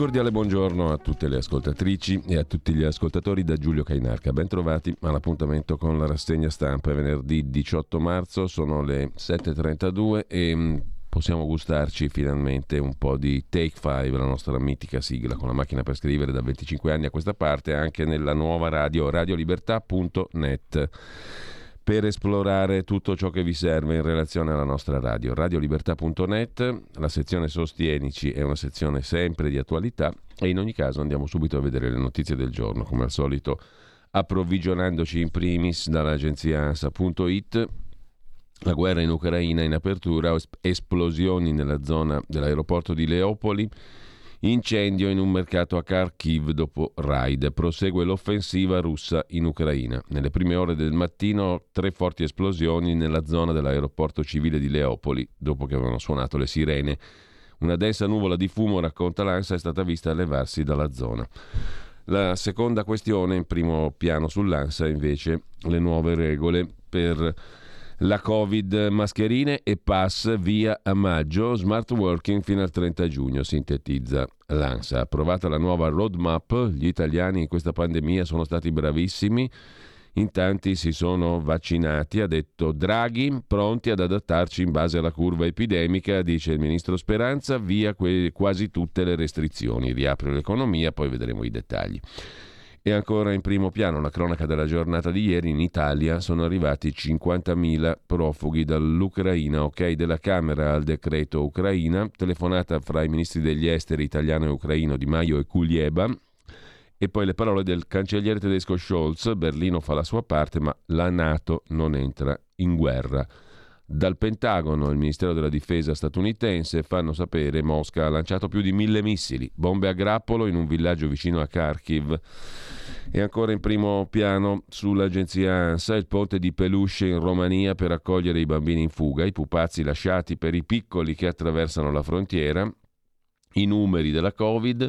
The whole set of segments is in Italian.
Cordiale buongiorno a tutte le ascoltatrici e a tutti gli ascoltatori da Giulio Cainarca. Bentrovati all'appuntamento con la rassegna stampa. È venerdì 18 marzo, sono le 7.32 e mm, possiamo gustarci finalmente un po' di Take 5, la nostra mitica sigla con la macchina per scrivere da 25 anni a questa parte, anche nella nuova radio radiolibertà.net per esplorare tutto ciò che vi serve in relazione alla nostra radio. Radiolibertà.net, la sezione Sostienici è una sezione sempre di attualità e in ogni caso andiamo subito a vedere le notizie del giorno, come al solito approvvigionandoci in primis dall'agenzia ANSA.it. La guerra in Ucraina in apertura, esplosioni nella zona dell'aeroporto di Leopoli, Incendio in un mercato a Kharkiv dopo raid. Prosegue l'offensiva russa in Ucraina. Nelle prime ore del mattino tre forti esplosioni nella zona dell'aeroporto civile di Leopoli, dopo che avevano suonato le sirene. Una densa nuvola di fumo, racconta l'ANSA, è stata vista elevarsi dalla zona. La seconda questione, in primo piano sull'ANSA, invece, le nuove regole per la Covid, mascherine e pass via a maggio, smart working fino al 30 giugno, sintetizza l'ANSA. Approvata la nuova roadmap, gli italiani in questa pandemia sono stati bravissimi, in tanti si sono vaccinati, ha detto Draghi, pronti ad adattarci in base alla curva epidemica, dice il ministro Speranza, via que- quasi tutte le restrizioni, riapre l'economia, poi vedremo i dettagli. E ancora in primo piano la cronaca della giornata di ieri, in Italia sono arrivati 50.000 profughi dall'Ucraina, ok della Camera al decreto Ucraina, telefonata fra i ministri degli esteri italiano e ucraino Di Maio e Kulieba, e poi le parole del cancelliere tedesco Scholz, Berlino fa la sua parte ma la Nato non entra in guerra. Dal Pentagono, il Ministero della Difesa statunitense, fanno sapere Mosca ha lanciato più di mille missili, bombe a grappolo in un villaggio vicino a Kharkiv. E ancora in primo piano sull'agenzia ANSA il ponte di Peluche in Romania per accogliere i bambini in fuga, i pupazzi lasciati per i piccoli che attraversano la frontiera, i numeri della Covid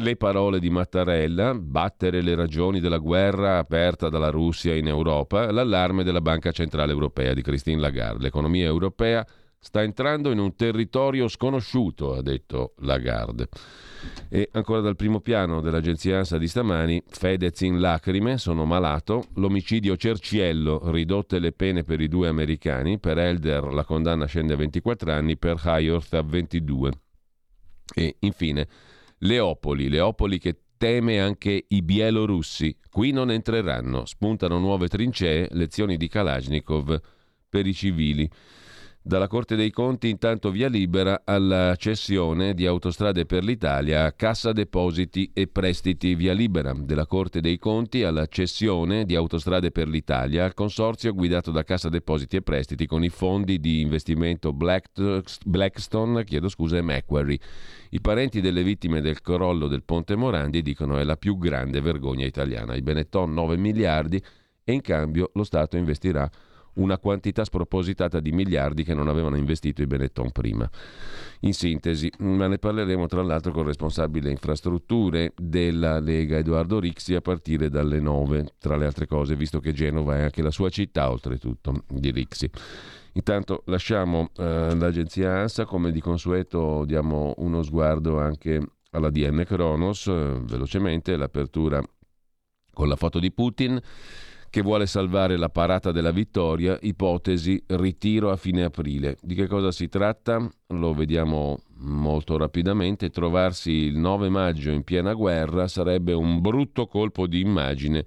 le parole di Mattarella, battere le ragioni della guerra aperta dalla Russia in Europa, l'allarme della Banca Centrale Europea di Christine Lagarde. L'economia europea sta entrando in un territorio sconosciuto, ha detto Lagarde. E ancora dal primo piano dell'agenzia ANSA di stamani, Fedez in lacrime, sono malato, l'omicidio Cerciello, ridotte le pene per i due americani, per Elder la condanna scende a 24 anni, per Hayorth a 22. E infine Leopoli, Leopoli che teme anche i bielorussi. Qui non entreranno, spuntano nuove trincee, lezioni di Kalashnikov per i civili. Dalla Corte dei Conti intanto via libera alla cessione di autostrade per l'Italia a Cassa Depositi e Prestiti via libera della Corte dei Conti alla cessione di autostrade per l'Italia al consorzio guidato da Cassa Depositi e Prestiti con i fondi di investimento Blackstone chiedo scusa, e Macquarie. I parenti delle vittime del crollo del Ponte Morandi dicono è la più grande vergogna italiana. I Benetton 9 miliardi e in cambio lo Stato investirà una quantità spropositata di miliardi che non avevano investito i Benetton prima. In sintesi, ma ne parleremo tra l'altro con il responsabile infrastrutture della Lega Edoardo Rixi a partire dalle 9, tra le altre cose, visto che Genova è anche la sua città oltretutto di Rixi. Intanto lasciamo eh, l'agenzia ANSA, come di consueto diamo uno sguardo anche alla DN Kronos, eh, velocemente l'apertura con la foto di Putin che vuole salvare la parata della vittoria, ipotesi ritiro a fine aprile. Di che cosa si tratta? Lo vediamo molto rapidamente. Trovarsi il 9 maggio in piena guerra sarebbe un brutto colpo di immagine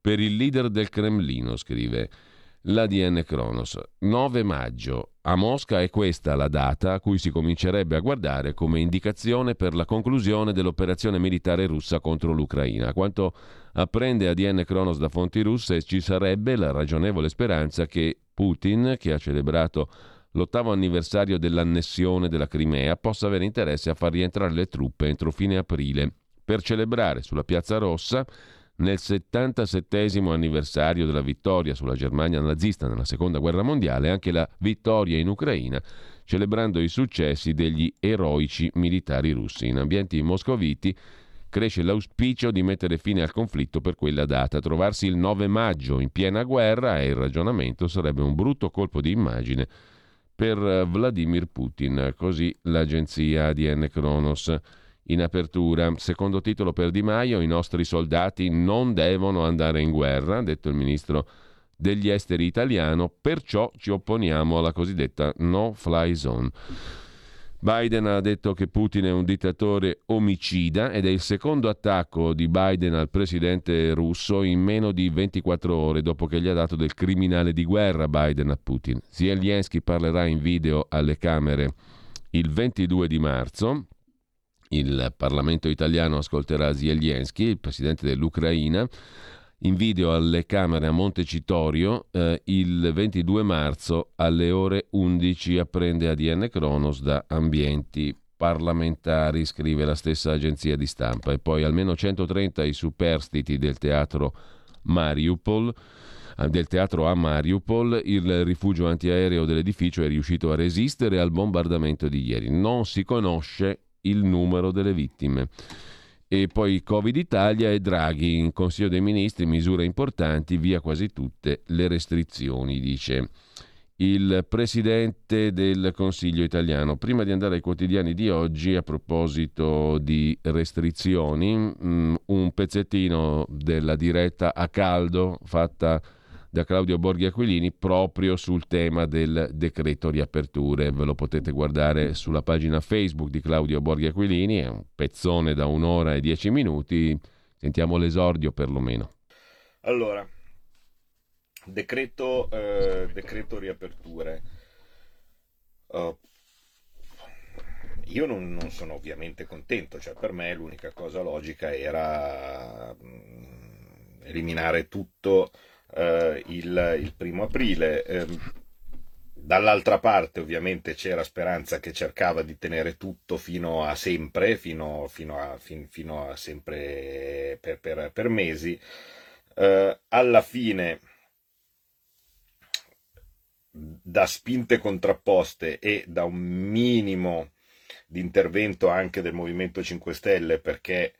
per il leader del Cremlino, scrive l'ADN Kronos. 9 maggio. A Mosca è questa la data a cui si comincerebbe a guardare come indicazione per la conclusione dell'operazione militare russa contro l'Ucraina. Quanto apprende ADN Kronos da fonti russe, ci sarebbe la ragionevole speranza che Putin, che ha celebrato l'ottavo anniversario dell'annessione della Crimea, possa avere interesse a far rientrare le truppe entro fine aprile per celebrare sulla Piazza Rossa nel 77 anniversario della vittoria sulla Germania nazista nella Seconda Guerra Mondiale anche la vittoria in Ucraina, celebrando i successi degli eroici militari russi. In ambienti moscoviti cresce l'auspicio di mettere fine al conflitto per quella data. Trovarsi il 9 maggio in piena guerra, e il ragionamento, sarebbe un brutto colpo di immagine per Vladimir Putin, così l'agenzia ADN Kronos in apertura. Secondo titolo per Di Maio, i nostri soldati non devono andare in guerra, ha detto il ministro degli esteri italiano, perciò ci opponiamo alla cosiddetta no-fly zone. Biden ha detto che Putin è un dittatore omicida ed è il secondo attacco di Biden al presidente russo in meno di 24 ore dopo che gli ha dato del criminale di guerra Biden a Putin. Zelensky parlerà in video alle Camere il 22 di marzo il Parlamento italiano ascolterà Zelensky, il presidente dell'Ucraina, in video alle Camere a Montecitorio eh, il 22 marzo alle ore 11 apprende ADN Kronos da ambienti parlamentari, scrive la stessa agenzia di stampa, e poi almeno 130 i superstiti del teatro Mariupol eh, del teatro a Mariupol, il rifugio antiaereo dell'edificio è riuscito a resistere al bombardamento di ieri. Non si conosce il numero delle vittime. E poi Covid Italia e Draghi in Consiglio dei Ministri, misure importanti, via quasi tutte le restrizioni, dice il Presidente del Consiglio italiano. Prima di andare ai quotidiani di oggi, a proposito di restrizioni, mm, un pezzettino della diretta a caldo fatta da Claudio Borghi Aquilini proprio sul tema del decreto riaperture. Ve lo potete guardare sulla pagina Facebook di Claudio Borghi Aquilini, è un pezzone da un'ora e dieci minuti. Sentiamo l'esordio perlomeno. Allora, decreto, eh, decreto riaperture. Uh, io non, non, sono ovviamente contento, cioè per me l'unica cosa logica era mm, eliminare tutto eh, il, il, primo aprile. Eh, dall'altra parte ovviamente c'era Speranza che cercava di tenere tutto fino a sempre, fino, fino, a, fin, fino a, sempre per, per, per mesi. Eh, alla fine da spinte contrapposte e da un minimo di intervento anche del Movimento 5 Stelle perché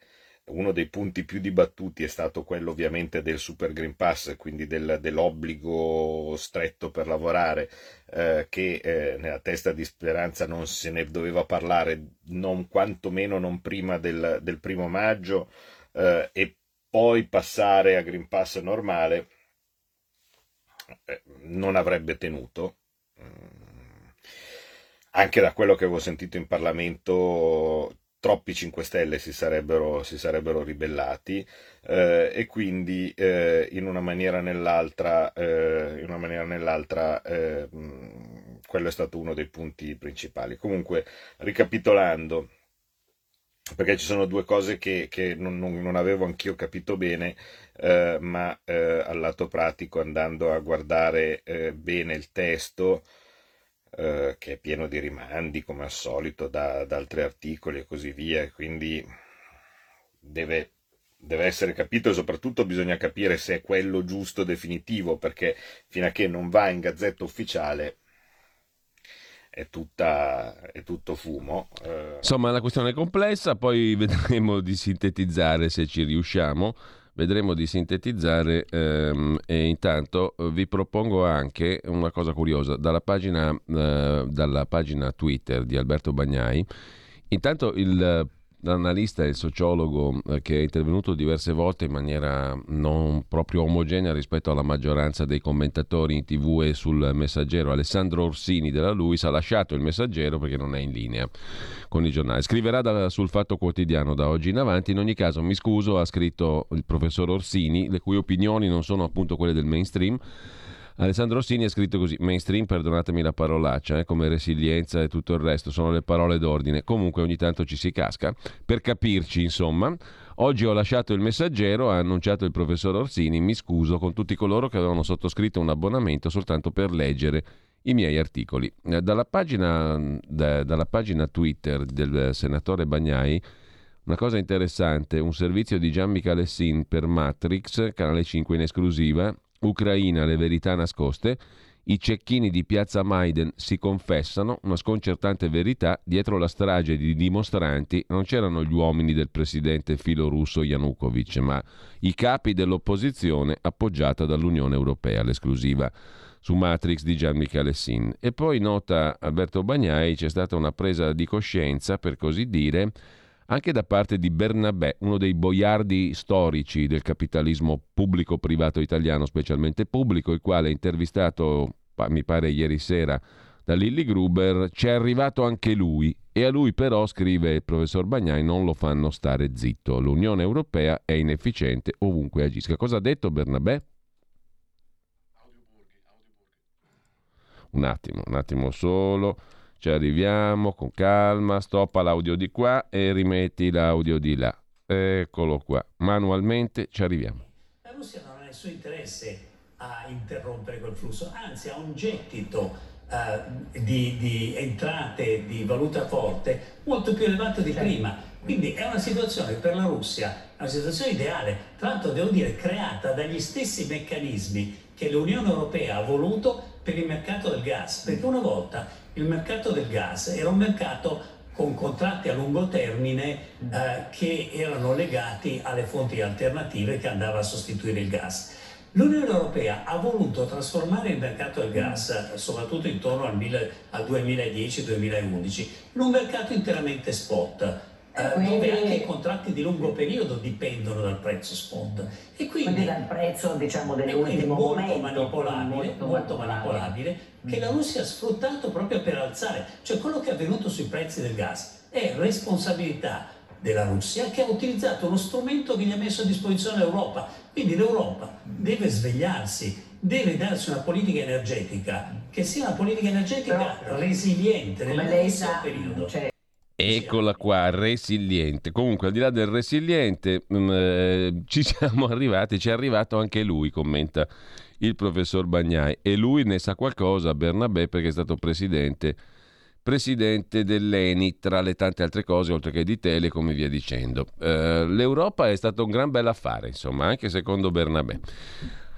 uno dei punti più dibattuti è stato quello ovviamente del Super Green Pass, quindi del, dell'obbligo stretto per lavorare, eh, che eh, nella testa di Speranza non se ne doveva parlare, non quantomeno non prima del, del primo maggio, eh, e poi passare a Green Pass normale eh, non avrebbe tenuto. Mm. Anche da quello che avevo sentito in Parlamento troppi 5 Stelle si sarebbero, si sarebbero ribellati eh, e quindi eh, in una maniera o nell'altra, eh, in una maniera nell'altra eh, quello è stato uno dei punti principali. Comunque, ricapitolando, perché ci sono due cose che, che non, non, non, avevo anch'io capito bene, eh, ma eh, al lato pratico, andando a guardare bene il testo, eh, che è pieno di rimandi come al solito da, da altri articoli e così via, quindi deve, deve essere capito e soprattutto bisogna capire se è quello giusto definitivo, perché fino a che non va in gazzetta ufficiale è, tutta, è tutto fumo. Eh... Insomma, la questione è complessa, poi vedremo di sintetizzare se ci riusciamo. Vedremo di sintetizzare ehm, e intanto vi propongo anche una cosa curiosa dalla pagina, eh, dalla pagina Twitter di Alberto Bagnai. Intanto il l'analista e il sociologo eh, che è intervenuto diverse volte in maniera non proprio omogenea rispetto alla maggioranza dei commentatori in tv e sul messaggero, Alessandro Orsini della Luis, ha lasciato il messaggero perché non è in linea con il giornale. Scriverà da, sul Fatto Quotidiano da oggi in avanti. In ogni caso, mi scuso, ha scritto il professor Orsini, le cui opinioni non sono appunto quelle del mainstream Alessandro Rossini ha scritto così, mainstream, perdonatemi la parolaccia, eh, come resilienza e tutto il resto, sono le parole d'ordine, comunque ogni tanto ci si casca, per capirci insomma. Oggi ho lasciato il messaggero, ha annunciato il professor Orsini, mi scuso con tutti coloro che avevano sottoscritto un abbonamento soltanto per leggere i miei articoli. Eh, dalla pagina, da, dalla pagina Twitter del senatore Bagnai, una cosa interessante, un servizio di Gian Michalessin per Matrix, canale 5 in esclusiva, Ucraina, le verità nascoste, i cecchini di Piazza Maiden si confessano, una sconcertante verità, dietro la strage di dimostranti non c'erano gli uomini del presidente filorusso Yanukovych, ma i capi dell'opposizione appoggiata dall'Unione Europea, l'esclusiva su Matrix di Gian Michele Sin. E poi nota Alberto Bagnai, c'è stata una presa di coscienza, per così dire, anche da parte di Bernabé, uno dei boiardi storici del capitalismo pubblico-privato italiano, specialmente pubblico, il quale intervistato, mi pare ieri sera, da Lilly Gruber, ci è arrivato anche lui e a lui però, scrive il professor Bagnai, non lo fanno stare zitto. L'Unione Europea è inefficiente ovunque agisca. Cosa ha detto Bernabé? Un attimo, un attimo solo. Ci arriviamo con calma, stoppa l'audio di qua e rimetti l'audio di là. Eccolo qua, manualmente ci arriviamo. La Russia non ha nessun interesse a interrompere quel flusso, anzi ha un gettito uh, di, di, entrate di valuta forte molto più elevato di certo. prima. Quindi è una situazione per la Russia, una situazione ideale, tra l'altro devo dire creata dagli stessi meccanismi che l'Unione Europea ha voluto per il mercato del gas, perché una volta il mercato del gas era un mercato con contratti a lungo termine eh, che erano legati alle fonti alternative che andava a sostituire il gas. L'Unione Europea ha voluto trasformare il mercato del gas, soprattutto intorno al, al 2010-2011, in un mercato interamente spot, eh, quindi... dove anche i contratti di lungo periodo dipendono dal prezzo spot. E quindi, quindi dal prezzo diciamo dell'ultimo molto momento, manipolabile, molto, molto manipolabile, mm. che la Russia ha sfruttato proprio per alzare. Cioè quello che è avvenuto sui prezzi del gas è responsabilità della Russia che ha utilizzato uno strumento che gli ha messo a disposizione l'Europa. Quindi l'Europa deve svegliarsi, deve darsi una politica energetica che sia una politica energetica Però, resiliente nel lunghissimo periodo. Cioè, Eccola qua, resiliente. Comunque, al di là del resiliente, mh, mm, eh, ci siamo arrivati, ci è arrivato anche lui, commenta il professor Bagnai. E lui ne sa qualcosa, Bernabé, perché è stato presidente, presidente dell'ENI, tra le tante altre cose, oltre che di Telecom e via dicendo. Eh, L'Europa è stato un gran bel affare, insomma, anche secondo Bernabé.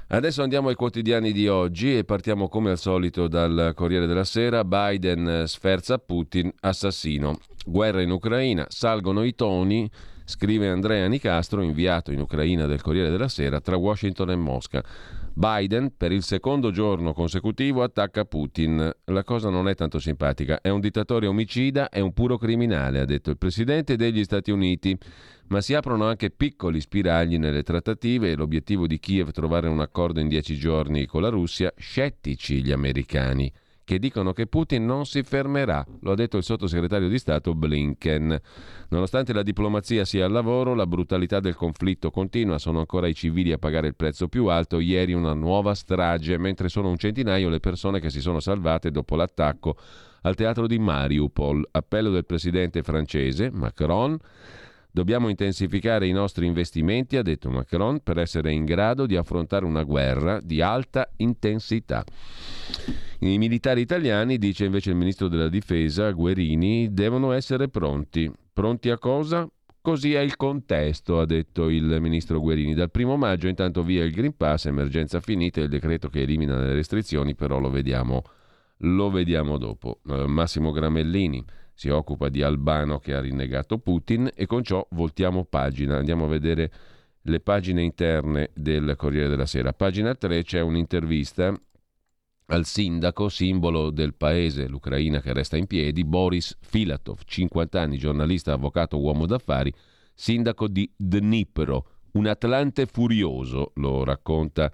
Adesso andiamo ai quotidiani di oggi e partiamo come al solito dal Corriere della Sera. Biden sferza Putin, assassino. Guerra in Ucraina, salgono i toni, scrive Andrea Nicastro, inviato in Ucraina del Corriere della Sera, tra Washington e Mosca. Biden per il secondo giorno consecutivo attacca Putin. La cosa non è tanto simpatica. È un dittatore omicida, è un puro criminale, ha detto il presidente degli Stati Uniti. Ma si aprono anche piccoli spiragli nelle trattative e l'obiettivo di Kiev trovare un accordo in dieci giorni con la Russia, scettici gli americani che dicono che Putin non si fermerà, lo ha detto il sottosegretario di Stato Blinken. Nonostante la diplomazia sia al lavoro, la brutalità del conflitto continua, sono ancora i civili a pagare il prezzo più alto, ieri una nuova strage, mentre sono un centinaio le persone che si sono salvate dopo l'attacco al teatro di Mariupol. Appello del presidente francese Macron Dobbiamo intensificare i nostri investimenti, ha detto Macron, per essere in grado di affrontare una guerra di alta intensità. I militari italiani, dice invece il ministro della difesa Guerini, devono essere pronti. Pronti a cosa? Così è il contesto, ha detto il ministro Guerini. Dal primo maggio intanto via il Green Pass, emergenza finita, il decreto che elimina le restrizioni, però lo vediamo, lo vediamo dopo. Uh, Massimo Gramellini si occupa di Albano che ha rinnegato Putin e con ciò voltiamo pagina, andiamo a vedere le pagine interne del Corriere della Sera. Pagina 3 c'è un'intervista al sindaco, simbolo del paese, l'Ucraina che resta in piedi, Boris Filatov, 50 anni, giornalista, avvocato, uomo d'affari, sindaco di Dnipro, un Atlante furioso, lo racconta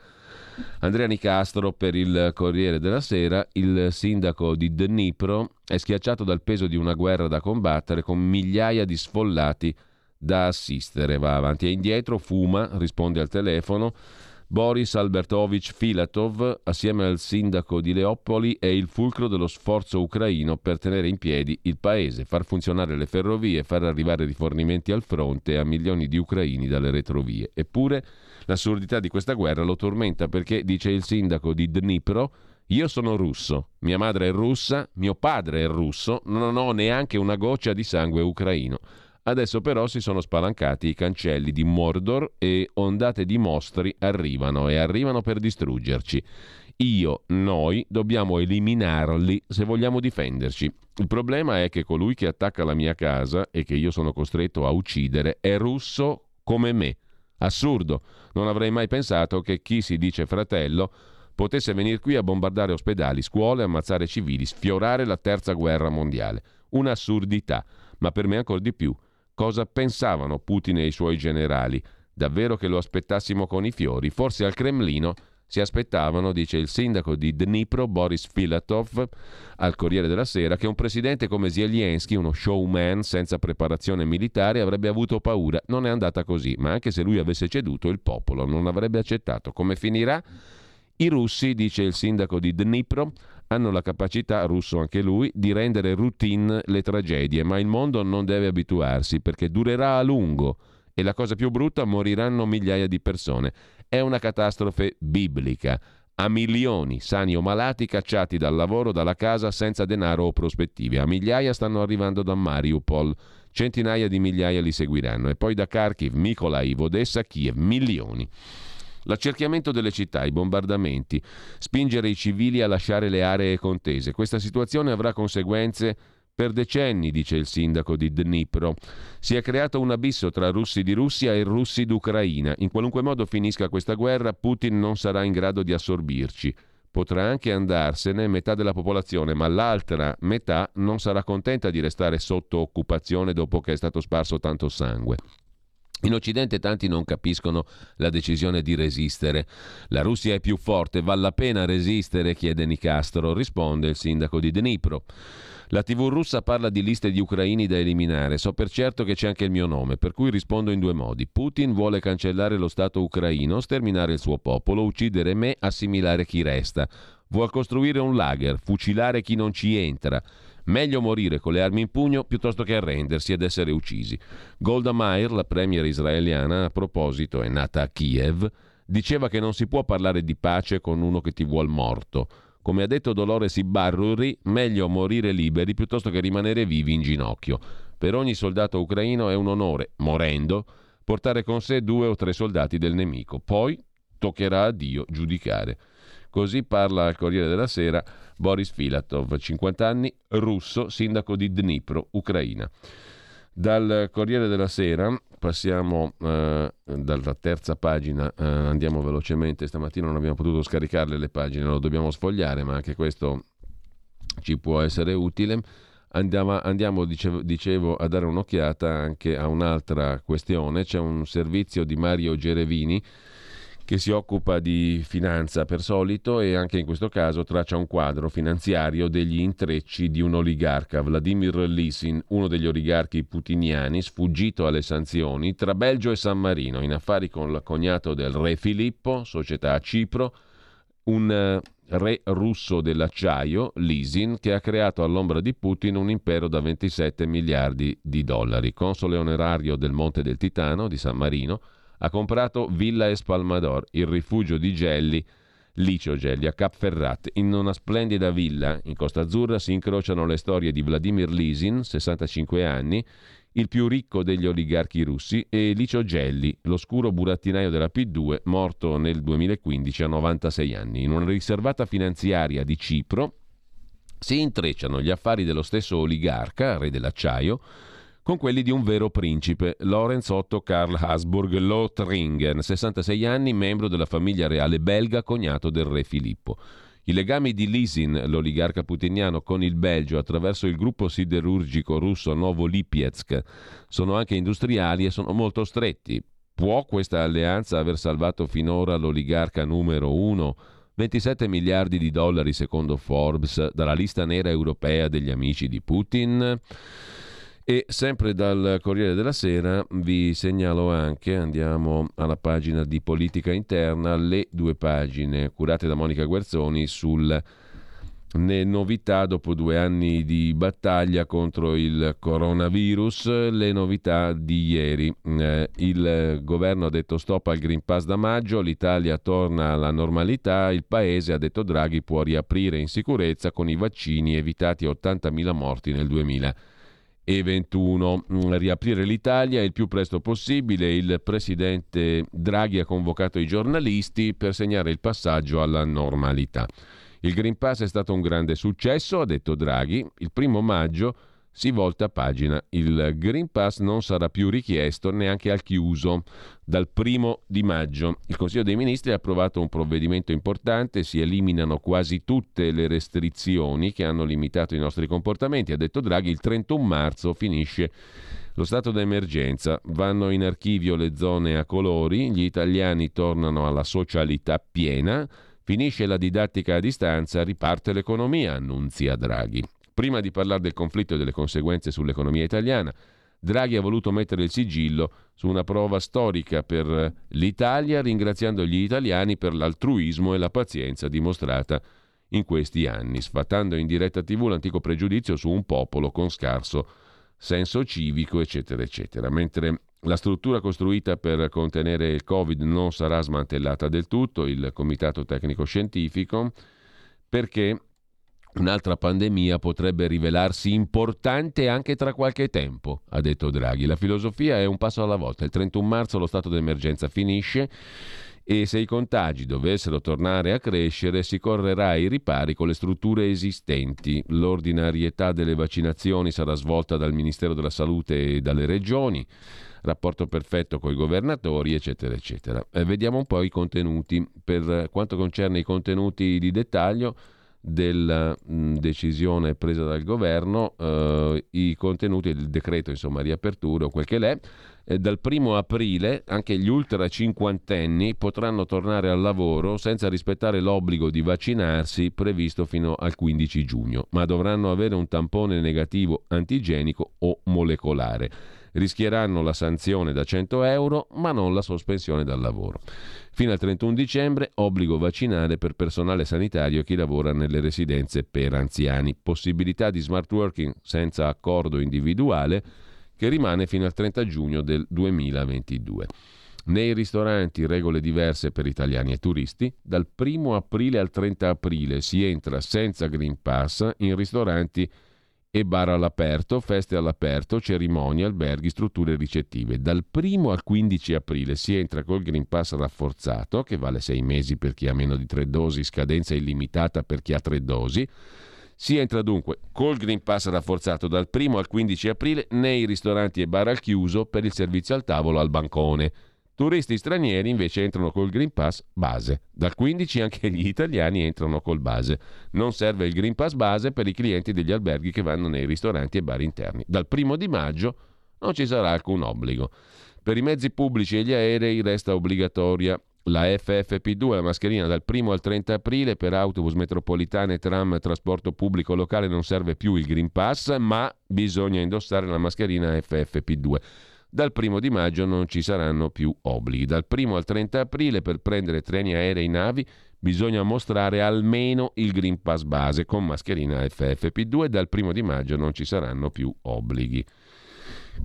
Andrea Nicastro per il Corriere della Sera. Il sindaco di Dnipro è schiacciato dal peso di una guerra da combattere con migliaia di sfollati da assistere. Va avanti e indietro, fuma, risponde al telefono Boris Albertovich Filatov, assieme al sindaco di Leopoli, è il fulcro dello sforzo ucraino per tenere in piedi il paese, far funzionare le ferrovie, far arrivare rifornimenti al fronte a milioni di ucraini dalle retrovie. Eppure l'assurdità di questa guerra lo tormenta perché, dice il sindaco di Dnipro, io sono russo, mia madre è russa, mio padre è russo, non ho neanche una goccia di sangue ucraino. Adesso però si sono spalancati i cancelli di Mordor e ondate di mostri arrivano e arrivano per distruggerci. Io, noi, dobbiamo eliminarli se vogliamo difenderci. Il problema è che colui che attacca la mia casa e che io sono costretto a uccidere è russo come me. Assurdo. Non avrei mai pensato che chi si dice fratello potesse venire qui a bombardare ospedali, scuole, ammazzare civili, sfiorare la terza guerra mondiale. Un'assurdità, ma per me ancora di più Cosa pensavano Putin e i suoi generali? Davvero che lo aspettassimo con i fiori? Forse al Cremlino si aspettavano, dice il sindaco di Dnipro, Boris Filatov, al Corriere della Sera, che un presidente come Zelensky, uno showman senza preparazione militare, avrebbe avuto paura. Non è andata così, ma anche se lui avesse ceduto, il popolo non avrebbe accettato. Come finirà? I russi, dice il sindaco di Dnipro, hanno la capacità, russo anche lui, di rendere routine le tragedie, ma il mondo non deve abituarsi perché durerà a lungo e la cosa più brutta moriranno migliaia di persone. È una catastrofe biblica. A milioni, sani o malati, cacciati dal lavoro, dalla casa, senza denaro o prospettive. A migliaia stanno arrivando da Mariupol. Centinaia di migliaia li seguiranno. E poi da Kharkiv, Mykolaiv, Odessa, Kiev. Milioni. L'accerchiamento delle città, i bombardamenti, spingere i civili a lasciare le aree contese. Questa situazione avrà conseguenze per decenni, dice il sindaco di Dnipro. Si è creato un abisso tra russi di Russia e russi d'Ucraina. In qualunque modo finisca questa guerra, Putin non sarà in grado di assorbirci. Potrà anche andarsene metà della popolazione, ma l'altra metà non sarà contenta di restare sotto occupazione dopo che è stato sparso tanto sangue. In Occidente tanti non capiscono la decisione di resistere. La Russia è più forte, vale la pena resistere? chiede Nicastro, risponde il sindaco di Dnipro. La TV russa parla di liste di ucraini da eliminare. So per certo che c'è anche il mio nome, per cui rispondo in due modi. Putin vuole cancellare lo Stato ucraino, sterminare il suo popolo, uccidere me, assimilare chi resta. Vuol costruire un lager, fucilare chi non ci entra. Meglio morire con le armi in pugno piuttosto che arrendersi ed essere uccisi. Golda Meir, la premier israeliana, a proposito è nata a Kiev, diceva che non si può parlare di pace con uno che ti vuol morto. Come ha detto Dolores Ibarruri, meglio morire liberi piuttosto che rimanere vivi in ginocchio. Per ogni soldato ucraino è un onore, morendo, portare con sé due o tre soldati del nemico. Poi toccherà a Dio giudicare. Così parla al Corriere della Sera Boris Filatov, 50 anni, russo, sindaco di Dnipro, Ucraina. Dal Corriere della Sera passiamo eh, dalla terza pagina, eh, andiamo velocemente, stamattina non abbiamo potuto scaricarle le pagine, lo dobbiamo sfogliare, ma anche questo ci può essere utile. Andiamo, andiamo dicevo, dicevo, a dare un'occhiata anche a un'altra questione, c'è un servizio di Mario Gerevini che si occupa di finanza per solito e anche in questo caso traccia un quadro finanziario degli intrecci di un oligarca, Vladimir Lisin, uno degli oligarchi putiniani sfuggito alle sanzioni tra Belgio e San Marino in affari con il cognato del re Filippo, società a Cipro, un eh, re russo dell'acciaio, Lisin, che ha creato all'ombra di Putin un impero da 27 miliardi di dollari, console onerario del Monte del Titano di San Marino, ha comprato Villa Espalmador, il rifugio di Gelli, Licio Gelli, a Cap Ferrat. In una splendida villa in Costa Azzurra si incrociano le storie di Vladimir Lisin, 65 anni, il più ricco degli oligarchi russi, e Licio Gelli, l'oscuro burattinaio della P2, morto nel 2015 a 96 anni. In una riservata finanziaria di Cipro si intrecciano gli affari dello stesso oligarca, re dell'acciaio, con quelli di un vero principe, Lorenz Otto Karl Habsburg Lothringen, 66 anni, membro della famiglia reale belga, cognato del re Filippo. I legami di Lisin, l'oligarca putiniano, con il Belgio attraverso il gruppo siderurgico russo Novo Lipetsk sono anche industriali e sono molto stretti. Può questa alleanza aver salvato finora l'oligarca numero uno? 27 miliardi di dollari secondo Forbes dalla lista nera europea degli amici di Putin? E sempre dal Corriere della Sera vi segnalo anche, andiamo alla pagina di politica interna, le due pagine curate da Monica Guerzoni sulle novità dopo due anni di battaglia contro il coronavirus, le novità di ieri. Eh, il governo ha detto stop al Green Pass da maggio, l'Italia torna alla normalità, il paese, ha detto Draghi, può riaprire in sicurezza con i vaccini evitati 80.000 morti nel 2020 e 21. Mm, riaprire l'Italia il più presto possibile. Il presidente Draghi ha convocato i giornalisti per segnare il passaggio alla normalità. Il Green Pass è stato un grande successo, ha detto Draghi. Il primo maggio si volta pagina. Il Green Pass non sarà più richiesto neanche al chiuso dal primo di maggio. Il Consiglio dei Ministri ha approvato un provvedimento importante, si eliminano quasi tutte le restrizioni che hanno limitato i nostri comportamenti. Ha detto Draghi, il 31 marzo finisce lo stato d'emergenza, vanno in archivio le zone a colori, gli italiani tornano alla socialità piena, finisce la didattica a distanza, riparte l'economia, annunzia Draghi. Prima di parlare del conflitto e delle conseguenze sull'economia italiana, Draghi ha voluto mettere il sigillo su una prova storica per l'Italia, ringraziando gli italiani per l'altruismo e la pazienza dimostrata in questi anni, sfatando in diretta TV l'antico pregiudizio su un popolo con scarso senso civico, eccetera, eccetera. Mentre la struttura costruita per contenere il Covid non sarà smantellata del tutto, il Comitato Tecnico Scientifico, perché Un'altra pandemia potrebbe rivelarsi importante anche tra qualche tempo, ha detto Draghi. La filosofia è un passo alla volta. Il 31 marzo lo stato d'emergenza finisce e se i contagi dovessero tornare a crescere si correrà ai ripari con le strutture esistenti. L'ordinarietà delle vaccinazioni sarà svolta dal Ministero della Salute e dalle regioni, rapporto perfetto con i governatori, eccetera, eccetera. Eh, vediamo un po' i contenuti. Per quanto concerne i contenuti di dettaglio, della mh, decisione presa dal governo, eh, i contenuti del decreto insomma riapertura o quel che l'è, eh, dal primo aprile anche gli ultra cinquantenni potranno tornare al lavoro senza rispettare l'obbligo di vaccinarsi previsto fino al 15 giugno, ma dovranno avere un tampone negativo antigenico o molecolare rischieranno la sanzione da 100 euro ma non la sospensione dal lavoro. Fino al 31 dicembre obbligo vaccinale per personale sanitario e chi lavora nelle residenze per anziani. Possibilità di smart working senza accordo individuale che rimane fino al 30 giugno del 2022. Nei ristoranti regole diverse per italiani e turisti. Dal 1 aprile al 30 aprile si entra senza Green Pass in ristoranti e bar all'aperto, feste all'aperto, cerimonie, alberghi, strutture ricettive. Dal 1 al 15 aprile si entra col Green Pass rafforzato, che vale 6 mesi per chi ha meno di 3 dosi, scadenza illimitata per chi ha 3 dosi. Si entra dunque col Green Pass rafforzato dal 1 al 15 aprile nei ristoranti e bar al chiuso per il servizio al tavolo al bancone. Turisti stranieri invece entrano col Green Pass base. Dal 15 anche gli italiani entrano col base. Non serve il Green Pass base per i clienti degli alberghi che vanno nei ristoranti e bar interni. Dal primo di maggio non ci sarà alcun obbligo. Per i mezzi pubblici e gli aerei resta obbligatoria la FFP2, la mascherina dal 1 al 30 aprile per autobus, metropolitane, tram, trasporto pubblico locale non serve più il Green Pass, ma bisogna indossare la mascherina FFP2. Dal primo di maggio non ci saranno più obblighi. Dal primo al 30 aprile per prendere treni aerei e navi bisogna mostrare almeno il Green Pass base con mascherina FFP2 dal primo di maggio non ci saranno più obblighi.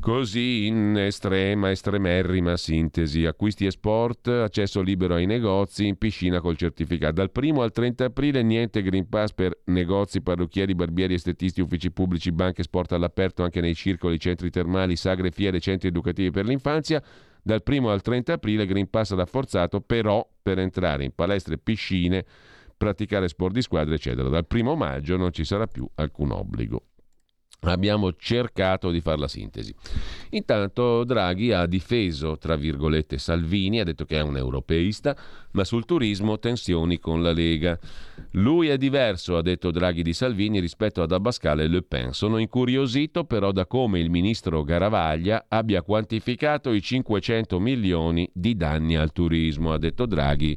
Così in estrema, estremerrima sintesi, acquisti e sport, accesso libero ai negozi, in piscina col certificato. Dal 1 al 30 aprile niente Green Pass per negozi, parrucchieri, barbieri, estetisti, uffici pubblici, banche, sport all'aperto anche nei circoli, centri termali, sagre, fiere, centri educativi per l'infanzia. Dal 1 al 30 aprile Green Pass rafforzato però per entrare in palestre, piscine, praticare sport di squadra, eccetera. Dal 1 maggio non ci sarà più alcun obbligo abbiamo cercato di fare la sintesi. Intanto Draghi ha difeso, tra virgolette, Salvini, ha detto che è un europeista, ma sul turismo tensioni con la Lega. Lui è diverso, ha detto Draghi di Salvini, rispetto ad Abascal e Le Pen. Sono incuriosito però da come il ministro Garavaglia abbia quantificato i 500 milioni di danni al turismo, ha detto Draghi,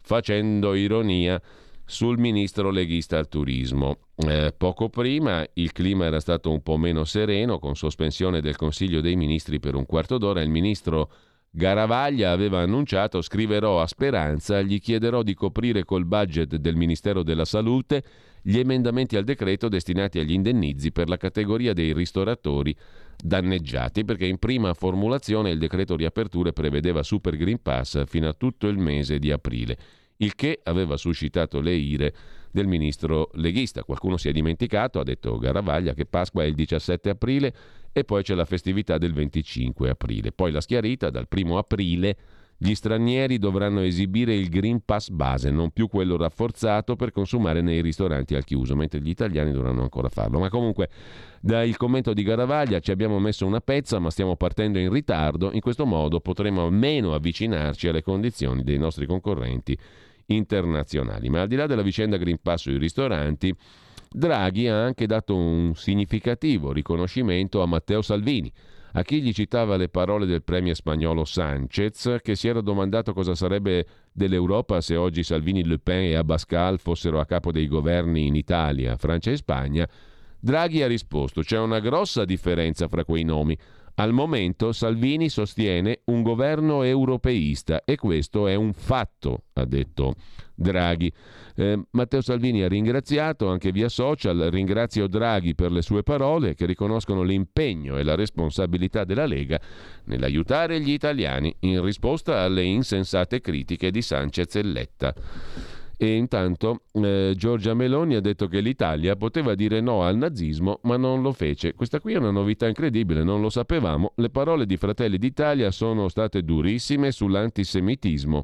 facendo ironia sul ministro leghista al turismo. Eh, poco prima il clima era stato un po' meno sereno, con sospensione del Consiglio dei Ministri per un quarto d'ora. Il ministro Garavaglia aveva annunciato scriverò a Speranza, gli chiederò di coprire col budget del Ministero della Salute gli emendamenti al decreto destinati agli indennizi per la categoria dei ristoratori danneggiati, perché in prima formulazione il decreto riaperture prevedeva Super Green Pass fino a tutto il mese di aprile il che aveva suscitato le ire del ministro leghista. Qualcuno si è dimenticato, ha detto Garavaglia, che Pasqua è il 17 aprile e poi c'è la festività del 25 aprile. Poi la schiarita, dal 1 aprile gli stranieri dovranno esibire il Green Pass base, non più quello rafforzato per consumare nei ristoranti al chiuso, mentre gli italiani dovranno ancora farlo. Ma comunque, dal commento di Garavaglia ci abbiamo messo una pezza, ma stiamo partendo in ritardo. In questo modo potremo almeno avvicinarci alle condizioni dei nostri concorrenti internazionali. Ma al di là della vicenda Green Pass sui ristoranti, Draghi ha anche dato un significativo riconoscimento a Matteo Salvini, a chi gli citava le parole del premier spagnolo Sanchez, che si era domandato cosa sarebbe dell'Europa se oggi Salvini, Le Pen e Abascal fossero a capo dei governi in Italia, Francia e Spagna, Draghi ha risposto c'è una grossa differenza fra quei nomi. Al momento Salvini sostiene un governo europeista e questo è un fatto, ha detto Draghi. Eh, Matteo Salvini ha ringraziato anche via social, ringrazio Draghi per le sue parole che riconoscono l'impegno e la responsabilità della Lega nell'aiutare gli italiani in risposta alle insensate critiche di Sanchez e Letta. E intanto eh, Giorgia Meloni ha detto che l'Italia poteva dire no al nazismo, ma non lo fece. Questa qui è una novità incredibile, non lo sapevamo. Le parole di Fratelli d'Italia sono state durissime sull'antisemitismo.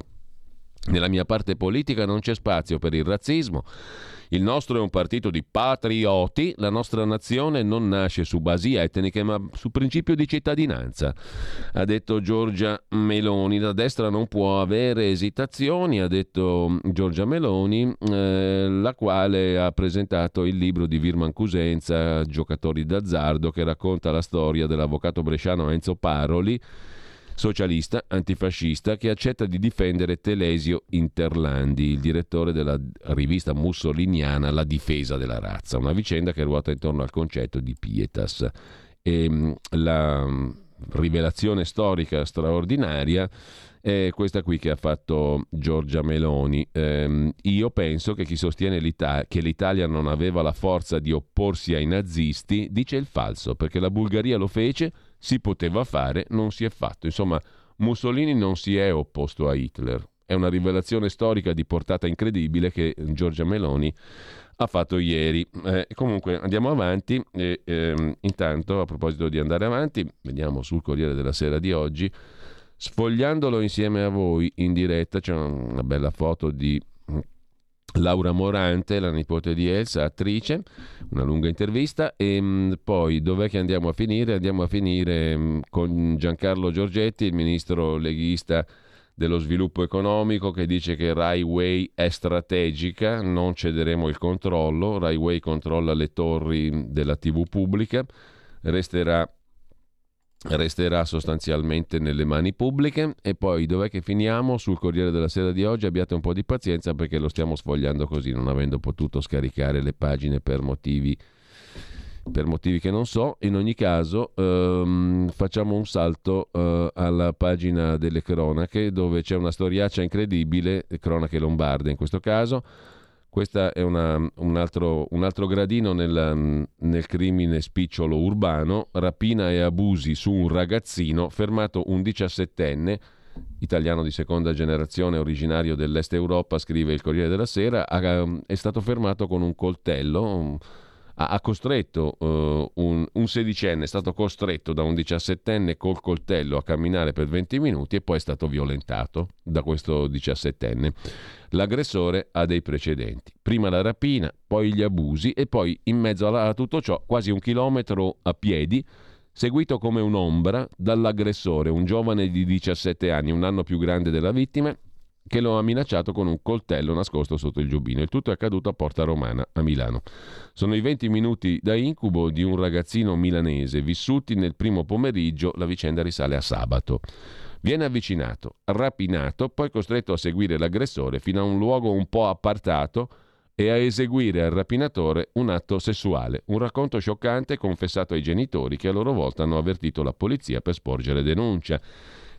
Nella mia parte politica non c'è spazio per il razzismo il nostro è un partito di patrioti, la nostra nazione non nasce su basi etniche ma su principio di cittadinanza. Ha detto Giorgia Meloni, la destra non può avere esitazioni, ha detto Giorgia Meloni, eh, la quale ha presentato il libro di Virman Cusenza, Giocatori d'azzardo, che racconta la storia dell'avvocato bresciano Enzo Paroli socialista antifascista che accetta di difendere Telesio Interlandi, il direttore della rivista mussoliniana La difesa della razza, una vicenda che ruota intorno al concetto di pietas. E, ehm, la mm, rivelazione storica straordinaria è questa qui che ha fatto Giorgia Meloni. Eh, io penso che chi sostiene l'Italia, che l'Italia non aveva la forza di opporsi ai nazisti dice il falso, perché la Bulgaria lo fece si poteva fare, non si è fatto. Insomma, Mussolini non si è opposto a Hitler. È una rivelazione storica di portata incredibile che Giorgia Meloni ha fatto ieri. Eh, comunque andiamo avanti. E, ehm, intanto, a proposito di andare avanti, vediamo sul Corriere della Sera di oggi. Sfogliandolo insieme a voi in diretta c'è una bella foto di Laura Morante, la nipote di Elsa, attrice, una lunga intervista e mh, mm, poi dov'è che andiamo a finire? Andiamo a finire mh, mm, con Giancarlo Giorgetti, il ministro leghista dello sviluppo economico che dice che Rai Way è strategica, non cederemo il controllo, Rai Way controlla le torri della TV pubblica, resterà resterà sostanzialmente nelle mani pubbliche. E poi dov'è che finiamo? Sul Corriere della Sera di oggi. Abbiate un po' di pazienza perché lo stiamo sfogliando così non avendo potuto scaricare le pagine per motivi per motivi che non so. In ogni caso ehm, facciamo un salto eh, alla pagina delle cronache dove c'è una storiaccia incredibile cronache lombarde in questo caso Questo è una, un, altro, un, altro, gradino nel, nel, crimine spicciolo urbano, rapina e abusi su un ragazzino fermato un diciassettenne, italiano di seconda generazione originario dell'Est Europa, scrive il Corriere della Sera, è stato fermato con un coltello. Ha, costretto uh, un, un, sedicenne, è stato costretto da un diciassettenne col coltello a camminare per 20 minuti e poi è stato violentato da questo diciassettenne. L'aggressore ha dei precedenti. Prima la rapina, poi gli abusi e poi in mezzo a tutto ciò quasi un chilometro a piedi seguito come un'ombra dall'aggressore, un giovane di 17 anni, un anno più grande della vittima, che lo ha minacciato con un coltello nascosto sotto il giubbino. Il tutto è accaduto a Porta Romana, a Milano. Sono i 20 minuti da incubo di un ragazzino milanese vissuti nel primo pomeriggio, la vicenda risale a sabato. Viene avvicinato, rapinato, poi costretto a seguire l'aggressore fino a un luogo un po' appartato e a eseguire al rapinatore un atto sessuale. Un racconto scioccante confessato ai genitori che a loro volta hanno avvertito la polizia per sporgere denuncia.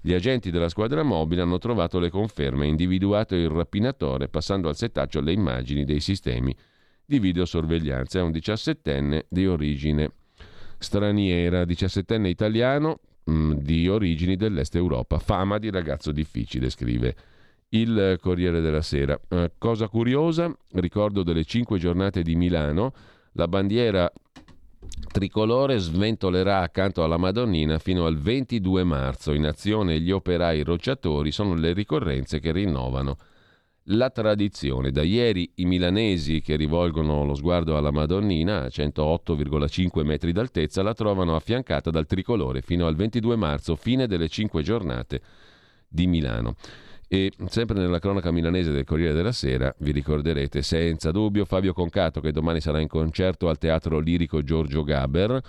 Gli agenti della squadra mobile hanno trovato le conferme individuato il rapinatore passando al settaccio le immagini dei sistemi di videosorveglianza. È un diciassettenne di origine straniera, diciassettenne italiano mh, mm, di origini dell'est Europa. Fama di ragazzo difficile, scrive il Corriere della Sera. Eh, cosa curiosa, ricordo delle cinque giornate di Milano, la bandiera tricolore sventolerà accanto alla Madonnina fino al 22 marzo. In azione gli operai rocciatori sono le ricorrenze che rinnovano la tradizione. Da ieri i milanesi che rivolgono lo sguardo alla Madonnina a 108,5 metri d'altezza la trovano affiancata dal tricolore fino al 22 marzo, fine delle cinque giornate di Milano. E sempre nella cronaca milanese del Corriere della Sera vi ricorderete senza dubbio Fabio Concato che domani sarà in concerto al Teatro Lirico Giorgio Gaber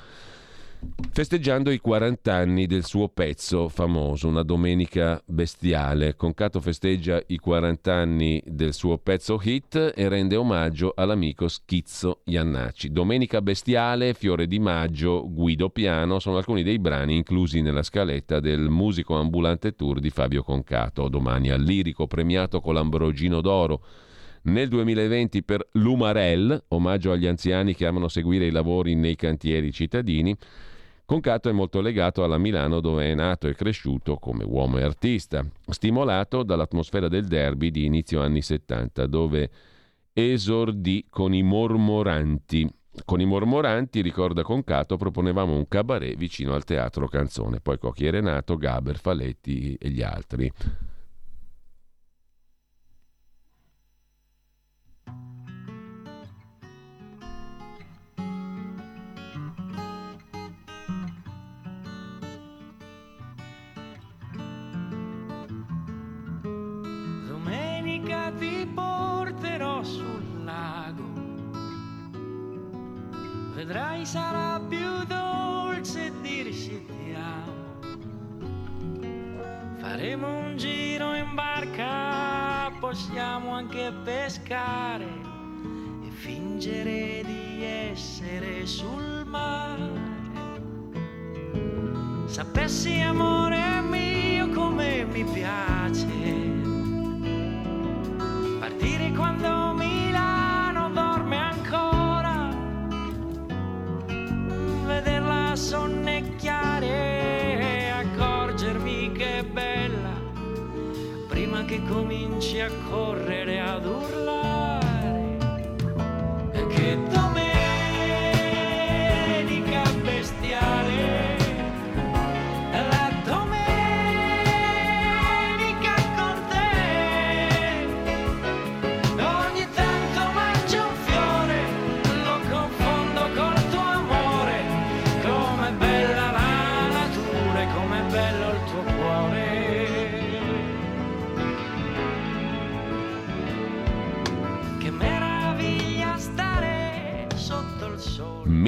festeggiando i 40 anni del suo pezzo famoso, una domenica bestiale. Concato festeggia i 40 anni del suo pezzo hit e rende omaggio all'amico Schizzo Iannacci. Domenica bestiale, Fiore di maggio, Guido Piano sono alcuni dei brani inclusi nella scaletta del musico ambulante tour di Fabio Concato. Domani al lirico premiato con l'Ambrogino d'Oro. Nel 2020 per Lumarel, omaggio agli anziani che amano seguire i lavori nei cantieri cittadini, Concato è molto legato alla Milano dove è nato e cresciuto come uomo e artista, stimolato dall'atmosfera del derby di inizio anni 70 dove esordì con i mormoranti. Con i mormoranti, ricorda Concato, proponevamo un cabaret vicino al teatro Canzone, poi Cocchi e Renato, Gaber, Faletti e gli altri. 'Vedrai sarà più dolce dirci ti amo. Faremo un giro in barca, possiamo anche pescare e fingere di essere sul mare. Sapessi amore mio come mi piace partire quando Milano sonnecchiare e accorgermi che è bella prima che cominci a correre ad urlare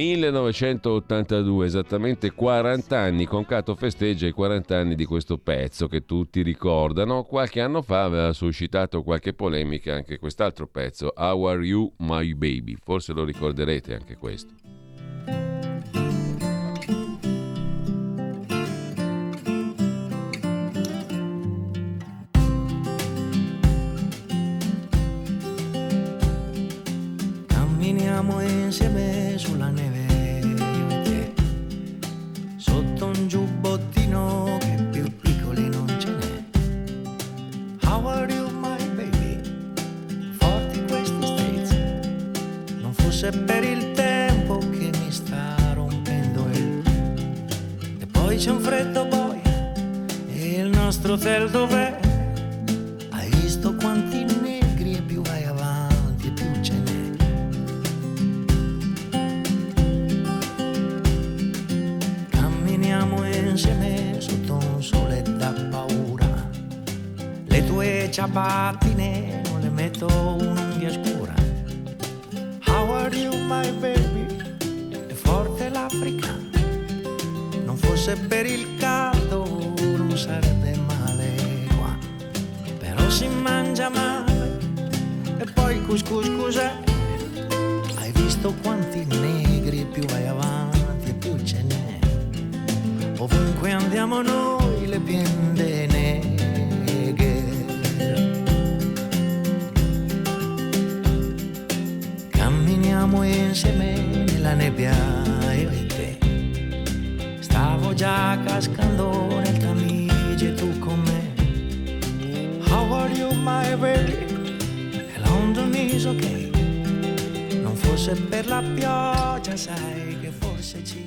1982, esattamente 40 anni, Concato festeggia i 40 anni di questo pezzo che tutti ricordano. Qualche anno fa aveva suscitato qualche polemica anche quest'altro pezzo, How Are You My Baby, forse lo ricorderete anche questo. Camminiamo insieme sulla neve, sotto un giubbottino che più piccoli non ce n'è. How are you, my baby? Forti questi streets. Non fosse per il tempo che mi sta rompendo il. E poi c'è un freddo boia, il nostro hotel dov'è? Hai visto quanti ciabattine non le metto un'unghia scura. How are you my baby? È forte l'Africa. Non fosse per il caldo non sarebbe male qua. Però si mangia male. E poi couscous cos'è? Hai visto quanti negri più vai avanti e più ce n'è. Ovunque andiamo noi le biende Camminiamo insieme nella nebbia e te. Stavo già cascando nel Tamigi e tu con me. How are you my baby? E London is ok. Non fosse per la pioggia sai.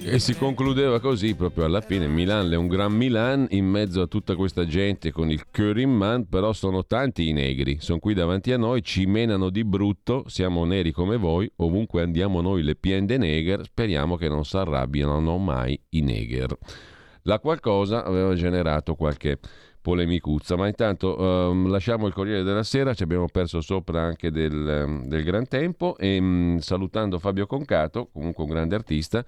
E si concludeva così proprio alla fine. Milan è un gran Milan in mezzo a tutta questa gente con il cœur in man, però sono tanti i negri. Sono qui davanti a noi, ci menano di brutto, siamo neri come voi, ovunque andiamo noi le piende neger, speriamo che non si arrabbiano mai i neger. La qualcosa aveva generato qualche polemicuzza, ma intanto ehm, lasciamo il Corriere della Sera, ci abbiamo perso sopra anche del, ehm, del gran tempo e mh, salutando Fabio Concato, comunque un grande artista,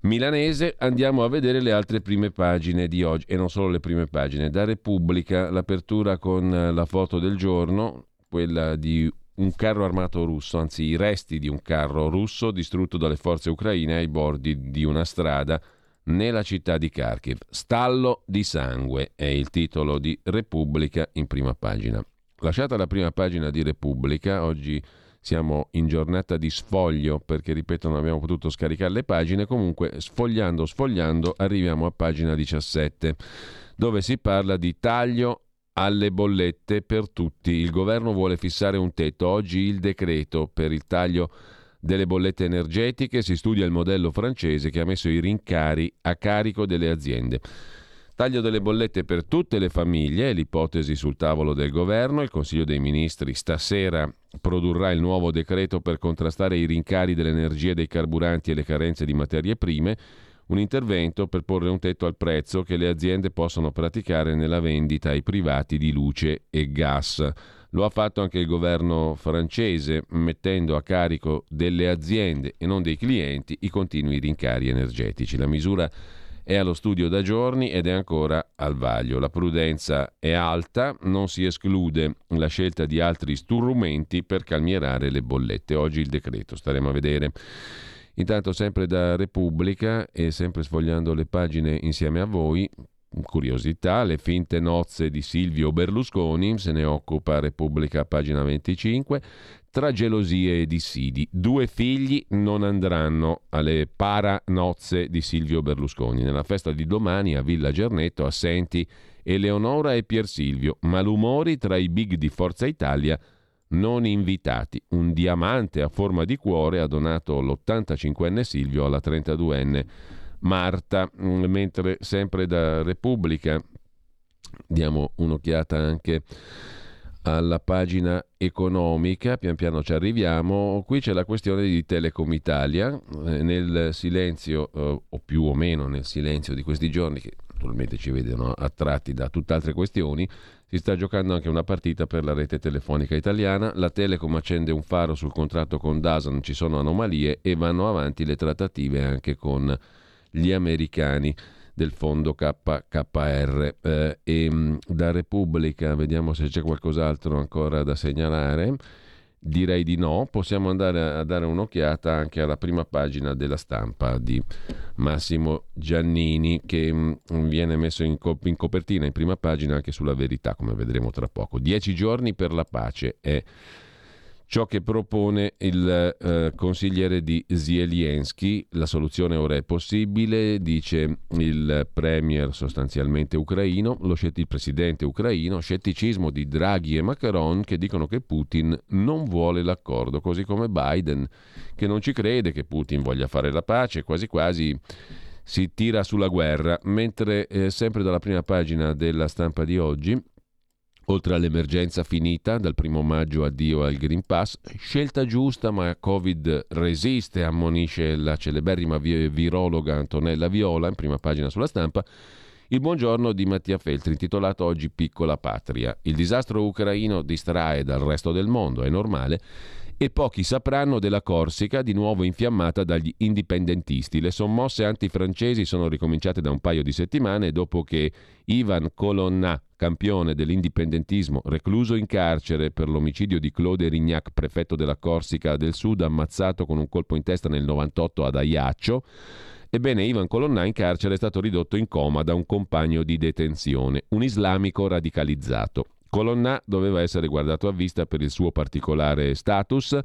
milanese, andiamo a vedere le altre prime pagine di oggi e non solo le prime pagine. Da Repubblica l'apertura con eh, la foto del giorno, quella di un carro armato russo, anzi i resti di un carro russo distrutto dalle forze ucraine ai bordi di una strada nella città di Kharkiv. Stallo di sangue è il titolo di Repubblica in prima pagina. Lasciata la prima pagina di Repubblica, oggi siamo in giornata di sfoglio perché, ripeto, non abbiamo potuto scaricare le pagine. Comunque, sfogliando, sfogliando, arriviamo a pagina 17, dove si parla di taglio alle bollette per tutti. Il governo vuole fissare un tetto. Oggi il decreto per il taglio delle bollette energetiche si studia il modello francese che ha messo i rincari a carico delle aziende. Taglio delle bollette per tutte le famiglie l'ipotesi sul tavolo del governo. Il Consiglio dei Ministri stasera produrrà il nuovo decreto per contrastare i rincari dell'energia, dei carburanti e le carenze di materie prime. Un intervento per porre un tetto al prezzo che le aziende possono praticare nella vendita ai privati di luce e gas. Lo ha fatto anche il governo francese, mettendo a carico delle aziende e non dei clienti i continui rincari energetici. La misura è allo studio da giorni ed è ancora al vaglio. La prudenza è alta, non si esclude la scelta di altri strumenti per calmierare le bollette. Oggi il decreto, staremo a vedere. Intanto sempre da Repubblica e sempre sfogliando le pagine insieme a voi, curiosità, le finte nozze di Silvio Berlusconi, se ne occupa Repubblica pagina 25, tra gelosie e dissidi. Due figli non andranno alle paranozze di Silvio Berlusconi. Nella festa di domani a Villa Gernetto assenti Eleonora e Pier Silvio, malumori tra i big di Forza Italia non invitati. Un diamante a forma di cuore ha donato l'85enne Silvio alla 32enne Marta, Mm, mentre sempre da Repubblica diamo un'occhiata anche alla pagina economica, pian piano ci arriviamo, qui c'è la questione di Telecom Italia, Eh, nel silenzio eh, o più o meno nel silenzio di questi giorni che naturalmente ci vedono attratti da tutt'altre questioni, si sta giocando anche una partita per la rete telefonica italiana, la Telecom accende un faro sul contratto con Dasan, ci sono anomalie e vanno avanti le trattative anche con gli americani del fondo KKR. Eh, e mh, da Repubblica vediamo se c'è qualcos'altro ancora da segnalare. Direi di no, possiamo andare a dare un'occhiata anche alla prima pagina della stampa di Massimo Giannini che mh, viene messo in, co- in copertina in prima pagina anche sulla verità, come vedremo tra poco. Dieci giorni per la pace è ciò che propone il eh, consigliere di Zelensky. La soluzione ora è possibile, dice il premier sostanzialmente ucraino, lo il presidente ucraino, scetticismo di Draghi e Macron che dicono che Putin non vuole l'accordo, così come Biden che non ci crede che Putin voglia fare la pace, quasi quasi si tira sulla guerra, mentre eh, sempre dalla prima pagina della stampa di oggi Oltre all'emergenza finita, dal primo maggio addio al Green Pass, scelta giusta ma Covid resiste, ammonisce la celeberrima virologa Antonella Viola in prima pagina sulla stampa. Il buongiorno di Mattia Feltri, intitolato oggi Piccola Patria. Il disastro ucraino distrae dal resto del mondo, è normale, e pochi sapranno della Corsica di nuovo infiammata dagli indipendentisti. Le sommosse antifrancesi sono ricominciate da un paio di settimane dopo che Ivan Colonna, campione dell'indipendentismo, recluso in carcere per l'omicidio di Claude Rignac, prefetto della Corsica del Sud, ammazzato con un colpo in testa nel 98 ad Ajaccio, Ebbene, Ivan Colonna in carcere è stato ridotto in coma da un compagno di detenzione, un islamico radicalizzato. Colonna doveva essere guardato a vista per il suo particolare status,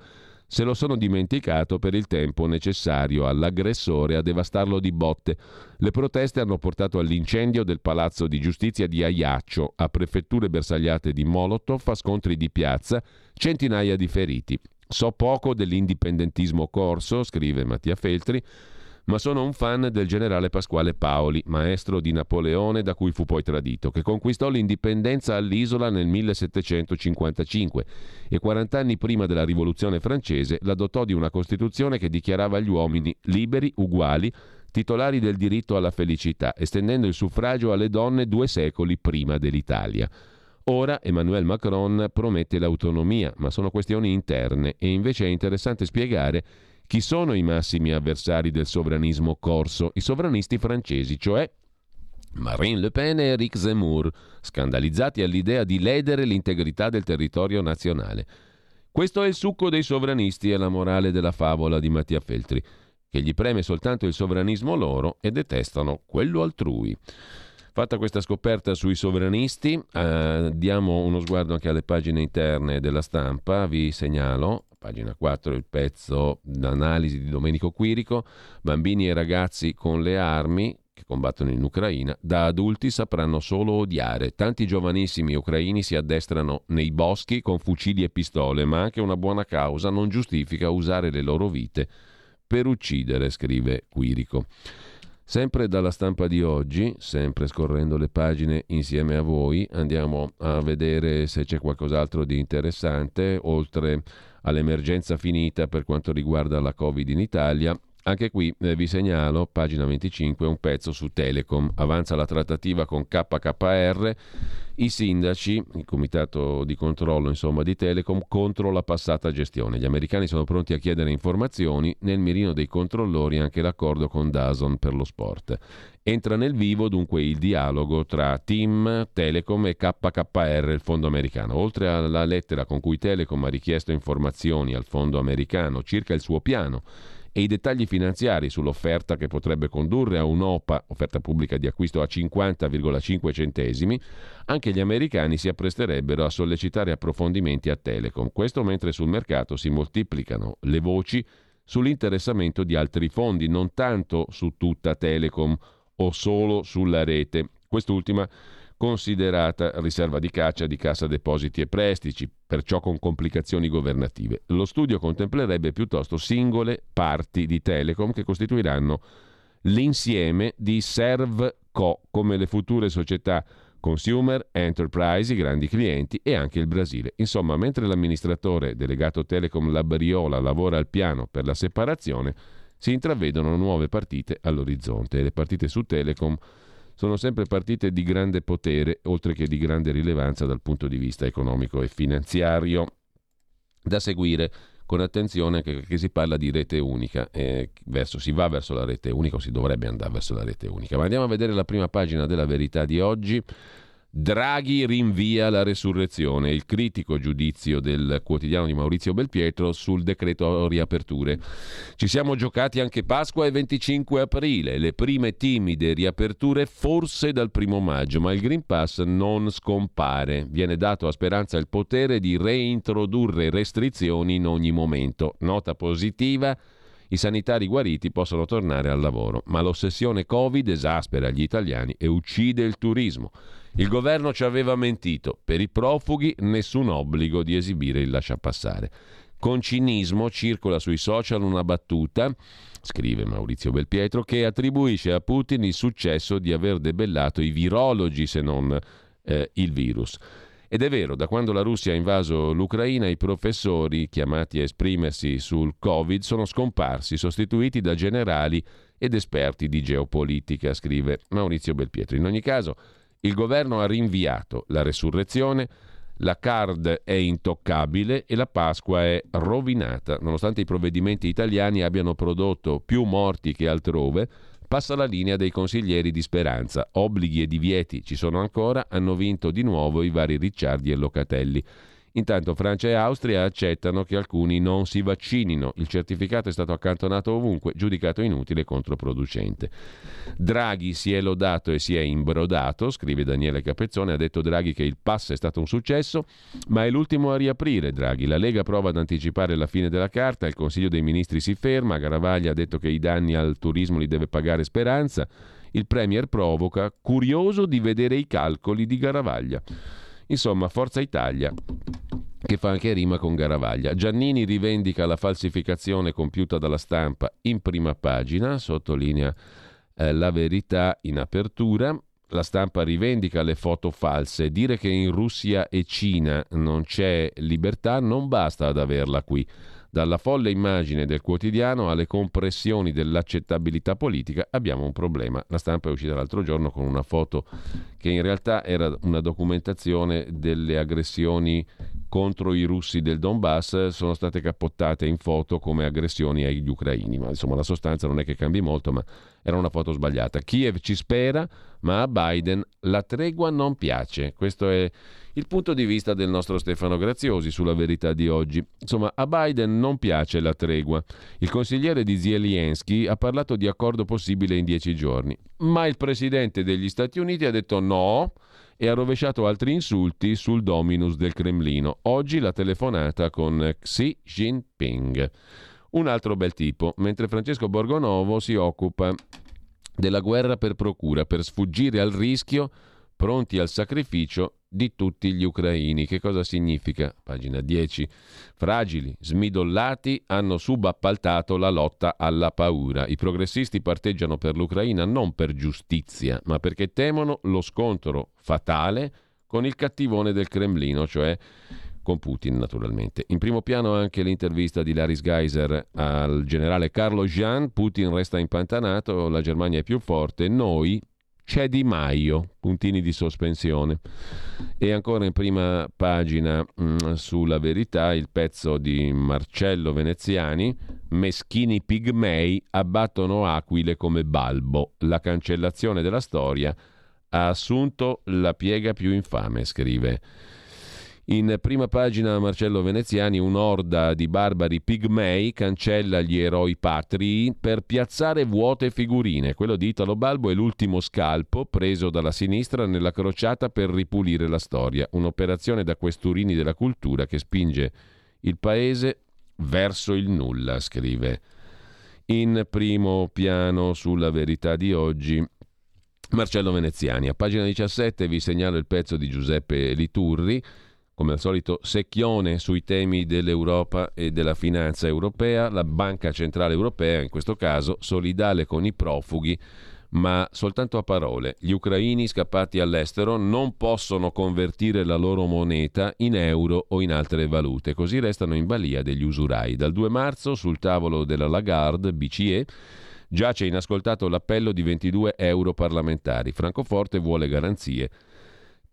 se lo sono dimenticato per il tempo necessario all'aggressore a devastarlo di botte. Le proteste hanno portato all'incendio del palazzo di giustizia di Ajaccio, a prefetture bersagliate di Molotov, a scontri di piazza, centinaia di feriti. So poco dell'indipendentismo corso, scrive Mattia Feltri, ma sono un fan del generale Pasquale Paoli, maestro di Napoleone da cui fu poi tradito, che conquistò l'indipendenza all'isola nel 1755 e 40 anni prima della rivoluzione francese la dotò di una Costituzione che dichiarava gli uomini liberi, uguali, titolari del diritto alla felicità, estendendo il suffragio alle donne due secoli prima dell'Italia. Ora Emmanuel Macron promette l'autonomia, ma sono questioni interne e invece è interessante spiegare chi sono i massimi avversari del sovranismo corso? I sovranisti francesi, cioè Marine Le Pen e Eric Zemmour, scandalizzati all'idea di ledere l'integrità del territorio nazionale. Questo è il succo dei sovranisti e la morale della favola di Mattia Feltri, che gli preme soltanto il sovranismo loro e detestano quello altrui. Fatta questa scoperta sui sovranisti, eh, diamo uno sguardo anche alle pagine interne della stampa, vi segnalo pagina 4 il pezzo d'analisi di Domenico Quirico, bambini e ragazzi con le armi che combattono in Ucraina, da adulti sapranno solo odiare. Tanti giovanissimi ucraini si addestrano nei boschi con fucili e pistole, ma anche una buona causa non giustifica usare le loro vite per uccidere, scrive Quirico. Sempre dalla stampa di oggi, sempre scorrendo le pagine insieme a voi, andiamo a vedere se c'è qualcos'altro di interessante, oltre all'emergenza finita per quanto riguarda la Covid in Italia. Anche qui eh, vi segnalo, pagina 25, un pezzo su Telecom. Avanza la trattativa con KKR, i sindaci, il comitato di controllo insomma, di Telecom, contro la passata gestione. Gli americani sono pronti a chiedere informazioni, nel mirino dei controllori anche l'accordo con Dazon per lo sport. Entra nel vivo dunque il dialogo tra Team, Telecom e KKR, il fondo americano. Oltre alla lettera con cui Telecom ha richiesto informazioni al fondo americano circa il suo piano e i dettagli finanziari sull'offerta che potrebbe condurre a un'OPA, offerta pubblica di acquisto a 50,5 centesimi, anche gli americani si appresterebbero a sollecitare approfondimenti a Telecom. Questo mentre sul mercato si moltiplicano le voci sull'interessamento di altri fondi, non tanto su tutta Telecom o solo sulla rete. Quest'ultima considerata riserva di caccia di cassa depositi e prestiti, perciò con complicazioni governative. Lo studio contemplerebbe piuttosto singole parti di Telecom che costituiranno l'insieme di ServCo, come le future società Consumer, Enterprise, i grandi clienti e anche il Brasile. Insomma, mentre l'amministratore delegato Telecom Labriola lavora al piano per la separazione, si intravedono nuove partite all'orizzonte e le partite su Telecom sono sempre partite di grande potere, oltre che di grande rilevanza dal punto di vista economico e finanziario. Da seguire con attenzione che, che si parla di rete unica, eh, verso, si va verso la rete unica o si dovrebbe andare verso la rete unica. Ma andiamo a vedere la prima pagina della verità di oggi Draghi rinvia la resurrezione, il critico giudizio del quotidiano di Maurizio Belpietro sul decreto riaperture. Ci siamo giocati anche Pasqua e 25 aprile, le prime timide riaperture forse dal primo maggio, ma il Green Pass non scompare. Viene dato a Speranza il potere di reintrodurre restrizioni in ogni momento. Nota positiva. I sanitari guariti possono tornare al lavoro, ma l'ossessione Covid esaspera gli italiani e uccide il turismo. Il governo ci aveva mentito. Per i profughi nessun obbligo di esibire il lasciapassare. Con cinismo circola sui social una battuta, scrive Maurizio Belpietro, che attribuisce a Putin il successo di aver debellato i virologi se non eh, il virus. Ed è vero, da quando la Russia ha invaso l'Ucraina i professori chiamati a esprimersi sul Covid sono scomparsi, sostituiti da generali ed esperti di geopolitica, scrive Maurizio Belpietro. In ogni caso, il governo ha rinviato la resurrezione, la card è intoccabile e la Pasqua è rovinata. Nonostante i provvedimenti italiani abbiano prodotto più morti che altrove, passa la linea dei consiglieri di speranza. Obblighi e divieti ci sono ancora, hanno vinto di nuovo i vari Ricciardi e Locatelli. Intanto Francia e Austria accettano che alcuni non si vaccinino. Il certificato è stato accantonato ovunque, giudicato inutile e controproducente. Draghi si è lodato e si è imbrodato, scrive Daniele Capezzone, ha detto Draghi che il pass è stato un successo, ma è l'ultimo a riaprire Draghi. La Lega prova ad anticipare la fine della carta, il Consiglio dei Ministri si ferma, Garavaglia ha detto che i danni al turismo li deve pagare Speranza, il Premier provoca, curioso di vedere i calcoli di Garavaglia. Insomma, Forza Italia che fa anche rima con Garavaglia. Giannini rivendica la falsificazione compiuta dalla stampa in prima pagina, sottolinea eh, la verità in apertura. La stampa rivendica le foto false. Dire che in Russia e Cina non c'è libertà non basta ad averla qui. Dalla folle immagine del quotidiano alle compressioni dell'accettabilità politica abbiamo un problema. La stampa è uscita l'altro giorno con una foto che in realtà era una documentazione delle aggressioni contro i russi del Donbass sono state cappottate in foto come aggressioni agli ucraini, ma insomma la sostanza non è che cambi molto, ma era una foto sbagliata. Kiev ci spera, ma a Biden la tregua non piace. Questo è il punto di vista del nostro Stefano Graziosi sulla verità di oggi. Insomma, a Biden non piace la tregua. Il consigliere di Zelensky ha parlato di accordo possibile in dieci giorni, ma il presidente degli Stati Uniti ha detto no e ha rovesciato altri insulti sul dominus del Cremlino. Oggi la telefonata con Xi Jinping. Un altro bel tipo, mentre Francesco Borgonovo si occupa della guerra per procura, per sfuggire al rischio, pronti al sacrificio di tutti gli ucraini. Che cosa significa? Pagina 10. Fragili, smidollati hanno subappaltato la lotta alla paura. I progressisti parteggiano per l'Ucraina non per giustizia, ma perché temono lo scontro fatale con il cattivone del Cremlino, cioè con Putin naturalmente. In primo piano anche l'intervista di Laris Geiser al generale Carlo Jean, Putin resta impantanato, la Germania è più forte, noi, c'è Di Maio, puntini di sospensione. E ancora in prima pagina mh, mm, sulla verità il pezzo di Marcello Veneziani, meschini pigmei abbattono aquile come balbo, la cancellazione della storia ha assunto la piega più infame, scrive. In prima pagina Marcello Veneziani, un'orda di barbari pigmei cancella gli eroi patrii per piazzare vuote figurine. Quello di Italo Balbo è l'ultimo scalpo preso dalla sinistra nella crociata per ripulire la storia. Un'operazione da questurini della cultura che spinge il paese verso il nulla, scrive. In primo piano sulla verità di oggi Marcello Veneziani. A pagina 17 vi segnalo il pezzo di Giuseppe Liturri come al solito secchione sui temi dell'Europa e della finanza europea, la Banca Centrale Europea in questo caso solidale con i profughi, ma soltanto a parole. Gli ucraini scappati all'estero non possono convertire la loro moneta in euro o in altre valute, così restano in balia degli usurai. Dal 2 marzo sul tavolo della Lagarde BCE giace inascoltato l'appello di 22 euro parlamentari. Francoforte vuole garanzie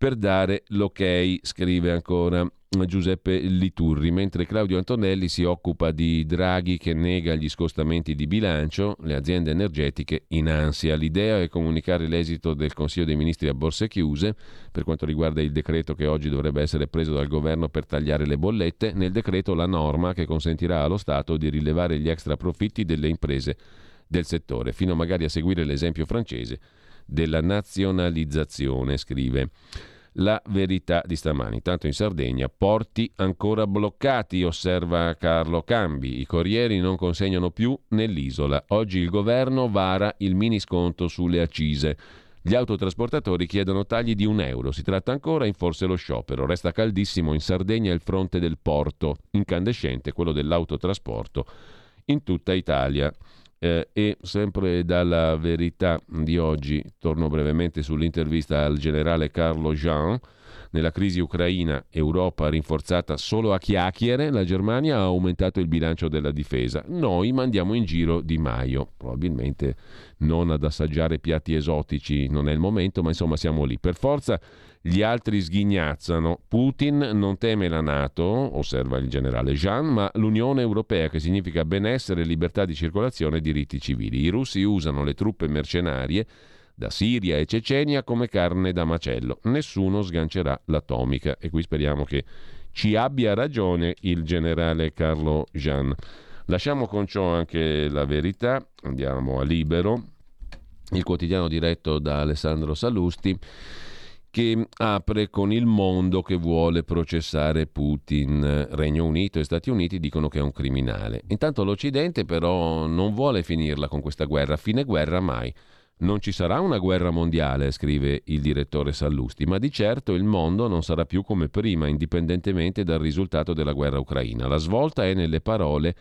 per dare l'ok, scrive ancora. Giuseppe Liturri, mentre Claudio Antonelli si occupa di Draghi che nega gli scostamenti di bilancio, le aziende energetiche in ansia. L'idea è comunicare l'esito del Consiglio dei Ministri a borse chiuse per quanto riguarda il decreto che oggi dovrebbe essere preso dal governo per tagliare le bollette, nel decreto la norma che consentirà allo Stato di rilevare gli extra profitti delle imprese del settore, fino magari a seguire l'esempio francese della nazionalizzazione, scrive la verità di stamani. Intanto in Sardegna porti ancora bloccati, osserva Carlo Cambi. I corrieri non consegnano più nell'isola. Oggi il governo vara il mini sconto sulle accise. Gli autotrasportatori chiedono tagli di un euro. Si tratta ancora in forse lo sciopero. Resta caldissimo in Sardegna il fronte del porto, incandescente quello dell'autotrasporto in tutta Italia. Eh, e sempre dalla verità di oggi, torno brevemente sull'intervista al generale Carlo Jean. Nella crisi ucraina, Europa rinforzata solo a chiacchiere, la Germania ha aumentato il bilancio della difesa. Noi mandiamo in giro Di Maio, probabilmente non ad assaggiare piatti esotici, non è il momento, ma insomma siamo lì. Per forza gli altri sghignazzano. Putin non teme la Nato, osserva il generale Jean, ma l'Unione Europea, che significa benessere, libertà di circolazione e diritti civili. I russi usano le truppe mercenarie da Siria e Cecenia come carne da macello. Nessuno sgancerà l'atomica. E qui speriamo che ci abbia ragione il generale Carlo Jean. Lasciamo con ciò anche la verità, andiamo a Libero, il quotidiano diretto da Alessandro Salusti che apre con il mondo che vuole processare Putin. Regno Unito e Stati Uniti dicono che è un criminale. Intanto l'Occidente però non vuole finirla con questa guerra, fine guerra mai. Non ci sarà una guerra mondiale, scrive il direttore Sallusti, ma di certo il mondo non sarà più come prima, indipendentemente dal risultato della guerra ucraina. La svolta è nelle parole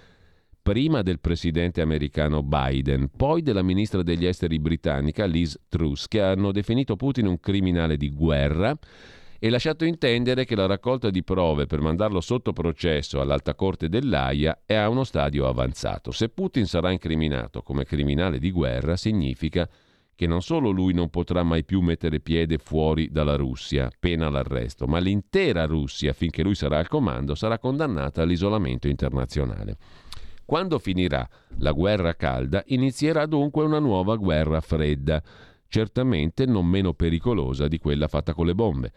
prima del presidente americano Biden, poi della ministra degli esteri britannica Liz Truss, che hanno definito Putin un criminale di guerra e lasciato intendere che la raccolta di prove per mandarlo sotto processo all'alta corte dell'AIA è a uno stadio avanzato. Se Putin sarà incriminato come criminale di guerra, significa che non solo lui non potrà mai più mettere piede fuori dalla Russia, pena l'arresto, ma l'intera Russia, finché lui sarà al comando, sarà condannata all'isolamento internazionale. Quando finirà la guerra calda, inizierà dunque una nuova guerra fredda, certamente non meno pericolosa di quella fatta con le bombe.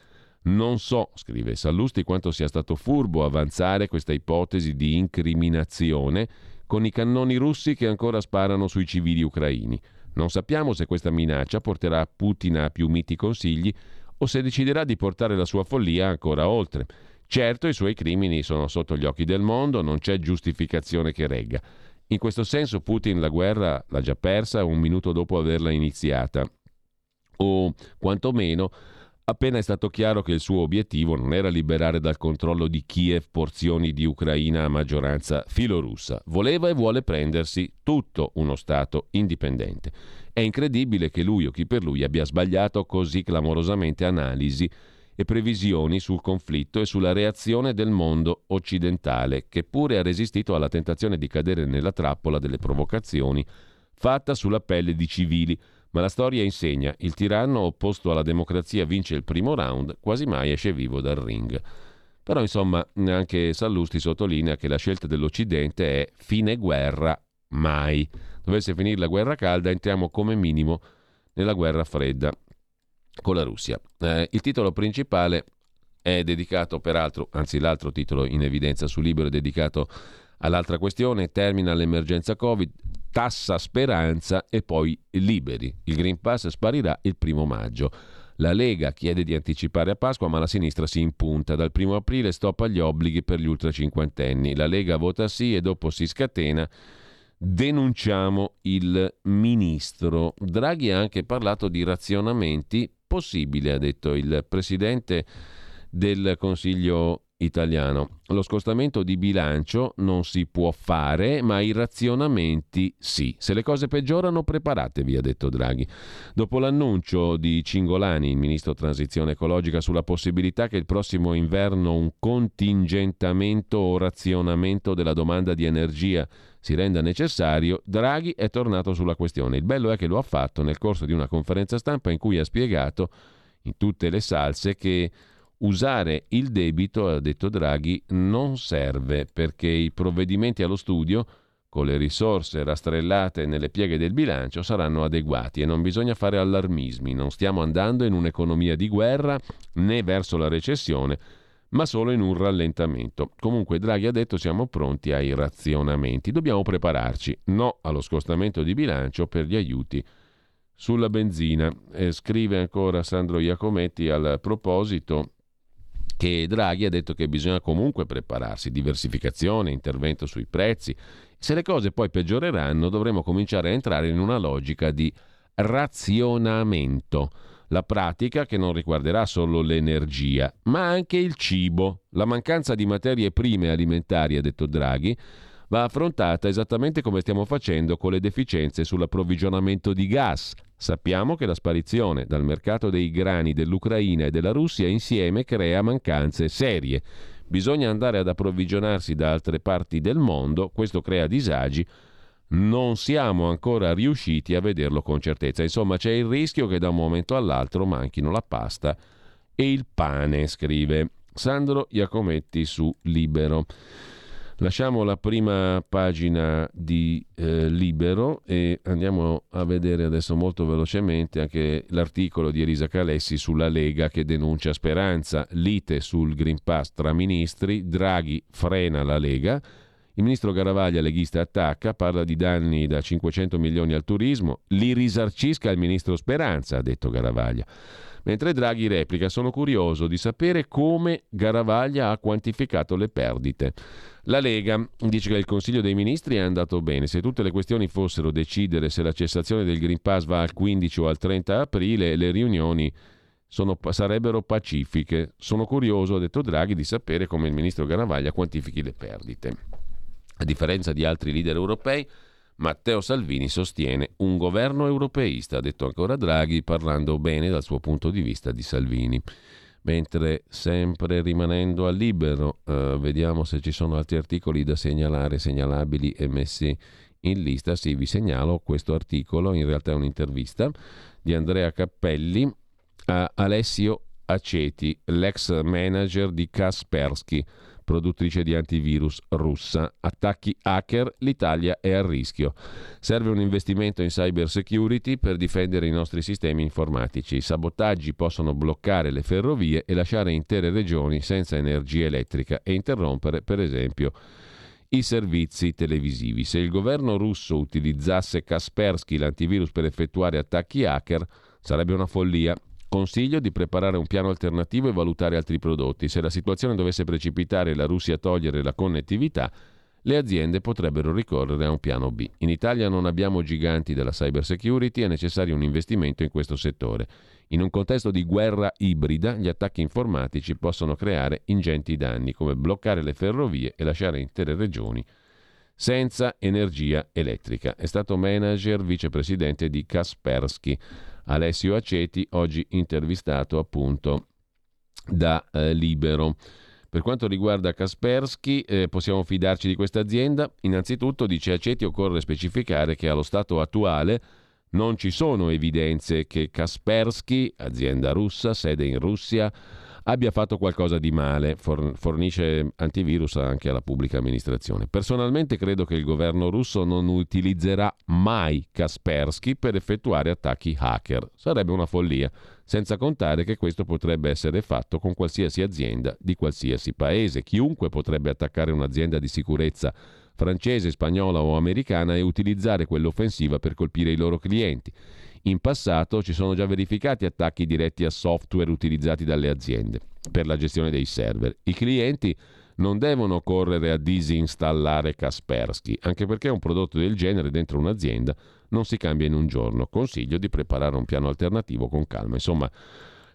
Non so, scrive Sallusti, quanto sia stato furbo avanzare questa ipotesi di incriminazione con i cannoni russi che ancora sparano sui civili ucraini. Non sappiamo se questa minaccia porterà Putin a più miti consigli o se deciderà di portare la sua follia ancora oltre. Certo, i suoi crimini sono sotto gli occhi del mondo, non c'è giustificazione che regga. In questo senso Putin la guerra l'ha già persa un minuto dopo averla iniziata, o quantomeno appena è stato chiaro che il suo obiettivo non era liberare dal controllo di Kiev porzioni di Ucraina a maggioranza filorussa, voleva e vuole prendersi tutto uno Stato indipendente. È incredibile che lui o chi per lui abbia sbagliato così clamorosamente analisi e previsioni sul conflitto e sulla reazione del mondo occidentale, che pure ha resistito alla tentazione di cadere nella trappola delle provocazioni fatta sulla pelle di civili. Ma la storia insegna, il tiranno opposto alla democrazia vince il primo round, quasi mai esce vivo dal ring. Però insomma anche Sallusti sottolinea che la scelta dell'Occidente è fine guerra mai. Dovesse finire la guerra calda entriamo come minimo nella guerra fredda con la Russia. Eh, il titolo principale è dedicato peraltro, anzi l'altro titolo in evidenza su Libero è dedicato all'altra questione, termina l'emergenza Covid, tassa speranza e poi liberi. Il Green Pass sparirà il primo maggio. La Lega chiede di anticipare a Pasqua, ma la sinistra si impunta. Dal primo aprile stop agli obblighi per gli ultracinquantenni. La Lega vota sì e dopo si scatena denunciamo il ministro. Draghi ha anche parlato di razionamenti possibili, ha detto il presidente del Consiglio italiano. Lo scostamento di bilancio non si può fare, ma i razionamenti sì. Se le cose peggiorano, preparatevi, ha detto Draghi. Dopo l'annuncio di Cingolani, il ministro transizione ecologica, sulla possibilità che il prossimo inverno un contingentamento o razionamento della domanda di energia si renda necessario, Draghi è tornato sulla questione. Il bello è che lo ha fatto nel corso di una conferenza stampa in cui ha spiegato in tutte le salse che Usare il debito, ha detto Draghi, non serve perché i provvedimenti allo studio con le risorse rastrellate nelle pieghe del bilancio saranno adeguati e non bisogna fare allarmismi, non stiamo andando in un'economia di guerra né verso la recessione, ma solo in un rallentamento. Comunque Draghi ha detto siamo pronti ai razionamenti, dobbiamo prepararci, no allo scostamento di bilancio per gli aiuti sulla benzina. E scrive ancora Sandro Iacometti al proposito che Draghi ha detto che bisogna comunque prepararsi, diversificazione, intervento sui prezzi. Se le cose poi peggioreranno dovremo cominciare a entrare in una logica di razionamento. La pratica che non riguarderà solo l'energia, ma anche il cibo. La mancanza di materie prime alimentari, ha detto Draghi, va affrontata esattamente come stiamo facendo con le deficienze sull'approvvigionamento di gas. Sappiamo che la sparizione dal mercato dei grani dell'Ucraina e della Russia insieme crea mancanze serie. Bisogna andare ad approvvigionarsi da altre parti del mondo, questo crea disagi. Non siamo ancora riusciti a vederlo con certezza. Insomma, c'è il rischio che da un momento all'altro manchino la pasta e il pane, scrive Sandro Iacometti su Libero. Lasciamo la prima pagina di eh, Libero e andiamo a vedere adesso molto velocemente anche l'articolo di Elisa Calessi sulla Lega che denuncia Speranza, lite sul Green Pass tra ministri, Draghi frena la Lega. Il ministro Garavaglia, leghista, attacca, parla di danni da 500 milioni al turismo, li risarcisca il ministro Speranza, ha detto Garavaglia. Mentre Draghi replica, sono curioso di sapere come Garavaglia ha quantificato le perdite. La Lega dice che il Consiglio dei Ministri è andato bene. Se tutte le questioni fossero decidere se la cessazione del Green Pass va al 15 o al 30 aprile, le riunioni sono, sarebbero pacifiche. Sono curioso, ha detto Draghi, di sapere come il ministro Garavaglia quantifichi le perdite. A differenza di altri leader europei, Matteo Salvini sostiene un governo europeista, ha detto ancora Draghi, parlando bene dal suo punto di vista di Salvini mentre sempre rimanendo a libero eh, vediamo se ci sono altri articoli da segnalare, segnalabili e messi in lista. Sì, vi segnalo questo articolo, in realtà è un'intervista di Andrea Cappelli a Alessio Aceti, l'ex manager di Kaspersky produttrice di antivirus russa. Attacchi hacker, l'Italia è a rischio. Serve un investimento in cyber security per difendere i nostri sistemi informatici. I sabotaggi possono bloccare le ferrovie e lasciare intere regioni senza energia elettrica e interrompere, per esempio, i servizi televisivi. Se il governo russo utilizzasse Kaspersky, l'antivirus per effettuare attacchi hacker, sarebbe una follia. Consiglio di preparare un piano alternativo e valutare altri prodotti. Se la situazione dovesse precipitare e la Russia togliere la connettività, le aziende potrebbero ricorrere a un piano B. In Italia non abbiamo giganti della cyber security, è necessario un investimento in questo settore. In un contesto di guerra ibrida, gli attacchi informatici possono creare ingenti danni, come bloccare le ferrovie e lasciare intere regioni senza energia elettrica. È stato manager vicepresidente di Kaspersky. Alessio Aceti, oggi intervistato appunto da eh, Libero. Per quanto riguarda Kaspersky, eh, possiamo fidarci di questa azienda? Innanzitutto, dice Aceti, occorre specificare che allo stato attuale non ci sono evidenze che Kaspersky, azienda russa, sede in Russia, abbia fatto qualcosa di male, fornisce antivirus anche alla pubblica amministrazione. Personalmente credo che il governo russo non utilizzerà mai Kaspersky per effettuare attacchi hacker. Sarebbe una follia, senza contare che questo potrebbe essere fatto con qualsiasi azienda di qualsiasi paese. Chiunque potrebbe attaccare un'azienda di sicurezza francese, spagnola o americana e utilizzare quell'offensiva per colpire i loro clienti. In passato ci sono già verificati attacchi diretti a software utilizzati dalle aziende per la gestione dei server. I clienti non devono correre a disinstallare Kaspersky, anche perché un prodotto del genere dentro un'azienda non si cambia in un giorno. Consiglio di preparare un piano alternativo con calma. Insomma,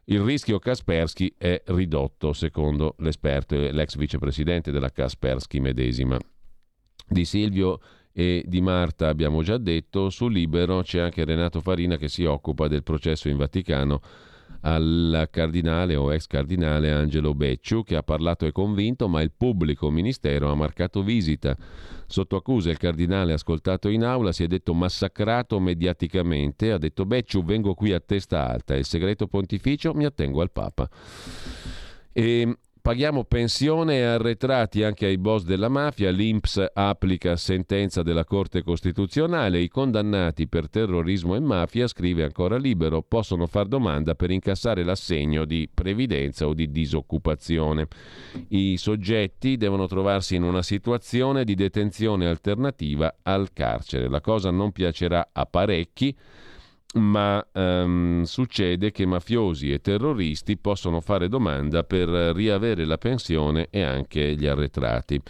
il rischio Kaspersky è ridotto, secondo l'esperto e l'ex vicepresidente della Kaspersky medesima. Di Silvio e di Marta abbiamo già detto, su Libero c'è anche Renato Farina che si occupa del processo in Vaticano al cardinale o ex cardinale Angelo Becciu che ha parlato e convinto ma il pubblico ministero ha marcato visita. Sotto accusa il cardinale ascoltato in aula si è detto massacrato mediaticamente, ha detto Becciu vengo qui a testa alta, il segreto pontificio mi attengo al Papa. E Paghiamo pensione e arretrati anche ai boss della mafia, l'Inps applica sentenza della Corte Costituzionale, i condannati per terrorismo e mafia, scrive ancora libero, possono far domanda per incassare l'assegno di previdenza o di disoccupazione. I soggetti devono trovarsi in una situazione di detenzione alternativa al carcere. La cosa non piacerà a parecchi ma um, succede che mafiosi e terroristi possono fare domanda per riavere la pensione e anche gli arretrati.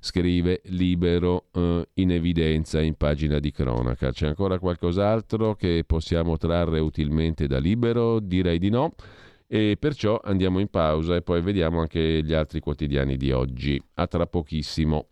Scrive Libero uh, in evidenza in pagina di cronaca. C'è ancora qualcos'altro che possiamo trarre utilmente da Libero? Direi di no. E perciò andiamo in pausa e poi vediamo anche gli altri quotidiani di oggi. A tra pochissimo.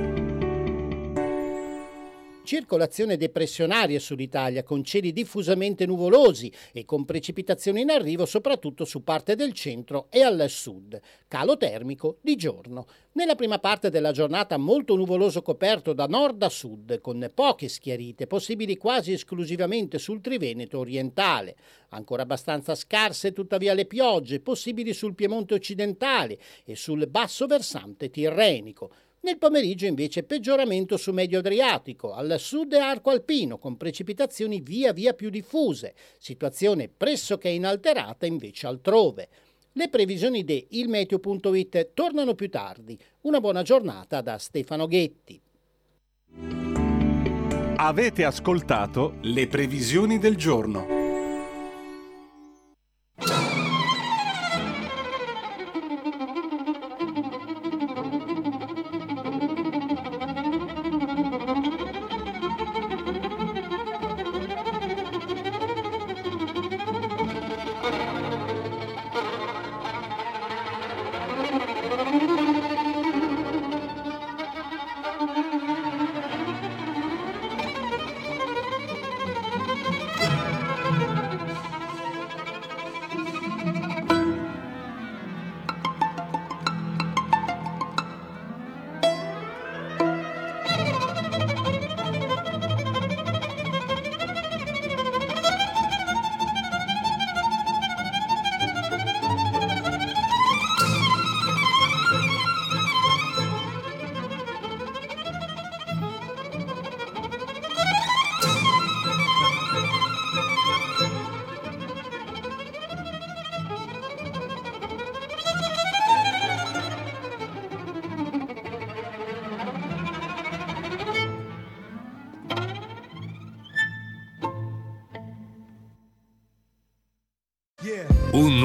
Circolazione depressionaria sull'Italia con cieli diffusamente nuvolosi e con precipitazioni in arrivo soprattutto su parte del centro e al sud. Calo termico di giorno. Nella prima parte della giornata molto nuvoloso coperto da nord a sud con poche schiarite possibili quasi esclusivamente sul Triveneto orientale. Ancora abbastanza scarse tuttavia le piogge possibili sul Piemonte occidentale e sul basso versante tirrenico. Nel pomeriggio invece peggioramento su Medio Adriatico, al sud e arco alpino, con precipitazioni via via più diffuse, situazione pressoché inalterata invece altrove. Le previsioni di ilmeteo.it tornano più tardi. Una buona giornata da Stefano Ghetti. Avete ascoltato le previsioni del giorno.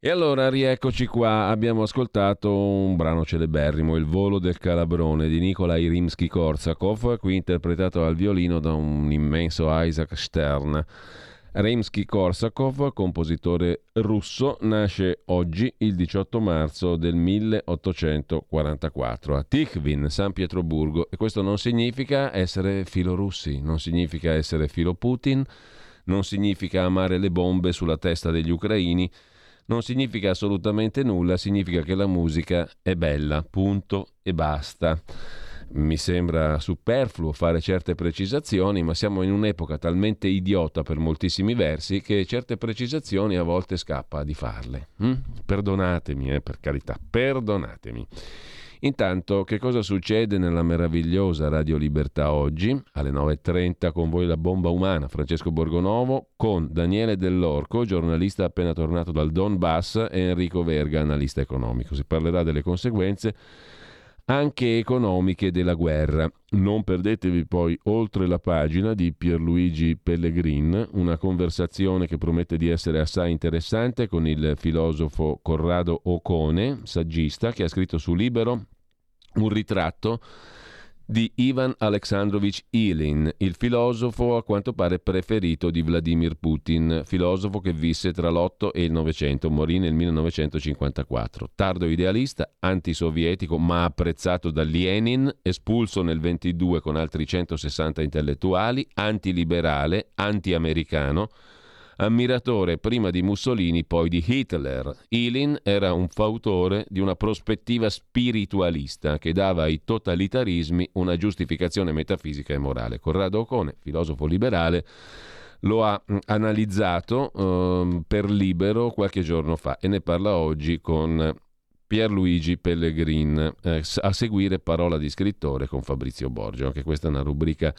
E allora rieccoci qua, abbiamo ascoltato un brano celeberrimo, Il volo del calabrone di Nikolai Rimsky-Korsakov, qui interpretato al violino da un immenso Isaac Stern. Rimsky-Korsakov, compositore russo, nasce oggi il 18 marzo del 1844 a Tikhvin, San Pietroburgo e questo non significa essere filorussi, non significa essere filo Putin, non significa amare le bombe sulla testa degli ucraini, non significa assolutamente nulla, significa che la musica è bella, punto e basta. Mi sembra superfluo fare certe precisazioni, ma siamo in un'epoca talmente idiota per moltissimi versi che certe precisazioni a volte scappa di farle. Hm? Perdonatemi, eh, per carità, perdonatemi. Intanto, che cosa succede nella meravigliosa Radio Libertà oggi? Alle 9.30 con voi la bomba umana, Francesco Borgonovo, con Daniele Dell'Orco, giornalista appena tornato dal Donbass, e Enrico Verga, analista economico. Si parlerà delle conseguenze anche economiche della guerra. Non perdetevi poi oltre la pagina di Pierluigi Pellegrin, una conversazione che promette di essere assai interessante con il filosofo Corrado Ocone, saggista, che ha scritto su Libero un ritratto di Ivan Alexandrovich Ilin, il filosofo a quanto pare preferito di Vladimir Putin, filosofo che visse tra l'8 e il 900, morì nel 1954. Tardo idealista, antisovietico ma apprezzato da Lenin, espulso nel 22 con altri 160 intellettuali, antiliberale, anti-americano, ammiratore prima di Mussolini, poi di Hitler. Ilin era un fautore di una prospettiva spiritualista che dava ai totalitarismi una giustificazione metafisica e morale. Corrado Ocone, filosofo liberale, lo ha mm, analizzato eh, per libero qualche giorno fa e ne parla oggi con Pierluigi Pellegrin. Eh, a seguire parola di scrittore con Fabrizio Borgio, anche questa è una rubrica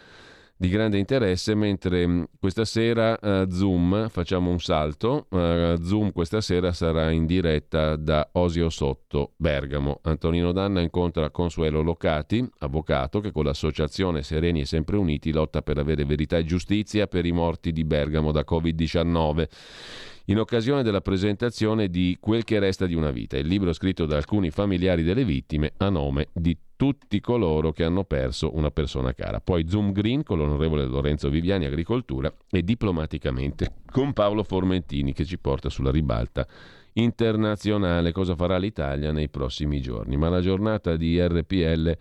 di grande interesse, mentre mm, questa sera uh, Zoom, facciamo un salto, uh, Zoom questa sera sarà in diretta da Osio Sotto, Bergamo. Antonino Danna incontra Consuelo Locati, avvocato che con l'associazione Sereni e Sempre Uniti lotta per avere verità e giustizia per i morti di Bergamo da Covid-19 in occasione della presentazione di Quel che resta di una vita, il libro scritto da alcuni familiari delle vittime a nome di tutti coloro che hanno perso una persona cara. Poi Zoom Green con l'onorevole Lorenzo Viviani, Agricoltura, e diplomaticamente con Paolo Formentini che ci porta sulla ribalta internazionale, cosa farà l'Italia nei prossimi giorni. Ma la giornata di RPL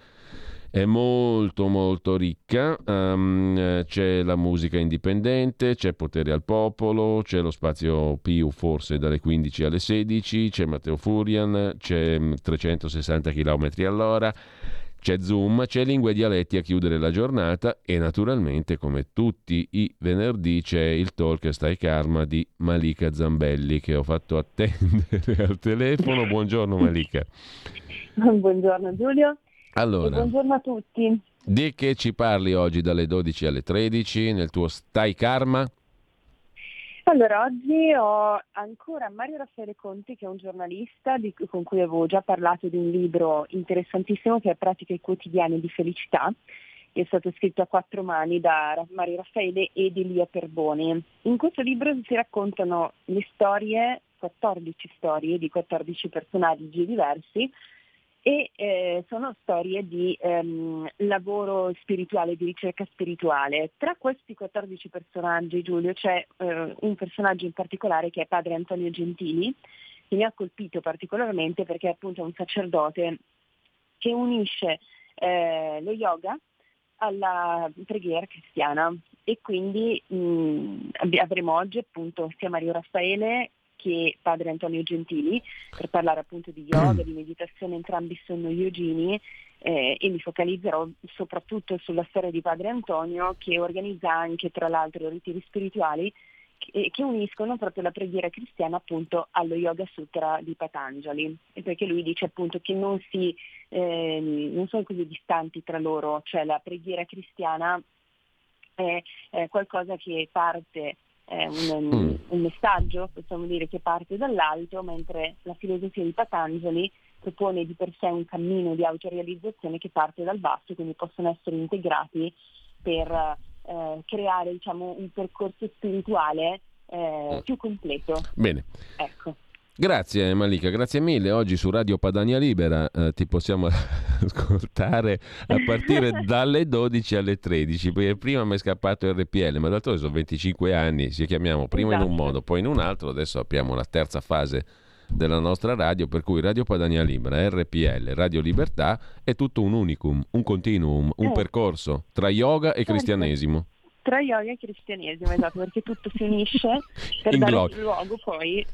è molto molto ricca, um, c'è la musica indipendente, c'è potere al popolo, c'è lo spazio più forse dalle 15 alle 16, c'è Matteo Furian, c'è 360 km all'ora, c'è Zoom, c'è Lingue e Dialetti a chiudere la giornata e naturalmente come tutti i venerdì c'è il talk Stai Karma di Malika Zambelli che ho fatto attendere al telefono. Buongiorno Malika. Buongiorno Giulio. Allora, buongiorno a tutti. Di che ci parli oggi dalle 12 alle 13 nel tuo Stai Karma? Allora, oggi ho ancora Mario Raffaele Conti, che è un giornalista di, con cui avevo già parlato di un libro interessantissimo che è Pratiche quotidiane di felicità, che è stato scritto a quattro mani da Mario Raffaele ed Elia Perboni. In questo libro si raccontano le storie, 14 storie di 14 personaggi diversi, e eh, sono storie di ehm, lavoro spirituale, di ricerca spirituale. Tra questi 14 personaggi, Giulio, c'è eh, un personaggio in particolare che è padre Antonio Gentili, che mi ha colpito particolarmente perché è appunto un sacerdote che unisce eh, lo yoga alla preghiera cristiana e quindi mh, avremo oggi appunto sia Mario Raffaele che padre Antonio Gentili per parlare appunto di yoga, di meditazione, entrambi sono yogini eh, e mi focalizzerò soprattutto sulla storia di padre Antonio che organizza anche tra l'altro ritiri spirituali che, che uniscono proprio la preghiera cristiana appunto allo Yoga Sutra di Patanjali. E perché lui dice appunto che non, si, eh, non sono così distanti tra loro, cioè la preghiera cristiana è, è qualcosa che parte è un, mm. un, messaggio, possiamo dire, che parte dall'alto, mentre la filosofia di Patanjali propone di per sé un cammino di autorealizzazione che parte dal basso, quindi possono essere integrati per eh, creare diciamo, un percorso spirituale eh, mm. più completo. Bene. Ecco. Grazie Malika, grazie mille. Oggi su Radio Padania Libera eh, ti possiamo ascoltare a partire dalle 12 alle 13, perché prima mi è scappato RPL, ma d'altronde sono 25 anni, ci chiamiamo prima esatto. in un esatto. modo, poi in un altro, adesso apriamo la terza fase della nostra radio, per cui Radio Padania Libera, RPL, Radio Libertà è tutto un unicum, un continuum, un eh. percorso tra yoga e certo. cristianesimo tra yoga e cristianesimo, esatto, perché tutto si unisce per In dare luogo poi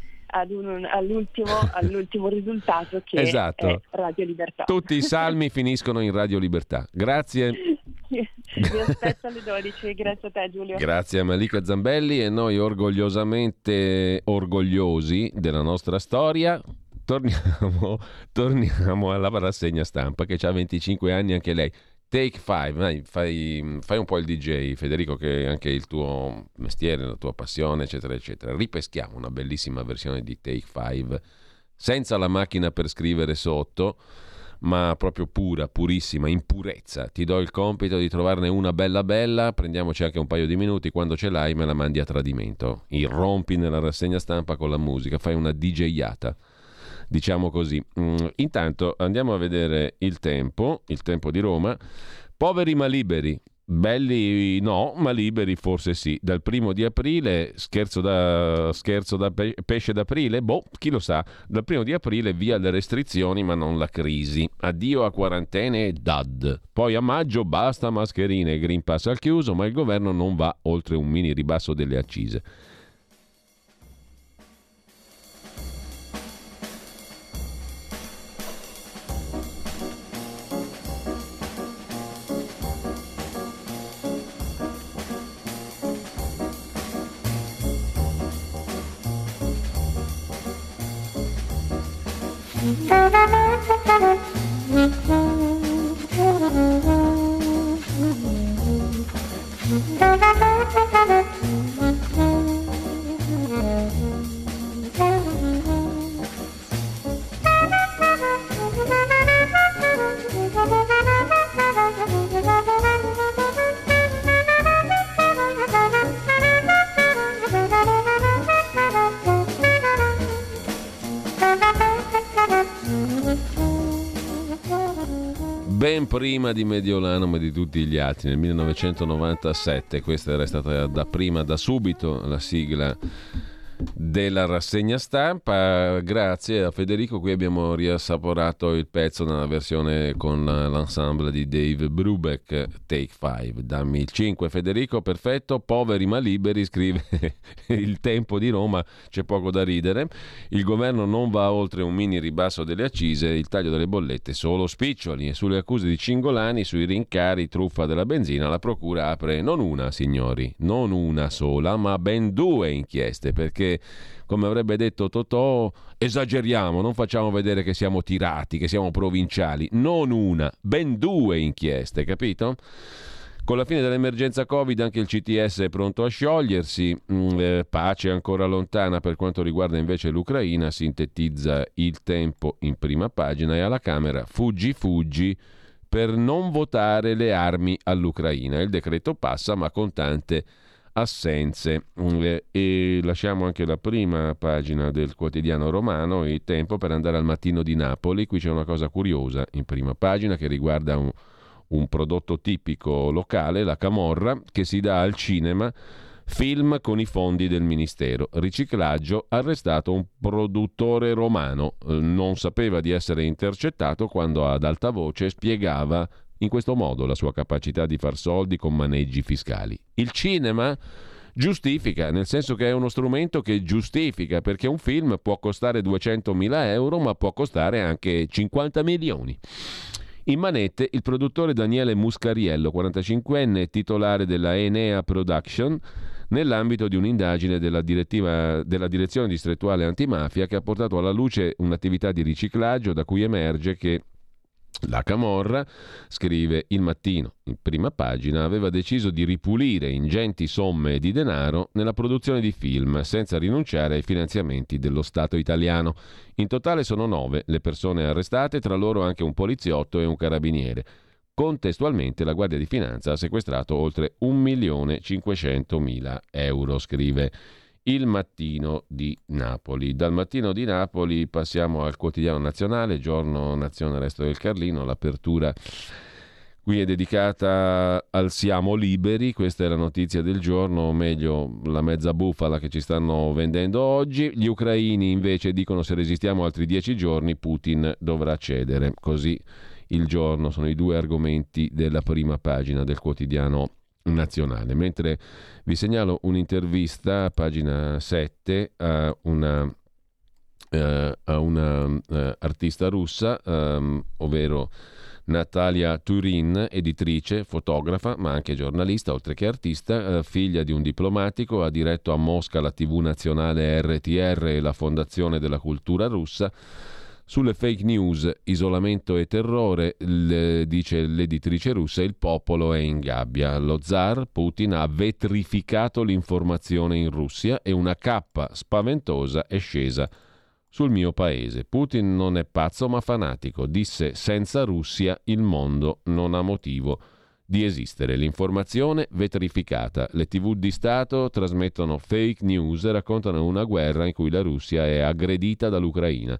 un, all'ultimo, all'ultimo, risultato che esatto. è Radio Libertà. Tutti i salmi finiscono in Radio Libertà. Grazie. Vi aspetto alle 12, grazie a te Giulio. Grazie a Malika Zambelli e noi orgogliosamente orgogliosi della nostra storia torniamo, torniamo alla rassegna stampa che ha 25 anni anche lei. Take 5, fai, fai, un po' il DJ, Federico, che è anche il tuo mestiere, la tua passione, eccetera, eccetera. Ripeschiamo una bellissima versione di Take 5 senza la macchina per scrivere sotto, ma proprio pura, purissima, in purezza. Ti do il compito di trovarne una bella bella, prendiamoci anche un paio di minuti, quando ce l'hai me la mandi a tradimento. Irrompi nella rassegna stampa con la musica, fai una DJata diciamo così. Mm, intanto andiamo a vedere il tempo, il tempo di Roma. Poveri ma liberi, Belli no, ma liberi forse sì. Dal primo di aprile, scherzo da, scherzo da pesce d'aprile? Boh, chi lo sa. Dal primo di aprile via le restrizioni ma non la crisi. Addio a quarantene e DAD. Poi a maggio basta mascherine e Green Pass al chiuso, ma il governo non va oltre un mini ribasso delle accise. Prima di Mediolano, ma di tutti gli altri, nel 1997. Questa era stata da prima, da subito, la sigla della rassegna stampa. Grazie a Federico, qui abbiamo riassaporato il pezzo nella versione con l'ensemble di Dave Brubeck, Take 5. Dammi il 5 Federico, perfetto, poveri ma liberi, scrive il tempo di Roma, c'è poco da ridere. Il governo non va oltre un mini ribasso delle accise, il taglio delle bollette solo spiccioli e sulle accuse di Cingolani sui rincari truffa della benzina la procura apre non una, signori, non una sola, ma ben due inchieste perché come avrebbe detto Totò, esageriamo, non facciamo vedere che siamo tirati, che siamo provinciali, non una, ben due inchieste, capito? Con la fine dell'emergenza Covid anche il CTS è pronto a sciogliersi, mm, eh, pace ancora lontana per quanto riguarda invece l'Ucraina, sintetizza il tempo in prima pagina e alla Camera fuggi fuggi per non votare le armi all'Ucraina. Il decreto passa ma con tante assenze. Mm, e lasciamo anche la prima pagina del quotidiano romano, il tempo per andare al mattino di Napoli. Qui c'è una cosa curiosa in prima pagina che riguarda un, un prodotto tipico locale, la camorra, che si dà al cinema. Film con i fondi del Ministero. Riciclaggio, arrestato un produttore romano. Eh, non sapeva di essere intercettato quando ad alta voce spiegava in questo modo la sua capacità di far soldi con maneggi fiscali. Il cinema giustifica, nel senso che è uno strumento che giustifica, perché un film può costare 200.000 euro, ma può costare anche 50 milioni. In manette il produttore Daniele Muscariello, 45enne, titolare della Enea Production, nell'ambito di un'indagine della, della Direzione Distrettuale Antimafia che ha portato alla luce un'attività di riciclaggio da cui emerge che la Camorra, scrive Il Mattino, in prima pagina, aveva deciso di ripulire ingenti somme di denaro nella produzione di film, senza rinunciare ai finanziamenti dello Stato italiano. In totale sono nove le persone arrestate, tra loro anche un poliziotto e un carabiniere. Contestualmente la Guardia di Finanza ha sequestrato oltre 1.500.000 euro, scrive il mattino di Napoli. Dal mattino di Napoli passiamo al quotidiano nazionale, giorno Nazione Resto del Carlino, l'apertura qui è dedicata al siamo liberi, questa è la notizia del giorno, o meglio la mezza bufala che ci stanno vendendo oggi. Gli ucraini invece dicono se resistiamo altri dieci giorni Putin dovrà cedere. Così il giorno sono i due argomenti della prima pagina del quotidiano nazionale. Mentre vi segnalo un'intervista pagina 7 a una, eh, a una eh, artista russa, um, ovvero Natalia Turin, editrice, fotografa, ma anche giornalista, oltre che artista, eh, figlia di un diplomatico, ha diretto a Mosca la TV nazionale RTR e la Fondazione della Cultura Russa Sulle fake news, isolamento e terrore, l- dice l'editrice russa, il popolo è in gabbia. Lo zar Putin ha vetrificato l'informazione in Russia e una cappa spaventosa è scesa sul mio paese. Putin non è pazzo ma fanatico. Disse senza Russia il mondo non ha motivo di esistere. L'informazione vetrificata. Le tv di Stato trasmettono fake news e raccontano una guerra in cui la Russia è aggredita dall'Ucraina.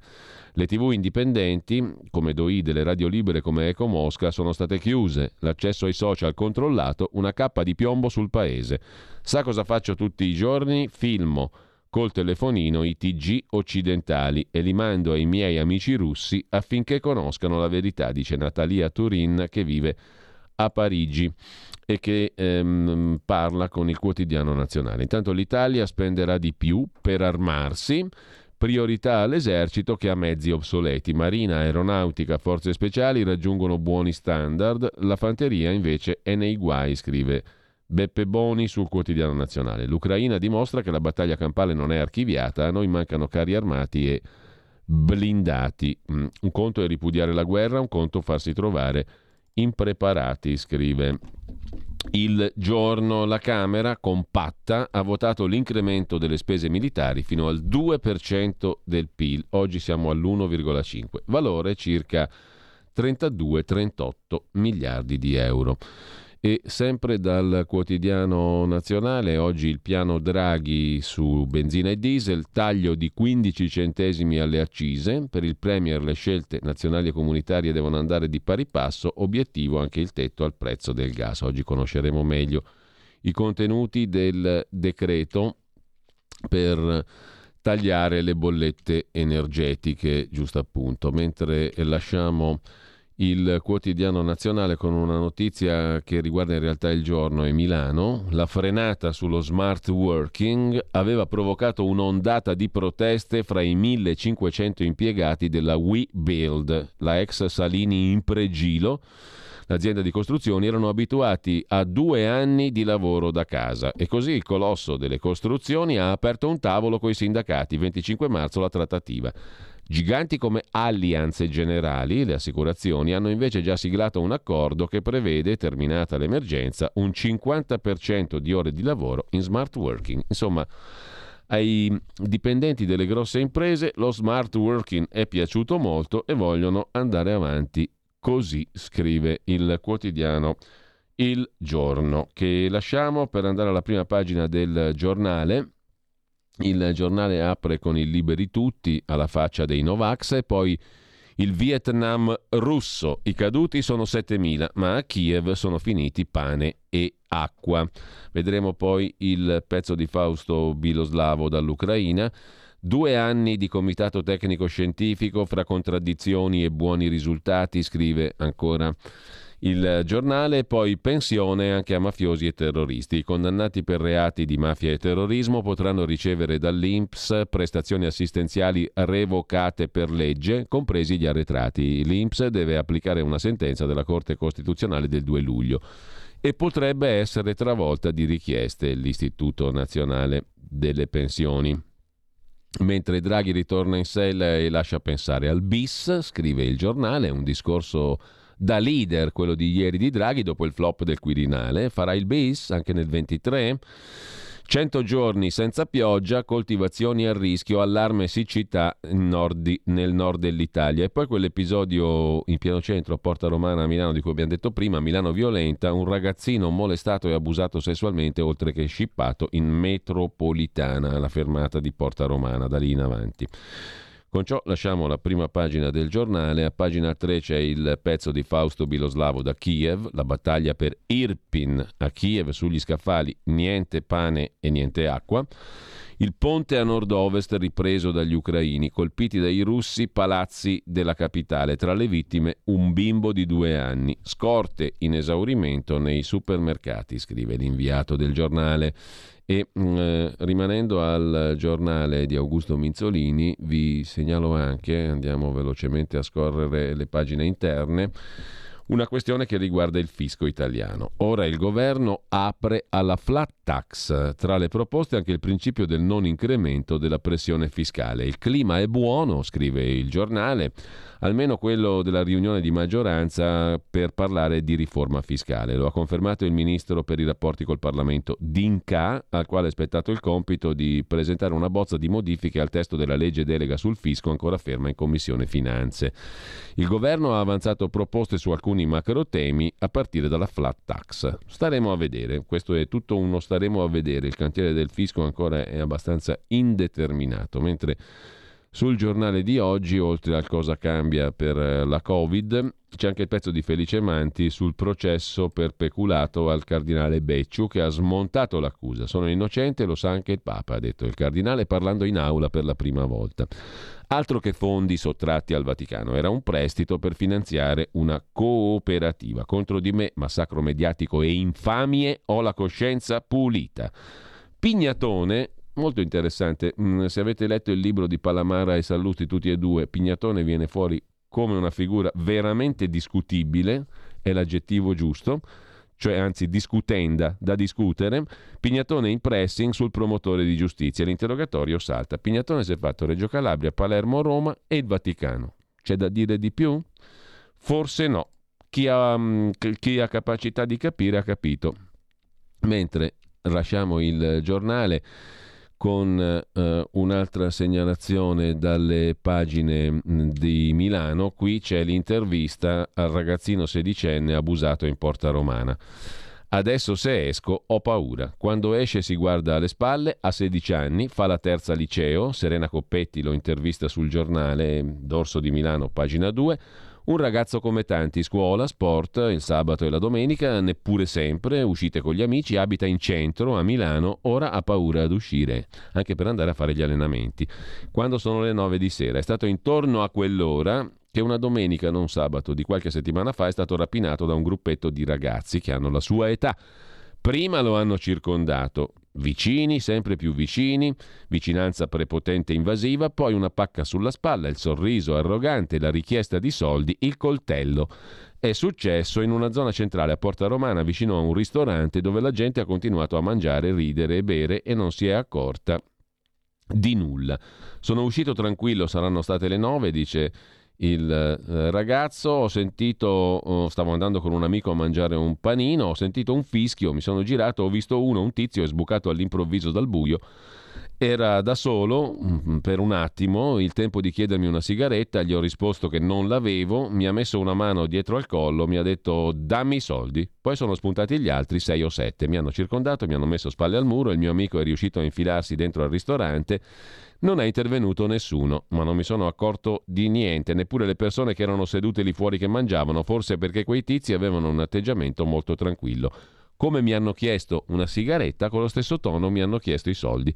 Le tv indipendenti, come Doi delle radio libere come Eco Mosca, sono state chiuse, l'accesso ai social controllato, una cappa di piombo sul paese. Sa cosa faccio tutti i giorni? Filmo col telefonino i TG occidentali e li mando ai miei amici russi affinché conoscano la verità, dice Natalia Turin che vive a Parigi e che ehm, parla con il quotidiano nazionale. Intanto l'Italia spenderà di più per armarsi Priorità all'esercito che ha mezzi obsoleti. Marina, aeronautica, forze speciali raggiungono buoni standard, la fanteria invece è nei guai, scrive Beppe Boni sul quotidiano nazionale. L'Ucraina dimostra che la battaglia campale non è archiviata, a noi mancano carri armati e blindati. Mm, un conto è ripudiare la guerra, un conto farsi trovare impreparati, scrive. Il giorno la Camera, compatta, ha votato l'incremento delle spese militari fino al 2% del PIL, oggi siamo all'1,5%, valore circa 32-38 miliardi di euro. E sempre dal quotidiano nazionale, oggi il piano Draghi su benzina e diesel, taglio di 15 centesimi alle accise, per il Premier le scelte nazionali e comunitarie devono andare di pari passo, obiettivo anche il tetto al prezzo del gas. Oggi conosceremo meglio i contenuti del decreto per tagliare le bollette energetiche, giusto appunto, mentre lasciamo il quotidiano nazionale con una notizia che riguarda in realtà il giorno e Milano. La frenata sullo smart working aveva provocato un'ondata di proteste fra i 1500 impiegati della WeBuild, la ex Salini in pregilo. L'azienda di costruzioni erano abituati a due anni di lavoro da casa e così il colosso delle costruzioni ha aperto un tavolo con i sindacati. 25 marzo la trattativa. Giganti come Allianz e Generali, le assicurazioni, hanno invece già siglato un accordo che prevede, terminata l'emergenza, un 50% di ore di lavoro in smart working. Insomma, ai dipendenti delle grosse imprese lo smart working è piaciuto molto e vogliono andare avanti così, scrive il quotidiano Il Giorno, che lasciamo per andare alla prima pagina del giornale il giornale apre con il Liberi Tutti alla faccia dei Novax e poi il Vietnam russo. I caduti sono 7.000, ma a Kiev sono finiti pane e acqua. Vedremo poi il pezzo di Fausto Biloslavo dall'Ucraina. Due anni di comitato tecnico scientifico fra contraddizioni e buoni risultati, scrive ancora il giornale, poi pensione anche a mafiosi e terroristi. I condannati per reati di mafia e terrorismo potranno ricevere dall'INPS prestazioni assistenziali revocate per legge, compresi gli arretrati. L'INPS deve applicare una sentenza della Corte Costituzionale del 2 luglio e potrebbe essere travolta di richieste l'Istituto Nazionale delle Pensioni. Mentre Draghi ritorna in sella e lascia pensare al bis, scrive il giornale, un discorso da leader, quello di ieri di Draghi, dopo il flop del Quirinale. Farà il bis anche nel 23? 100 giorni senza pioggia, coltivazioni a rischio, allarme siccità nord, nel nord dell'Italia. E poi quell'episodio in pieno centro a Porta Romana a Milano di cui abbiamo detto prima, Milano violenta, un ragazzino molestato e abusato sessualmente oltre che scippato in metropolitana, alla fermata di Porta Romana, da lì in avanti. Con ciò lasciamo la prima pagina del giornale, a pagina 3 c'è il pezzo di Fausto Biloslavo da Kiev, la battaglia per Irpin a Kiev sugli scaffali, niente pane e niente acqua. Il ponte a nord-ovest ripreso dagli ucraini, colpiti dai russi palazzi della capitale, tra le vittime un bimbo di due anni, scorte in esaurimento nei supermercati, scrive l'inviato del giornale. E mm, eh, rimanendo al giornale di Augusto Minzolini, vi segnalo anche, andiamo velocemente a scorrere le pagine interne, una questione che riguarda il fisco italiano. Ora il governo apre alla flat tax, tra le proposte anche il principio del non incremento della pressione fiscale. Il clima è buono, scrive il giornale, almeno quello della riunione di maggioranza per parlare di riforma fiscale. Lo ha confermato il ministro per i rapporti col Parlamento Dinca, al quale è spettato il compito di presentare una bozza di modifiche al testo della legge delega sul fisco ancora ferma in Commissione Finanze. Il governo ha avanzato proposte su alcuni macro temi a partire dalla flat tax. Staremo a vedere, questo è tutto uno staremo a vedere, il cantiere del fisco ancora è abbastanza indeterminato, mentre sul giornale di oggi, oltre al cosa cambia per eh, la Covid, c'è anche il pezzo di Felice Manti sul processo per peculato al cardinale Becciu che ha smontato l'accusa. Sono innocente, lo sa anche il Papa, ha detto il cardinale parlando in aula per la prima volta. Altro che fondi sottratti al Vaticano, era un prestito per finanziare una cooperativa. Contro di me, massacro mediatico e infamie, ho la coscienza pulita. Pignatone Molto interessante, mm, se avete letto il libro di Palamara e Sallusti tutti e due, Pignatone viene fuori come una figura veramente discutibile, è l'aggettivo giusto, cioè anzi discutenda, da discutere, Pignatone in pressing sul promotore di giustizia. L'interrogatorio salta. Pignatone si è fatto Reggio Calabria, Palermo, Roma e il Vaticano. C'è da dire di più? Forse no. Chi ha, mm, chi ha capacità di capire ha capito. Mentre lasciamo il giornale con eh, un'altra segnalazione dalle pagine mm, di Milano. Qui c'è l'intervista al ragazzino sedicenne abusato in Porta Romana. Adesso se esco ho paura. Quando esce si guarda alle spalle, ha 16 anni, fa la terza liceo, Serena Coppetti lo intervista sul giornale Dorso di Milano, pagina 2, un ragazzo come tanti, scuola, sport, il sabato e la domenica, neppure sempre, uscite con gli amici, abita in centro, a Milano, ora ha paura ad uscire, anche per andare a fare gli allenamenti. Quando sono le 9 di sera, è stato intorno a quell'ora che una domenica, non sabato, di qualche settimana fa è stato rapinato da un gruppetto di ragazzi che hanno la sua età. Prima lo hanno circondato, vicini, sempre più vicini, vicinanza prepotente e invasiva, poi una pacca sulla spalla, il sorriso arrogante, la richiesta di soldi, il coltello. È successo in una zona centrale a Porta Romana, vicino a un ristorante dove la gente ha continuato a mangiare, ridere e bere e non si è accorta di nulla. Sono uscito tranquillo, saranno state le nove, dice il eh, ragazzo, ho sentito, oh, stavo andando con un amico a mangiare un panino, ho sentito un fischio, mi sono girato, ho visto uno, un tizio è sbucato all'improvviso dal buio. Era da solo mm, per un attimo, il tempo di chiedermi una sigaretta, gli ho risposto che non l'avevo, mi ha messo una mano dietro al collo, mi ha detto dammi i soldi. Poi sono spuntati gli altri, sei o sette, mi hanno circondato, mi hanno messo spalle al muro, il mio amico è riuscito a infilarsi dentro al ristorante non è intervenuto nessuno, ma non mi sono accorto di niente, neppure le persone che erano sedute lì fuori che mangiavano, forse perché quei tizi avevano un atteggiamento molto tranquillo. Come mi hanno chiesto una sigaretta, con lo stesso tono mi hanno chiesto i soldi.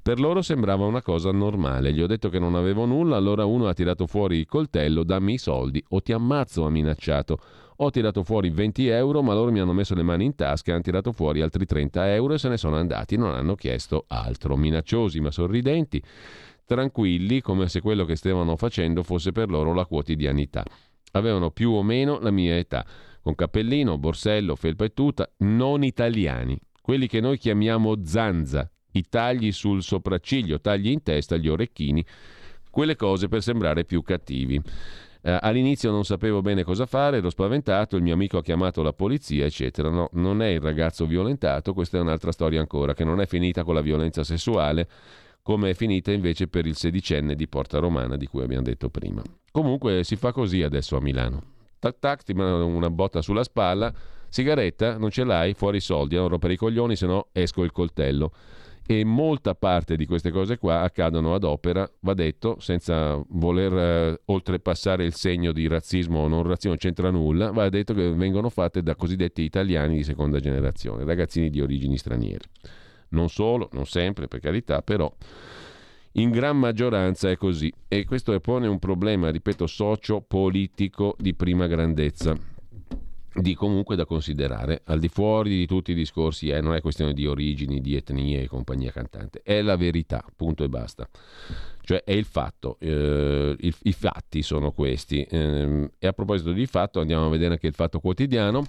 Per loro sembrava una cosa normale. Gli ho detto che non avevo nulla, allora uno ha tirato fuori il coltello, dammi i soldi o ti ammazzo, ha minacciato. Ho tirato fuori 20 euro, ma loro mi hanno messo le mani in tasca hanno tirato fuori altri 30 euro e se ne sono andati, non hanno chiesto altro. Minacciosi ma sorridenti, tranquilli, come se quello che stavano facendo fosse per loro la quotidianità. Avevano più o meno la mia età, con cappellino, borsello, felpa e tuta, non italiani, quelli che noi chiamiamo zanza, i tagli sul sopracciglio, tagli in testa, gli orecchini, quelle cose per sembrare più cattivi. Eh, all'inizio non sapevo bene cosa fare, ero spaventato, il mio amico ha chiamato la polizia, eccetera. No, non è il ragazzo violentato, questa è un'altra storia ancora, che non è finita con la violenza sessuale, come è finita invece per il sedicenne di Porta Romana di cui abbiamo detto prima. Comunque si fa così adesso a Milano. Tac tac, ti mandano una botta sulla spalla, sigaretta, non ce l'hai, fuori i soldi, non rompere i coglioni, se no esco il coltello e molta parte di queste cose qua accadono ad opera, va detto, senza voler eh, oltrepassare il segno di razzismo o non razzismo, c'entra nulla, va detto che vengono fatte da cosiddetti italiani di seconda generazione, ragazzini di origini straniere. Non solo, non sempre, per carità, però in gran maggioranza è così e questo pone un problema, ripeto, socio-politico di prima grandezza. Di comunque da considerare, al di fuori di tutti i discorsi, eh, non è questione di origini, di etnie e compagnia cantante, è la verità, punto e basta. Cioè è il fatto, eh, il, i fatti sono questi. Eh, e a proposito di fatto, andiamo a vedere anche il fatto quotidiano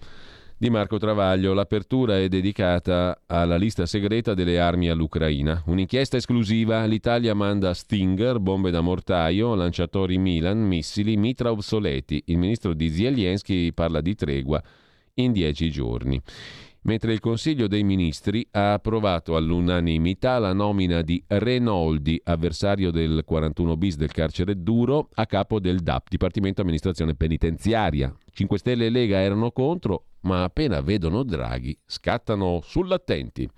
di Marco Travaglio. L'apertura è dedicata alla lista segreta delle armi all'Ucraina. Un'inchiesta esclusiva. L'Italia manda Stinger, bombe da mortaio, lanciatori Milan, missili, mitra obsoleti. Il ministro di Zelensky parla di tregua in dieci giorni mentre il Consiglio dei Ministri ha approvato all'unanimità la nomina di Renoldi, avversario del 41 bis del carcere duro, a capo del DAP, Dipartimento Amministrazione Penitenziaria. 5 Stelle e Lega erano contro, ma appena vedono Draghi scattano sull'attenti.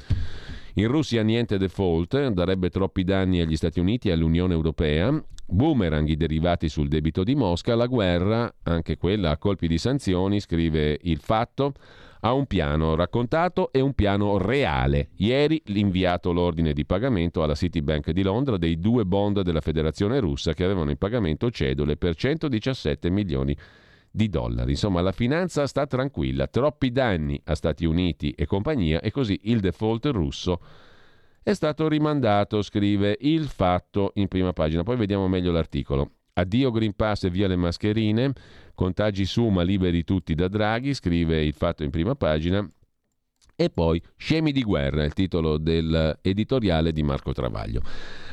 In Russia niente default, darebbe troppi danni agli Stati Uniti e all'Unione Europea. Boomerang i derivati sul debito di Mosca, la guerra, anche quella a colpi di sanzioni, scrive il fatto ha un piano raccontato e un piano reale. Ieri l'inviato l'ordine di pagamento alla Citibank di Londra dei due bond della Federazione russa che avevano in pagamento cedole per 117 milioni di dollari. Insomma, la finanza sta tranquilla, troppi danni a Stati Uniti e compagnia e così il default russo è stato rimandato, scrive il fatto in prima pagina. Poi vediamo meglio l'articolo. Addio Green Pass e via le mascherine, contagi su ma liberi tutti da Draghi, scrive il fatto in prima pagina. E poi Scemi di guerra, il titolo dell'editoriale di Marco Travaglio.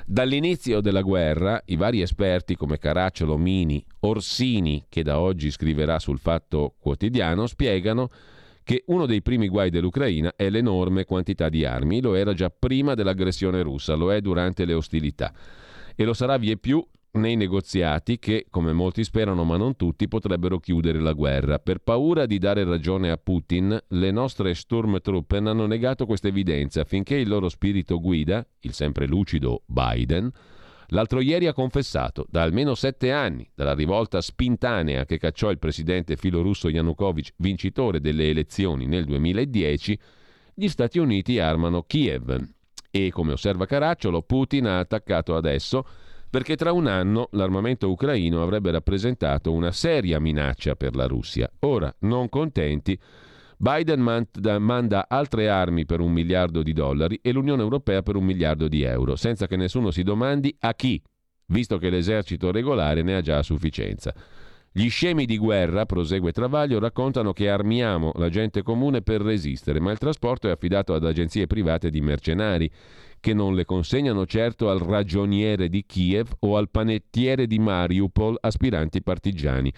Dall'inizio della guerra, i vari esperti come Caracciolo, Mini, Orsini, che da oggi scriverà sul Fatto Quotidiano, spiegano che uno dei primi guai dell'Ucraina è l'enorme quantità di armi. Lo era già prima dell'aggressione russa, lo è durante le ostilità e lo sarà vie più nei negoziati che, come molti sperano ma non tutti, potrebbero chiudere la guerra. Per paura di dare ragione a Putin, le nostre Sturmtruppen hanno negato questa evidenza finché il loro spirito guida, il sempre lucido Biden, l'altro ieri ha confessato, da almeno sette anni, dalla rivolta spintanea che cacciò il presidente filorusso Yanukovych, vincitore delle elezioni nel 2010, gli Stati Uniti armano Kiev. E, come osserva Caracciolo, Putin ha attaccato adesso perché tra un anno l'armamento ucraino avrebbe rappresentato una seria minaccia per la Russia. Ora, non contenti, Biden manda altre armi per un miliardo di dollari e l'Unione Europea per un miliardo di euro, senza che nessuno si domandi a chi, visto che l'esercito regolare ne ha già a sufficienza. Gli scemi di guerra, prosegue Travaglio, raccontano che armiamo la gente comune per resistere, ma il trasporto è affidato ad agenzie private di mercenari che non le consegnano certo al ragioniere di Kiev o al panettiere di Mariupol aspiranti partigiani.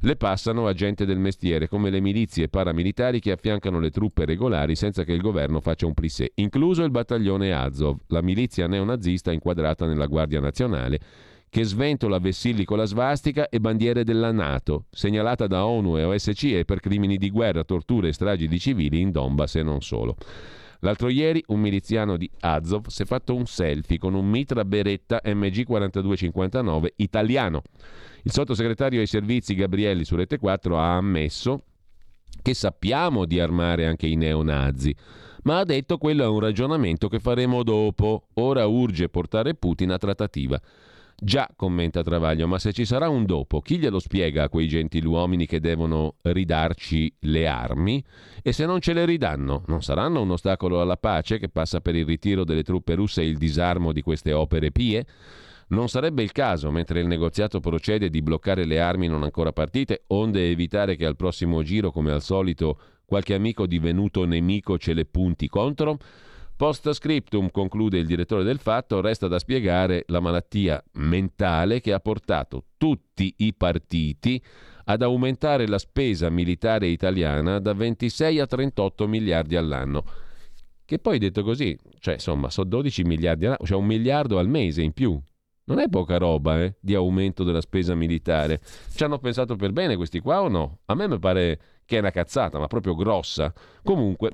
Le passano a gente del mestiere, come le milizie paramilitari che affiancano le truppe regolari senza che il governo faccia un plissé, incluso il battaglione Azov, la milizia neonazista inquadrata nella Guardia Nazionale, che sventola vessilli con la svastica e bandiere della Nato, segnalata da ONU e OSCE per crimini di guerra, torture e stragi di civili in Donbass e non solo. L'altro ieri un miliziano di Azov si è fatto un selfie con un mitra beretta MG4259 italiano. Il sottosegretario ai servizi Gabrielli su Rete 4 ha ammesso che sappiamo di armare anche i neonazi, ma ha detto quello è un ragionamento che faremo dopo. Ora urge portare Putin a trattativa. Già, commenta Travaglio, ma se ci sarà un dopo, chi glielo spiega a quei gentiluomini che devono ridarci le armi? E se non ce le ridanno, non saranno un ostacolo alla pace che passa per il ritiro delle truppe russe e il disarmo di queste opere pie? Non sarebbe il caso, mentre il negoziato procede, di bloccare le armi non ancora partite, onde evitare che al prossimo giro, come al solito, qualche amico divenuto nemico ce le punti contro? Post scriptum, conclude il direttore del fatto, resta da spiegare la malattia mentale che ha portato tutti i partiti ad aumentare la spesa militare italiana da 26 a 38 miliardi all'anno. Che poi detto così, cioè insomma, sono 12 miliardi all'anno, cioè un miliardo al mese in più. Non è poca roba eh, di aumento della spesa militare. Ci hanno pensato per bene questi qua o no? A me mi pare che è una cazzata, ma proprio grossa. Comunque,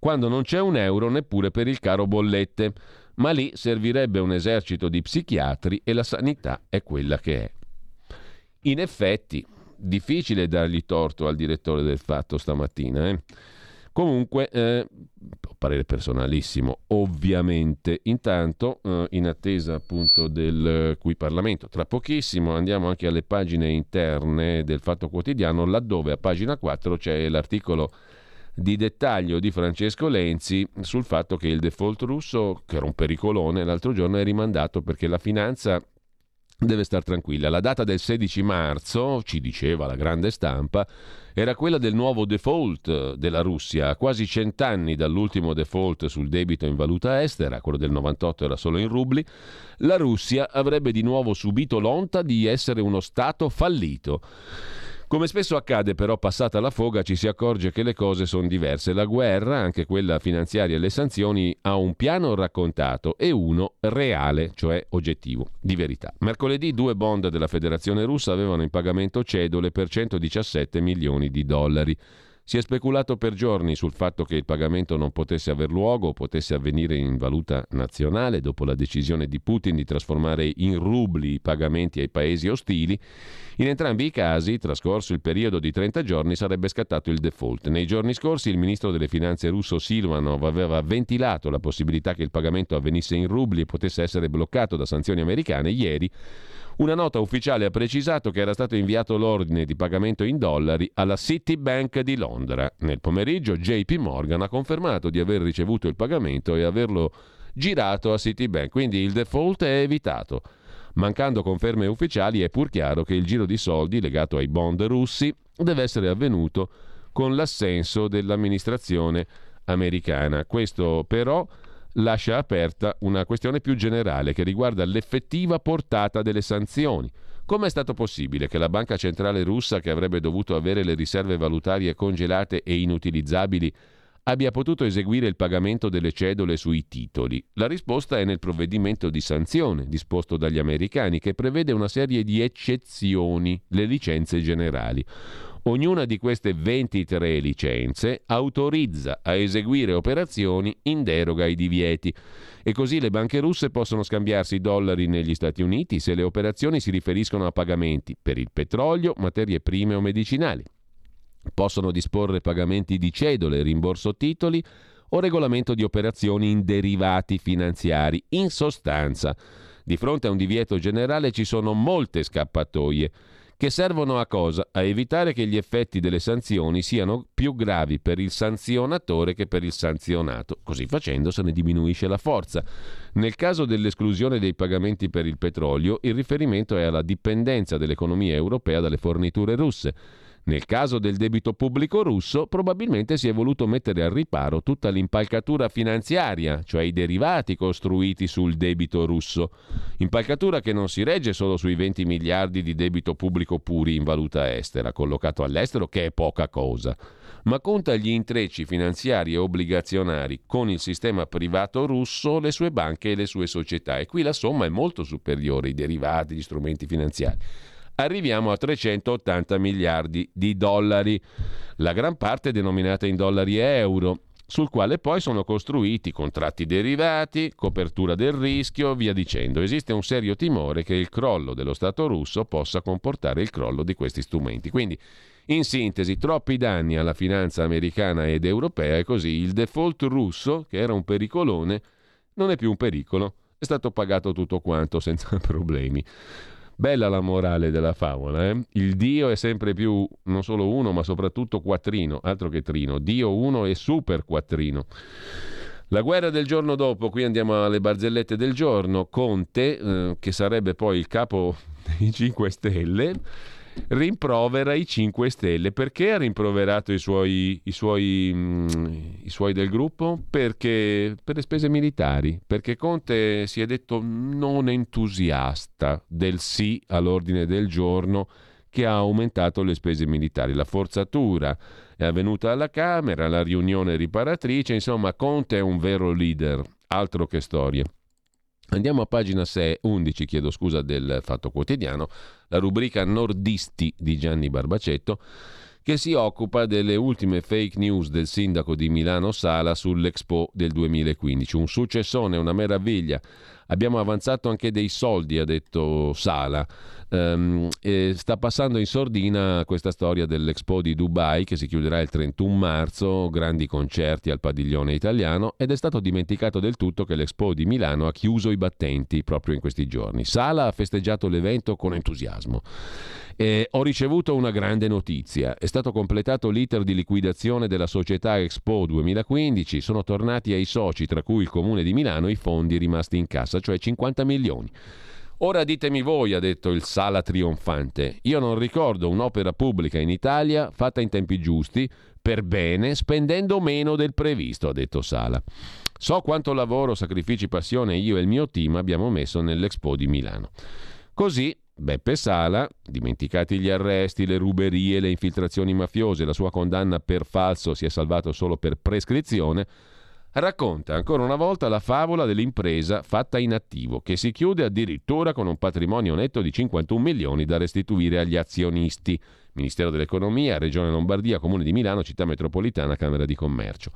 quando non c'è un euro neppure per il caro bollette. Ma lì servirebbe un esercito di psichiatri e la sanità è quella che è. In effetti, difficile dargli torto al direttore del fatto stamattina. Eh? Comunque, eh, parere personalissimo, ovviamente. Intanto, eh, in attesa appunto del eh, qui Parlamento, tra pochissimo andiamo anche alle pagine interne del Fatto Quotidiano, laddove a pagina 4 c'è l'articolo di dettaglio di Francesco Lenzi sul fatto che il default russo, che era un pericolone, l'altro giorno è rimandato perché la finanza deve stare tranquilla. La data del 16 marzo, ci diceva la grande stampa, era quella del nuovo default della Russia. A quasi cent'anni dall'ultimo default sul debito in valuta estera, quello del 98 era solo in rubli, la Russia avrebbe di nuovo subito l'onta di essere uno Stato fallito. Come spesso accade però passata la foga ci si accorge che le cose sono diverse. La guerra, anche quella finanziaria e le sanzioni, ha un piano raccontato e uno reale, cioè oggettivo, di verità. Mercoledì due bond della Federazione russa avevano in pagamento cedole per 117 milioni di dollari. Si è speculato per giorni sul fatto che il pagamento non potesse aver luogo o potesse avvenire in valuta nazionale dopo la decisione di Putin di trasformare in rubli i pagamenti ai paesi ostili. In entrambi i casi, trascorso il periodo di 30 giorni, sarebbe scattato il default. Nei giorni scorsi il ministro delle finanze russo Silvanov aveva ventilato la possibilità che il pagamento avvenisse in rubli e potesse essere bloccato da sanzioni americane. Ieri una nota ufficiale ha precisato che era stato inviato l'ordine di pagamento in dollari alla Citibank di Londra. Nel pomeriggio JP Morgan ha confermato di aver ricevuto il pagamento e averlo girato a Citibank, quindi il default è evitato. Mancando conferme ufficiali è pur chiaro che il giro di soldi legato ai bond russi deve essere avvenuto con l'assenso dell'amministrazione americana. Questo però lascia aperta una questione più generale che riguarda l'effettiva portata delle sanzioni. Come è stato possibile che la Banca Centrale russa, che avrebbe dovuto avere le riserve valutarie congelate e inutilizzabili, abbia potuto eseguire il pagamento delle cedole sui titoli? La risposta è nel provvedimento di sanzione disposto dagli americani che prevede una serie di eccezioni, le licenze generali. Ognuna di queste 23 licenze autorizza a eseguire operazioni in deroga ai divieti e così le banche russe possono scambiarsi dollari negli Stati Uniti se le operazioni si riferiscono a pagamenti per il petrolio, materie prime o medicinali. Possono disporre pagamenti di cedole, rimborso titoli o regolamento di operazioni in derivati finanziari. In sostanza, di fronte a un divieto generale ci sono molte scappatoie che servono a cosa? A evitare che gli effetti delle sanzioni siano più gravi per il sanzionatore che per il sanzionato. Così facendo se ne diminuisce la forza. Nel caso dell'esclusione dei pagamenti per il petrolio, il riferimento è alla dipendenza dell'economia europea dalle forniture russe. Nel caso del debito pubblico russo, probabilmente si è voluto mettere al riparo tutta l'impalcatura finanziaria, cioè i derivati costruiti sul debito russo. Impalcatura che non si regge solo sui 20 miliardi di debito pubblico puri in valuta estera, collocato all'estero, che è poca cosa, ma conta gli intrecci finanziari e obbligazionari con il sistema privato russo, le sue banche e le sue società. E qui la somma è molto superiore, i derivati, gli strumenti finanziari arriviamo a 380 miliardi di dollari, la gran parte denominata in dollari e euro, sul quale poi sono costruiti contratti derivati, copertura del rischio, via dicendo. Esiste un serio timore che il crollo dello Stato russo possa comportare il crollo di questi strumenti. Quindi, in sintesi, troppi danni alla finanza americana ed europea e così il default russo, che era un pericolone, non è più un pericolo, è stato pagato tutto quanto senza problemi. Bella la morale della favola, eh? Il Dio è sempre più non solo uno, ma soprattutto quattrino, altro che trino. Dio uno e super quattrino. La guerra del giorno dopo, qui andiamo alle barzellette del giorno, Conte, eh, che sarebbe poi il capo dei 5 Stelle, rimprovera i 5 Stelle. Perché ha rimproverato i suoi, i suoi, mm, i suoi del gruppo? Perché per le spese militari. Perché Conte si è detto non entusiasta del sì all'ordine del giorno che ha aumentato le spese militari. La forzatura è avvenuta alla Camera, la riunione riparatrice, insomma Conte è un vero leader, altro che storie. Andiamo a pagina 6, 11 chiedo scusa, del Fatto Quotidiano, la rubrica Nordisti di Gianni Barbacetto, che si occupa delle ultime fake news del sindaco di Milano Sala sull'Expo del 2015. Un successone, una meraviglia. Abbiamo avanzato anche dei soldi, ha detto Sala. Um, sta passando in sordina questa storia dell'Expo di Dubai che si chiuderà il 31 marzo, grandi concerti al padiglione italiano ed è stato dimenticato del tutto che l'Expo di Milano ha chiuso i battenti proprio in questi giorni. Sala ha festeggiato l'evento con entusiasmo. Eh, ho ricevuto una grande notizia. È stato completato l'iter di liquidazione della società Expo 2015. Sono tornati ai soci, tra cui il Comune di Milano, i fondi rimasti in cassa, cioè 50 milioni. Ora ditemi voi, ha detto il Sala trionfante, io non ricordo un'opera pubblica in Italia fatta in tempi giusti, per bene, spendendo meno del previsto, ha detto Sala. So quanto lavoro, sacrifici, passione io e il mio team abbiamo messo nell'Expo di Milano. Così Beppe Sala, dimenticati gli arresti, le ruberie, le infiltrazioni mafiose, la sua condanna per falso si è salvato solo per prescrizione, racconta ancora una volta la favola dell'impresa fatta in attivo, che si chiude addirittura con un patrimonio netto di 51 milioni da restituire agli azionisti. Ministero dell'Economia, Regione Lombardia, Comune di Milano, Città Metropolitana, Camera di Commercio.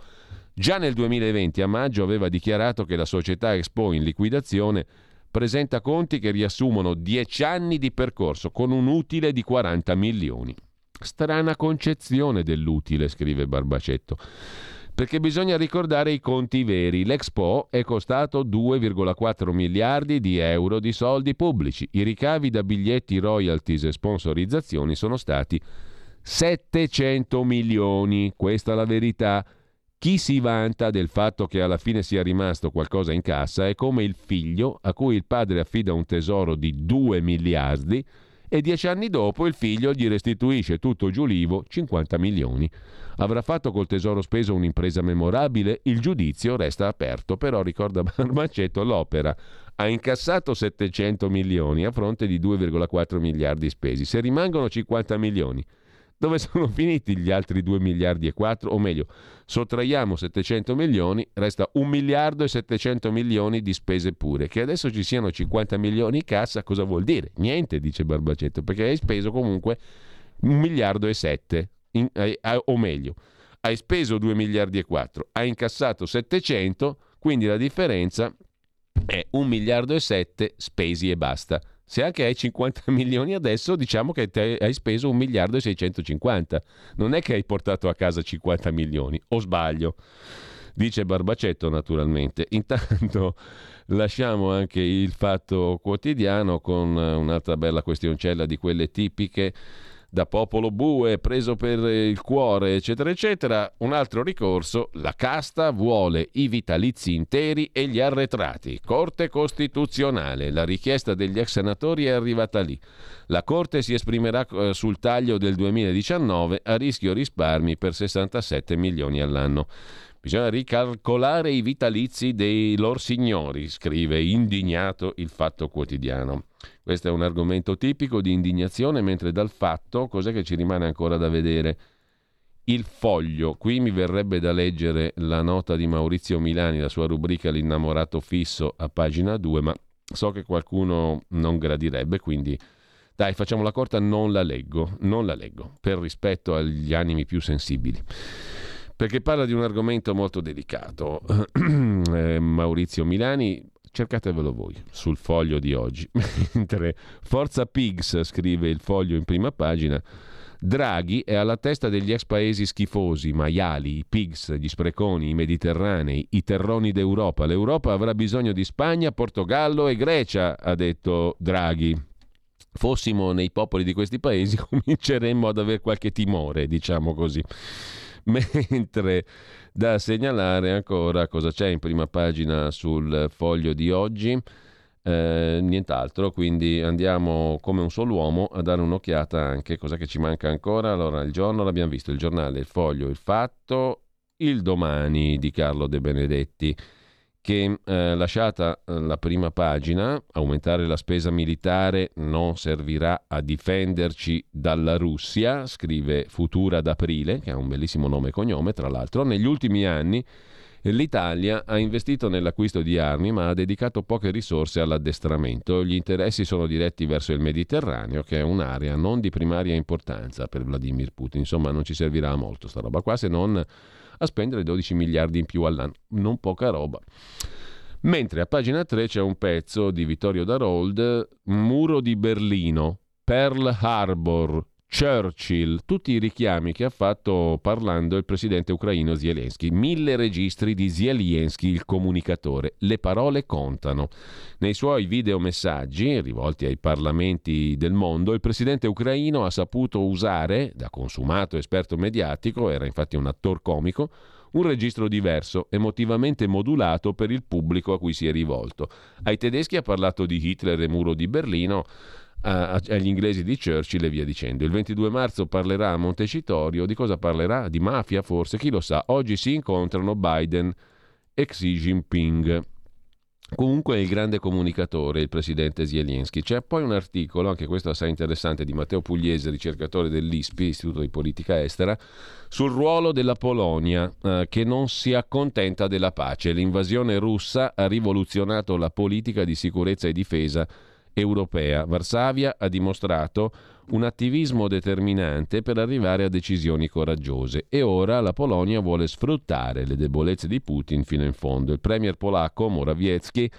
Già nel 2020, a maggio, aveva dichiarato che la società Expo in liquidazione presenta conti che riassumono 10 anni di percorso con un utile di 40 milioni. Strana concezione dell'utile, scrive Barbacetto. Perché bisogna ricordare i conti veri. L'Expo è costato 2,4 miliardi di euro di soldi pubblici. I ricavi da biglietti, royalties e sponsorizzazioni sono stati 700 milioni. Questa è la verità. Chi si vanta del fatto che alla fine sia rimasto qualcosa in cassa è come il figlio a cui il padre affida un tesoro di 2 miliardi e dieci anni dopo il figlio gli restituisce tutto giulivo 50 milioni. Avrà fatto col tesoro speso un'impresa memorabile? Il giudizio resta aperto, però ricorda Barbacetto l'opera ha incassato 700 milioni a fronte di 2,4 miliardi spesi. Se rimangono 50 milioni, dove sono finiti gli altri 2 miliardi e 4? O meglio, sottraiamo 700 milioni, resta 1 miliardo e 700 milioni di spese pure. Che adesso ci siano 50 milioni in cassa, cosa vuol dire? Niente, dice Barbacetto, perché hai speso comunque 1 miliardo e 7, in, eh, o meglio, hai speso 2 miliardi e 4, hai incassato 700, quindi la differenza è 1 miliardo e 7 spesi e basta. Se anche hai 50 milioni adesso, diciamo che hai speso 1 miliardo e 650. Non è che hai portato a casa 50 milioni, o sbaglio? Dice Barbacetto naturalmente. Intanto lasciamo anche il fatto quotidiano con un'altra bella questioncella di quelle tipiche da popolo bue, preso per il cuore, eccetera, eccetera. Un altro ricorso, la casta vuole i vitalizi interi e gli arretrati. Corte Costituzionale, la richiesta degli ex senatori è arrivata lì. La Corte si esprimerà eh, sul taglio del 2019 a rischio risparmi per 67 milioni all'anno. Bisogna ricalcolare i vitalizi dei lor signori, scrive indignato il Fatto Quotidiano. Questo è un argomento tipico di indignazione, mentre dal fatto, cos'è che ci rimane ancora da vedere? Il foglio, qui mi verrebbe da leggere la nota di Maurizio Milani, la sua rubrica L'innamorato fisso a pagina 2, ma so che qualcuno non gradirebbe, quindi dai, facciamo la corta, non la leggo, non la leggo, per rispetto agli animi più sensibili perché parla di un argomento molto delicato. eh, Maurizio Milani, cercatevelo voi sul foglio di oggi. Mentre Forza Pigs scrive il foglio in prima pagina. Draghi è alla testa degli ex paesi schifosi, maiali, i pigs, gli spreconi, i mediterranei, i terroni d'Europa. L'Europa avrà bisogno di Spagna, Portogallo e Grecia, ha detto Draghi. Fossimo nei popoli di questi paesi cominceremmo ad avere qualche timore, diciamo così. mentre da segnalare ancora cosa c'è in prima pagina sul foglio di oggi. Eh, nient'altro, quindi andiamo come un solo uomo a dare un'occhiata anche cosa che ci manca ancora. Allora, il giorno l'abbiamo visto, il giornale, il foglio, il fatto, il domani di Carlo De Benedetti che eh, lasciata eh, la prima pagina, aumentare la spesa militare non servirà a difenderci dalla Russia, scrive Futura d'Aprile, che ha un bellissimo nome e cognome, tra l'altro, negli ultimi anni l'Italia ha investito nell'acquisto di armi ma ha dedicato poche risorse all'addestramento. Gli interessi sono diretti verso il Mediterraneo, che è un'area non di primaria importanza per Vladimir Putin. Insomma, non ci servirà molto sta roba qua se non a spendere 12 miliardi in più all'anno, non poca roba. Mentre a pagina 3 c'è un pezzo di Vittorio Darold, Muro di Berlino, Pearl Harbor, Churchill, tutti i richiami che ha fatto parlando il presidente ucraino Zelensky. Mille registri di Zelensky, il comunicatore. Le parole contano. Nei suoi videomessaggi, rivolti ai parlamenti del mondo, il presidente ucraino ha saputo usare, da consumato esperto mediatico, era infatti un attore comico, un registro diverso, emotivamente modulato per il pubblico a cui si è rivolto. Ai tedeschi ha parlato di Hitler e muro di Berlino, agli inglesi di Churchill e via dicendo. Il 22 marzo parlerà a Montecitorio. Di cosa parlerà? Di mafia forse? Chi lo sa? Oggi si incontrano Biden e Xi Jinping. Comunque è il grande comunicatore, il presidente Zelensky. C'è poi un articolo, anche questo assai interessante, di Matteo Pugliese, ricercatore dell'ISPI, Istituto di Politica Estera, sul ruolo della Polonia, eh, che non si accontenta della pace. L'invasione russa ha rivoluzionato la politica di sicurezza e difesa europea. Varsavia ha dimostrato un attivismo determinante per arrivare a decisioni coraggiose e ora la Polonia vuole sfruttare le debolezze di Putin fino in fondo. Il premier polacco Morawiecki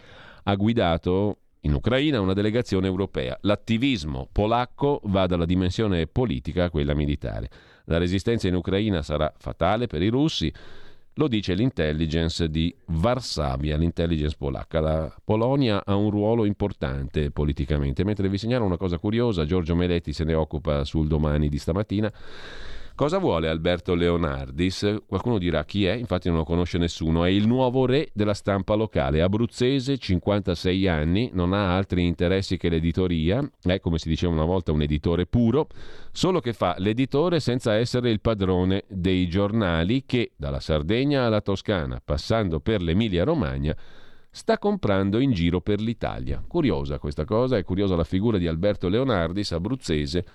ha guidato in Ucraina una delegazione europea. L'attivismo polacco va dalla dimensione politica a quella militare. La resistenza in Ucraina sarà fatale per i russi. Lo dice l'intelligence di Varsavia, l'intelligence polacca. La Polonia ha un ruolo importante politicamente, mentre vi segnalo una cosa curiosa, Giorgio Meletti se ne occupa sul domani di stamattina. Cosa vuole Alberto Leonardis? Qualcuno dirà chi è, infatti non lo conosce nessuno, è il nuovo re della stampa locale, abruzzese, 56 anni, non ha altri interessi che l'editoria, è come si diceva una volta un editore puro, solo che fa l'editore senza essere il padrone dei giornali che dalla Sardegna alla Toscana, passando per l'Emilia Romagna, sta comprando in giro per l'Italia. Curiosa questa cosa, è curiosa la figura di Alberto Leonardis, abruzzese,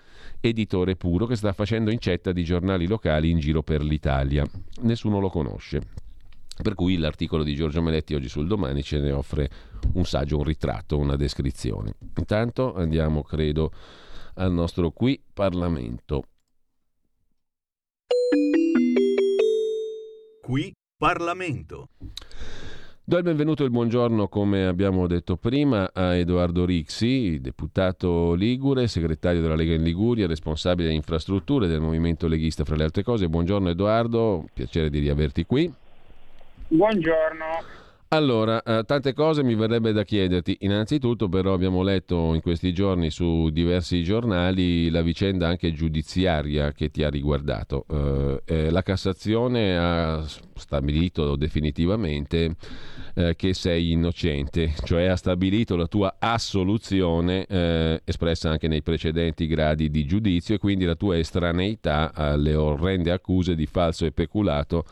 editore puro che sta facendo incetta di giornali locali in giro per l'Italia. Nessuno lo conosce. Per cui l'articolo di Giorgio Meletti oggi sul domani ce ne offre un saggio, un ritratto, una descrizione. Intanto andiamo, credo, al nostro qui Parlamento. Qui Parlamento. Do il benvenuto e il buongiorno, come abbiamo detto prima, a Edoardo Rixi, deputato Ligure, segretario della Lega in Liguria, responsabile delle infrastrutture del movimento leghista, fra le altre cose. Buongiorno Edoardo, piacere di riaverti qui. Buongiorno. Allora, eh, tante cose mi verrebbe da chiederti. Innanzitutto, però, abbiamo letto in questi giorni su diversi giornali la vicenda anche giudiziaria che ti ha riguardato. Eh, eh, la Cassazione ha stabilito definitivamente eh, che sei innocente, cioè ha stabilito la tua assoluzione eh, espressa anche nei precedenti gradi di giudizio e quindi la tua estraneità alle orrende accuse di falso e peculato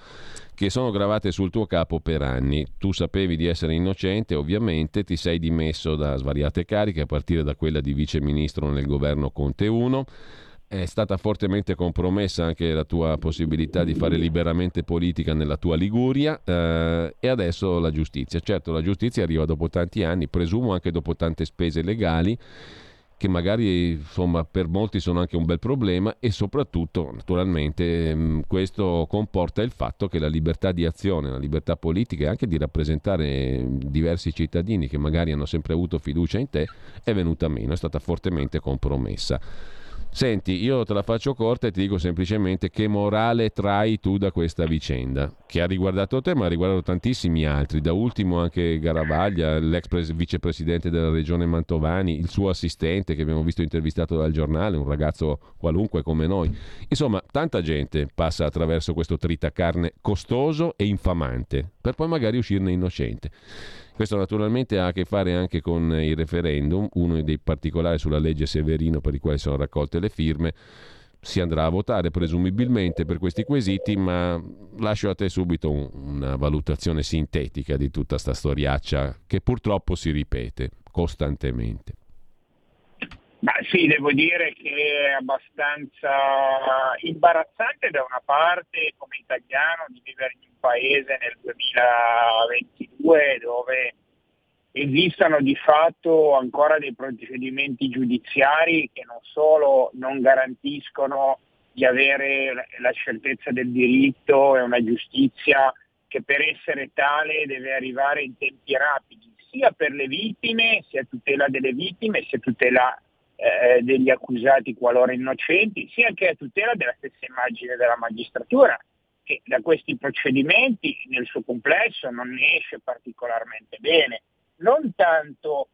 che sono gravate sul tuo capo per anni. Tu sapevi di essere innocente, ovviamente ti sei dimesso da svariate cariche, a partire da quella di vice ministro nel governo Conte 1. È stata fortemente compromessa anche la tua possibilità di fare liberamente politica nella tua Liguria eh, e adesso la giustizia. Certo, la giustizia arriva dopo tanti anni, presumo anche dopo tante spese legali che magari insomma, per molti sono anche un bel problema e soprattutto naturalmente mm, questo comporta il fatto che la libertà di azione, la libertà politica e anche di rappresentare diversi cittadini che magari hanno sempre avuto fiducia in te è venuta meno, è stata fortemente compromessa. Senti, io te la faccio corta e ti dico semplicemente che morale trai tu da questa vicenda, che ha riguardato te ma ha riguardato tantissimi altri, da ultimo anche Garavaglia, l'ex pres- vicepresidente della regione Mantovani, il suo assistente che abbiamo visto intervistato dal giornale, un ragazzo qualunque come noi. Insomma, tanta gente passa attraverso questo tritacarne costoso e infamante, per poi magari uscirne innocente. Questo naturalmente ha a che fare anche con il referendum, uno dei particolari sulla legge Severino per i quali sono raccolte le firme. Si andrà a votare presumibilmente per questi quesiti, ma lascio a te subito un, una valutazione sintetica di tutta questa storiaccia che purtroppo si ripete costantemente. Ma sì, devo dire che è abbastanza imbarazzante da una parte come italiano di vivere in un paese nel 2022 dove esistano di fatto ancora dei procedimenti giudiziari che non solo non garantiscono di avere la certezza del diritto e una giustizia che per essere tale deve arrivare in tempi rapidi, sia per le vittime, sia tutela delle vittime, sia tutela eh, degli accusati qualora innocenti, sia anche a tutela della stessa immagine della magistratura, che da questi procedimenti nel suo complesso non esce particolarmente bene, non tanto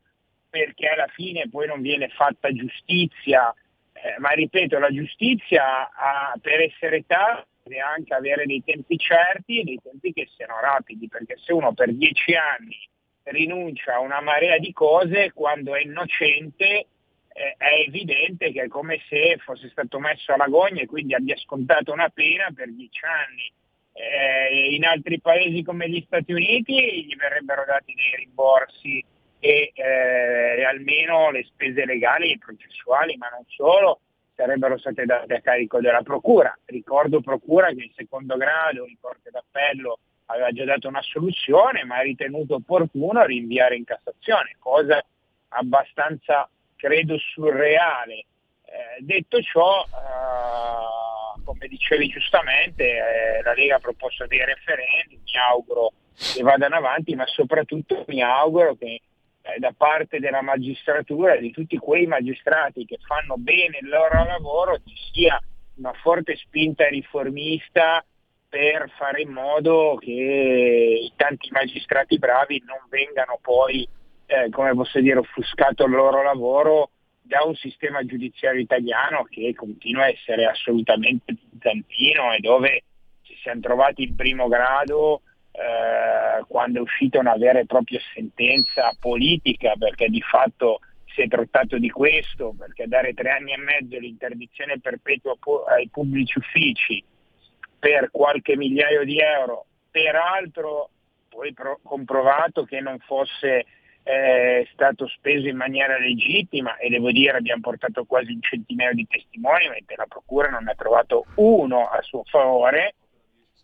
perché alla fine poi non viene fatta giustizia, eh, ma ripeto, la giustizia ha, per essere tale deve anche avere dei tempi certi e dei tempi che siano rapidi, perché se uno per dieci anni rinuncia a una marea di cose, quando è innocente è evidente che è come se fosse stato messo alla gogna e quindi abbia scontato una pena per dieci anni. Eh, in altri paesi come gli Stati Uniti gli verrebbero dati dei rimborsi e eh, almeno le spese legali e processuali, ma non solo, sarebbero state date a carico della Procura. Ricordo Procura che in secondo grado in Corte d'Appello aveva già dato una soluzione, ma ha ritenuto opportuno rinviare in Cassazione, cosa abbastanza, credo, surreale. Eh, detto ciò, eh, come dicevi giustamente, eh, la Lega ha proposto dei referendum, mi auguro che vadano avanti, ma soprattutto mi auguro che eh, da parte della magistratura, di tutti quei magistrati che fanno bene il loro lavoro, ci sia una forte spinta riformista per fare in modo che i tanti magistrati bravi non vengano poi, eh, come posso dire, offuscato il loro lavoro da un sistema giudiziario italiano che continua a essere assolutamente bizantino e dove ci siamo trovati in primo grado eh, quando è uscita una vera e propria sentenza politica, perché di fatto si è trattato di questo, perché dare tre anni e mezzo l'interdizione perpetua ai pubblici uffici per qualche migliaio di euro, peraltro poi pro- comprovato che non fosse eh, stato speso in maniera legittima e devo dire abbiamo portato quasi un centinaio di testimoni, mentre la Procura non ne ha trovato uno a suo favore,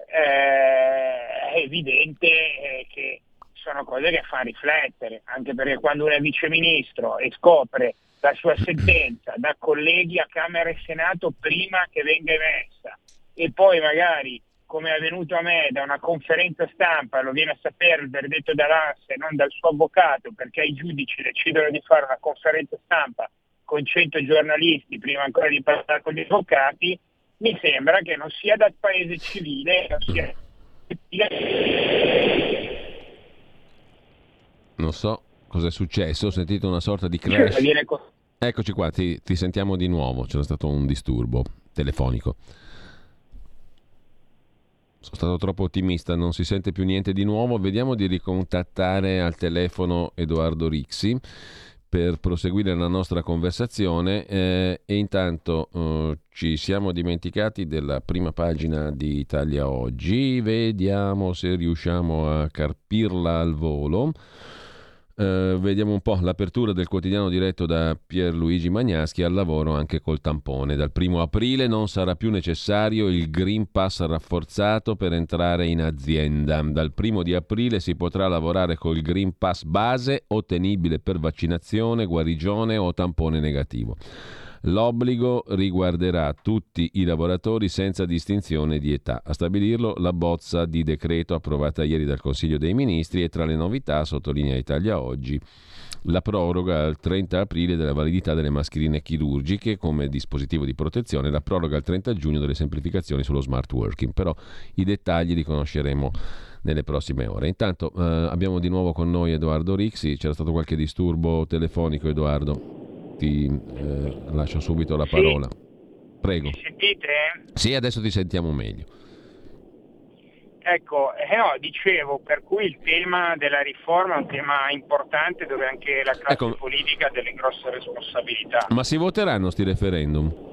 eh, è evidente eh, che sono cose che fanno riflettere, anche perché quando uno è viceministro e scopre la sua sentenza da colleghi a Camera e Senato prima che venga emessa e poi magari come è avvenuto a me da una conferenza stampa lo viene a sapere il verdetto dall'ANSE e non dal suo avvocato perché i giudici decidono di fare una conferenza stampa con 100 giornalisti prima ancora di parlare con gli avvocati, mi sembra che non sia dal paese civile, non sia... Non so cosa è successo, ho sentito una sorta di crash. Eccoci qua, ti, ti sentiamo di nuovo, c'era stato un disturbo telefonico. Sono stato troppo ottimista, non si sente più niente di nuovo. Vediamo di ricontattare al telefono Edoardo Rixi per proseguire la nostra conversazione eh, e intanto eh, ci siamo dimenticati della prima pagina di Italia Oggi, vediamo se riusciamo a carpirla al volo. Uh, vediamo un po' l'apertura del quotidiano diretto da Pierluigi Magnaschi al lavoro anche col tampone. Dal primo aprile non sarà più necessario il Green Pass rafforzato per entrare in azienda. Dal primo di aprile si potrà lavorare col Green Pass base ottenibile per vaccinazione, guarigione o tampone negativo. L'obbligo riguarderà tutti i lavoratori senza distinzione di età. A stabilirlo la bozza di decreto approvata ieri dal Consiglio dei Ministri e tra le novità, sottolinea Italia Oggi, la proroga al 30 aprile della validità delle mascherine chirurgiche come dispositivo di protezione e la proroga al 30 giugno delle semplificazioni sullo smart working. Però i dettagli li conosceremo nelle prossime ore. Intanto eh, abbiamo di nuovo con noi Edoardo Rixi, c'era stato qualche disturbo telefonico Edoardo? Ti eh, lascio subito la parola. Prego. Mi sentite? Sì, adesso ti sentiamo meglio. Ecco, eh, no, dicevo, per cui il tema della riforma è un tema importante dove anche la classe ecco. politica ha delle grosse responsabilità. Ma si voteranno sti referendum?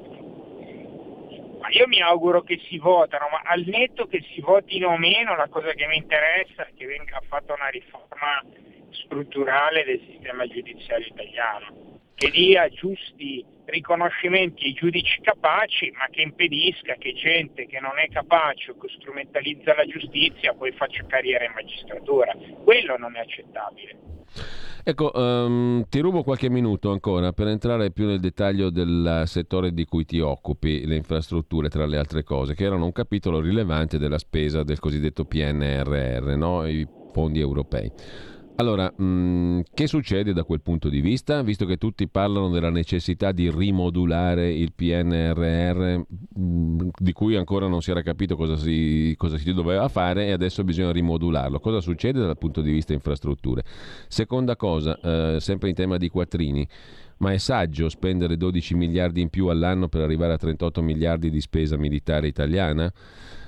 Ma io mi auguro che si votano, ma al netto che si votino o meno, la cosa che mi interessa è che venga fatta una riforma strutturale del sistema giudiziario italiano che dia giusti riconoscimenti ai giudici capaci, ma che impedisca che gente che non è capace o che strumentalizza la giustizia poi faccia carriera in magistratura. Quello non è accettabile. Ecco, um, ti rubo qualche minuto ancora per entrare più nel dettaglio del settore di cui ti occupi, le infrastrutture tra le altre cose, che erano un capitolo rilevante della spesa del cosiddetto PNRR, no? i fondi europei. Allora, mh, mm, che succede da quel punto di vista? Visto che tutti parlano della necessità di rimodulare il PNRR, mh, mm, di cui ancora non si era capito cosa si, cosa si, doveva fare e adesso bisogna rimodularlo. Cosa succede dal punto di vista infrastrutture? Seconda cosa, eh, sempre in tema di quattrini, ma è saggio spendere 12 miliardi in più all'anno per arrivare a 38 miliardi di spesa militare italiana?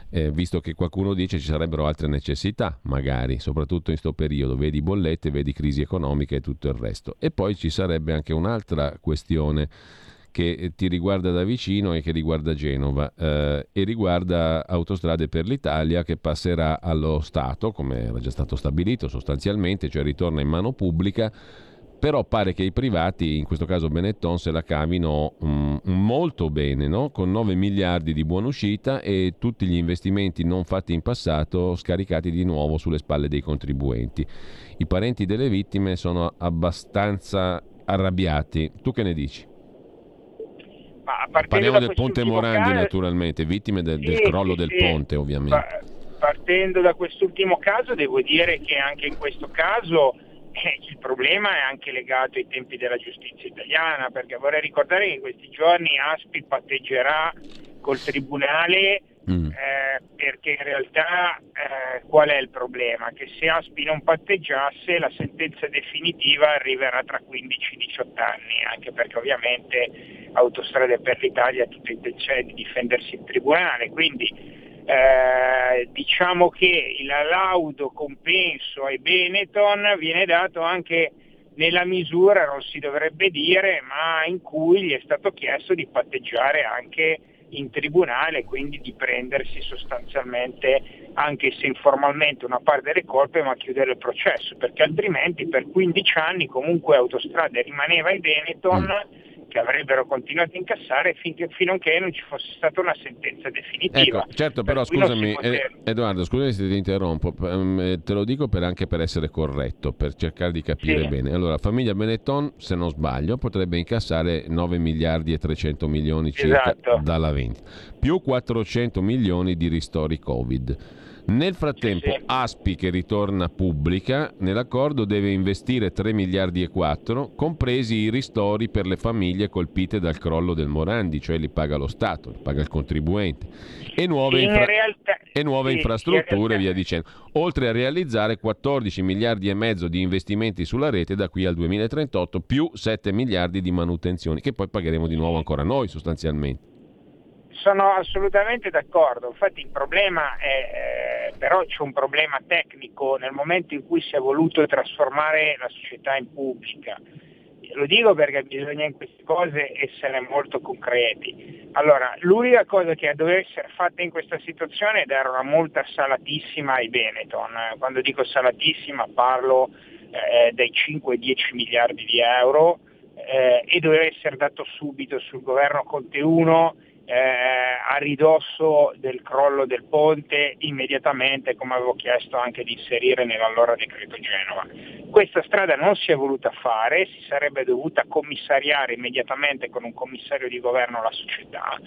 Eh, visto che qualcuno dice ci sarebbero altre necessità, magari, soprattutto in questo periodo, vedi bollette, vedi crisi economica e tutto il resto. E poi ci sarebbe anche un'altra questione che ti riguarda da vicino e che riguarda Genova eh, e riguarda Autostrade per l'Italia che passerà allo Stato, come era già stato stabilito sostanzialmente, cioè ritorna in mano pubblica però pare che i privati, in questo caso Benetton, se la cavino um, molto bene, no? con 9 miliardi di buona uscita e tutti gli investimenti non fatti in passato scaricati di nuovo sulle spalle dei contribuenti. I parenti delle vittime sono abbastanza arrabbiati. Tu che ne dici? Parliamo del ponte Morandi caso... naturalmente, vittime del, sì, del crollo sì, del ponte ovviamente. Partendo da quest'ultimo caso devo dire che anche in questo caso il problema è anche legato ai tempi della giustizia italiana, perché vorrei ricordare che in questi giorni Aspi patteggerà col Tribunale mm. eh, perché in realtà eh, qual è il problema? Che se Aspi non patteggiasse la sentenza definitiva arriverà tra 15 e 18 anni, anche perché ovviamente Autostrade per l'Italia ha tutta intenzione di difendersi in tribunale, quindi eh, diciamo che il laudo compenso ai Benetton viene dato anche nella misura, non si dovrebbe dire, ma in cui gli è stato chiesto di patteggiare anche in tribunale, quindi di prendersi sostanzialmente, anche se informalmente, una parte delle colpe, ma chiudere il processo, perché altrimenti per 15 anni comunque Autostrade rimaneva ai Benetton. Mm che avrebbero continuato a incassare finché, fino a che non ci fosse stata una sentenza definitiva. Ecco, certo, però per scusami, eh, Edoardo, scusami se ti interrompo, ehm, eh, te lo dico per, anche per essere corretto, per cercare di capire sì. bene. Allora, famiglia Benetton, se non sbaglio, potrebbe incassare 9 miliardi e 300 milioni circa esatto. dalla vendita, più 400 milioni di ristori Covid. Nel frattempo. Aspi che ritorna pubblica, nell'accordo deve investire 3 miliardi e 4, compresi i ristori per le famiglie colpite dal crollo del Morandi, cioè li paga lo Stato, li paga il contribuente, e nuove, infra- realtà, e nuove sì, infrastrutture via dicendo, oltre a realizzare 14 miliardi e mezzo di investimenti sulla rete da qui al 2038, più 7 miliardi di manutenzioni, che poi pagheremo di nuovo ancora noi sostanzialmente. Sono assolutamente d'accordo, infatti il problema è, eh, però c'è un problema tecnico nel momento in cui si è voluto trasformare la società in pubblica. Lo dico perché bisogna in queste cose essere molto concreti. Allora, l'unica cosa che doveva essere fatta in questa situazione ed era una multa salatissima ai Benetton. Quando dico salatissima parlo eh, dai 5 ai 10 miliardi di euro eh, e doveva essere dato subito sul governo Conte 1 eh, a ridosso del crollo del ponte immediatamente, come avevo chiesto anche di inserire nell'allora decreto Genova. Questa strada non si è voluta fare, si sarebbe dovuta commissariare immediatamente con un commissario di governo la società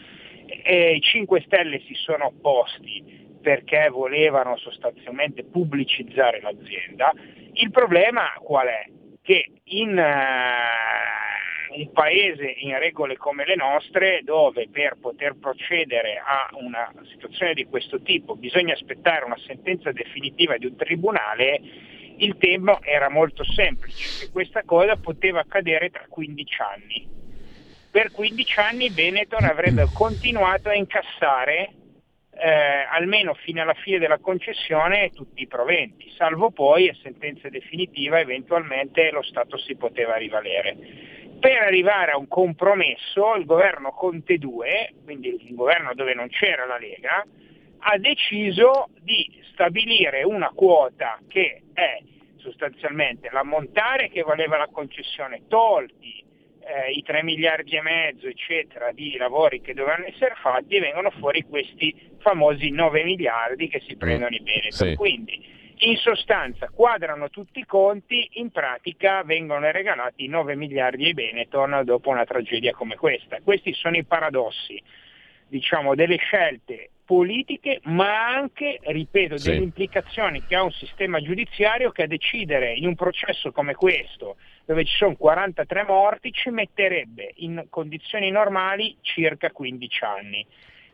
e i 5 Stelle si sono opposti perché volevano sostanzialmente pubblicizzare l'azienda. Il problema qual è? Che in, uh, un paese in regole come le nostre dove per poter procedere a una situazione di questo tipo bisogna aspettare una sentenza definitiva di un tribunale, il tema era molto semplice, che questa cosa poteva accadere tra 15 anni. Per 15 anni Benetton avrebbe continuato a incassare eh, almeno fino alla fine della concessione tutti i proventi, salvo poi a sentenza definitiva eventualmente lo Stato si poteva rivalere per arrivare a un compromesso il governo Conte 2, quindi il governo dove non c'era la Lega, ha deciso di stabilire una quota che è sostanzialmente l'ammontare che valeva la concessione, tolti eh, i 3 miliardi e mezzo eccetera di lavori che dovevano essere fatti e vengono fuori questi famosi 9 miliardi che si prendono i Benetton. Sì. Quindi In sostanza quadrano tutti i conti, in pratica vengono regalati 9 miliardi ai Benetton dopo una tragedia come questa. Questi sono i paradossi diciamo, delle scelte politiche, ma anche, ripeto, Sì. delle implicazioni che ha un sistema giudiziario che a decidere in un processo come questo, dove ci sono 43 morti, ci metterebbe in condizioni normali circa 15 anni.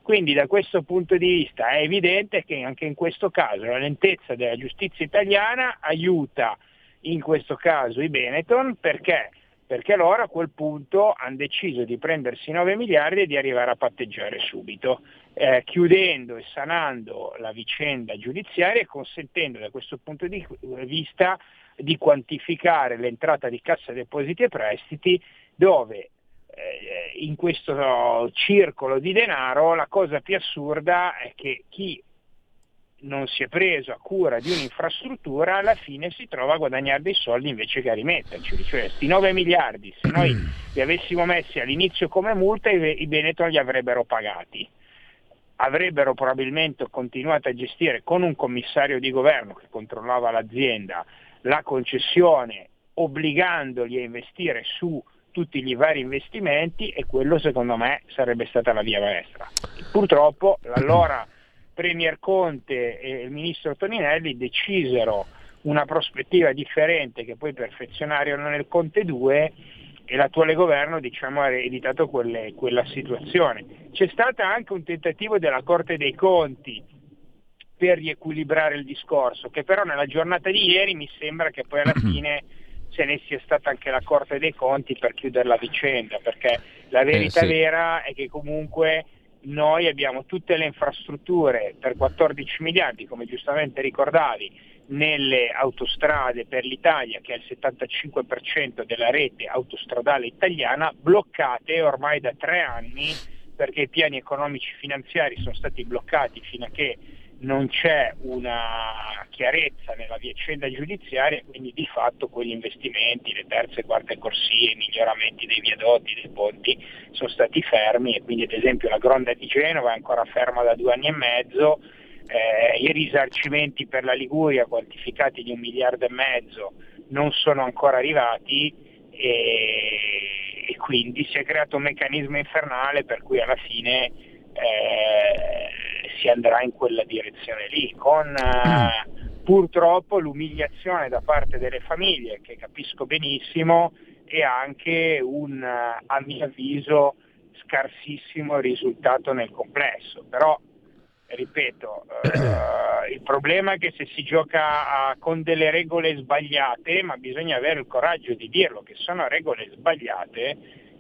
Quindi da questo punto di vista è evidente che anche in questo caso la lentezza della giustizia italiana aiuta in questo caso i Benetton perché? Perché loro a quel punto hanno deciso di prendersi 9 miliardi e di arrivare a patteggiare subito, eh, chiudendo e sanando la vicenda giudiziaria e consentendo da questo punto di vista di quantificare l'entrata di cassa depositi e prestiti dove in questo circolo di denaro la cosa più assurda è che chi non si è preso a cura di un'infrastruttura, alla fine si trova a guadagnare dei soldi invece che a rimetterci. Cioè, questi 9 miliardi, se noi li avessimo messi all'inizio come multa, i, i Benetton li avrebbero pagati. Avrebbero probabilmente continuato a gestire con un commissario di governo che controllava l'azienda la concessione, obbligandoli a investire su tutti gli vari investimenti e quello secondo me sarebbe stata la via maestra. Purtroppo l'allora Premier Conte e il ministro Toninelli decisero una prospettiva differente che poi perfezionarono nel Conte 2 e l'attuale governo diciamo, ha ereditato quelle- quella situazione. C'è stato anche un tentativo della Corte dei Conti per riequilibrare il discorso, che però nella giornata di ieri mi sembra che poi alla fine se ne sia stata anche la Corte dei Conti per chiudere la vicenda, perché la verità sì. vera è che comunque noi abbiamo tutte le infrastrutture per 14 miliardi, come giustamente ricordavi, nelle autostrade per l'Italia, che è il 75% della rete autostradale italiana, bloccate ormai da tre anni perché i piani economici finanziari sono stati bloccati fino a che non c'è una chiarezza nella vicenda giudiziaria, quindi di fatto quegli investimenti, le terze e quarte corsie, i miglioramenti dei viadotti, dei ponti sono stati fermi e quindi ad esempio la Gronda di Genova è ancora ferma da due anni e mezzo, eh, i risarcimenti per la Liguria quantificati di un miliardo e mezzo non sono ancora arrivati e, e quindi si è creato un meccanismo infernale per cui alla fine eh, si andrà in quella direzione lì, con eh, purtroppo l'umiliazione da parte delle famiglie, che capisco benissimo, e anche un, eh, a mio avviso, scarsissimo risultato nel complesso. Però, ripeto, eh, il problema è che se si gioca a- con delle regole sbagliate, ma bisogna avere il coraggio di dirlo, che sono regole sbagliate,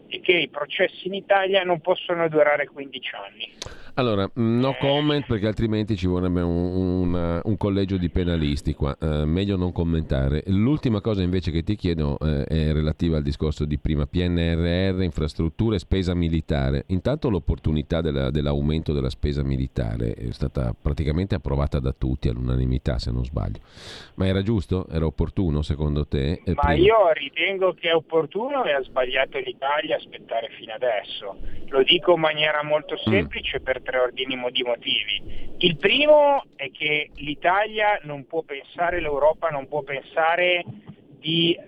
e che i processi in Italia non possono durare 15 anni. Allora, no comment perché altrimenti ci vorrebbe un, un- un collegio di penalisti qua, Eh, meglio non commentare. L'ultima cosa invece che ti chiedo eh, è relativa al discorso di prima, PNRR, infrastrutture, spesa militare. Intanto l'opportunità della- dell'aumento della spesa militare è stata praticamente approvata da tutti all'unanimità se non sbaglio. Ma era giusto? Era opportuno secondo te? Eh, Ma prima? io ritengo che è opportuno e ha sbagliato l'Italia aspettare fino adesso. Lo dico in maniera molto semplice per tre ordini di motivi. Il primo è che l'Italia non può pensare, l'Europa non può pensare di eh,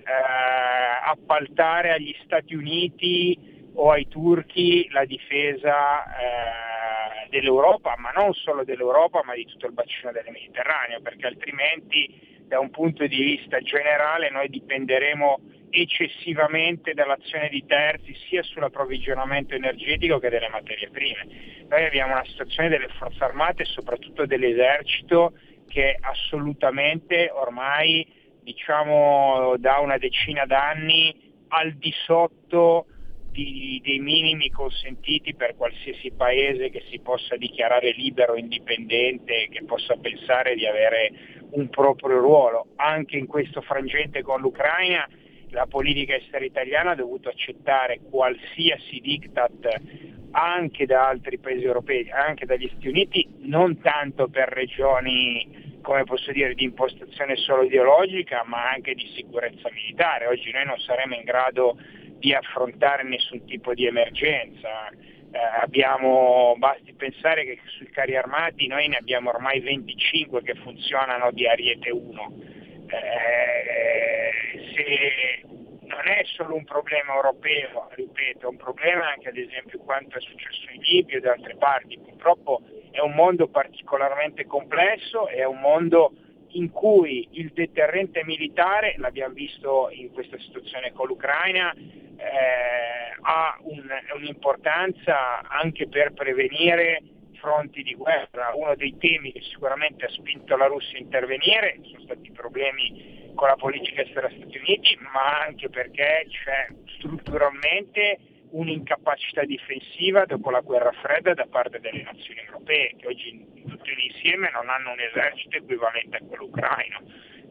appaltare agli Stati Uniti o ai turchi la difesa eh, dell'Europa, ma non solo dell'Europa, ma di tutto il bacino del Mediterraneo, perché altrimenti da un punto di vista generale noi dipenderemo eccessivamente dall'azione di terzi sia sull'approvvigionamento energetico che delle materie prime. Noi abbiamo una situazione delle forze armate e soprattutto dell'esercito che assolutamente ormai diciamo da una decina d'anni al di sotto di- dei minimi consentiti per qualsiasi paese che si possa dichiarare libero, indipendente, che possa pensare di avere un proprio ruolo. Anche in questo frangente con l'Ucraina la politica estera italiana ha dovuto accettare qualsiasi diktat anche da altri paesi europei, anche dagli Stati Uniti, non tanto per ragioni, come posso dire, di impostazione solo ideologica, ma anche di sicurezza militare. Oggi noi non saremo in grado di affrontare nessun tipo di emergenza. Eh, abbiamo, basti pensare che sui carri armati noi ne abbiamo ormai 25 che funzionano di Ariete 1. Eh, non è solo un problema europeo, ripeto, è un problema anche ad esempio quanto è successo in Libia e da altre parti. Purtroppo è un mondo particolarmente complesso, è un mondo in cui il deterrente militare, l'abbiamo visto in questa situazione con l'Ucraina, eh, ha un, un'importanza anche per prevenire fronti di guerra. Uno dei temi che sicuramente ha spinto la Russia a intervenire sono stati i problemi con la politica estera degli Stati Uniti, ma anche perché c'è strutturalmente un'incapacità difensiva dopo la guerra fredda da parte delle nazioni europee, che oggi tutte insieme non hanno un esercito equivalente a quello ucraino.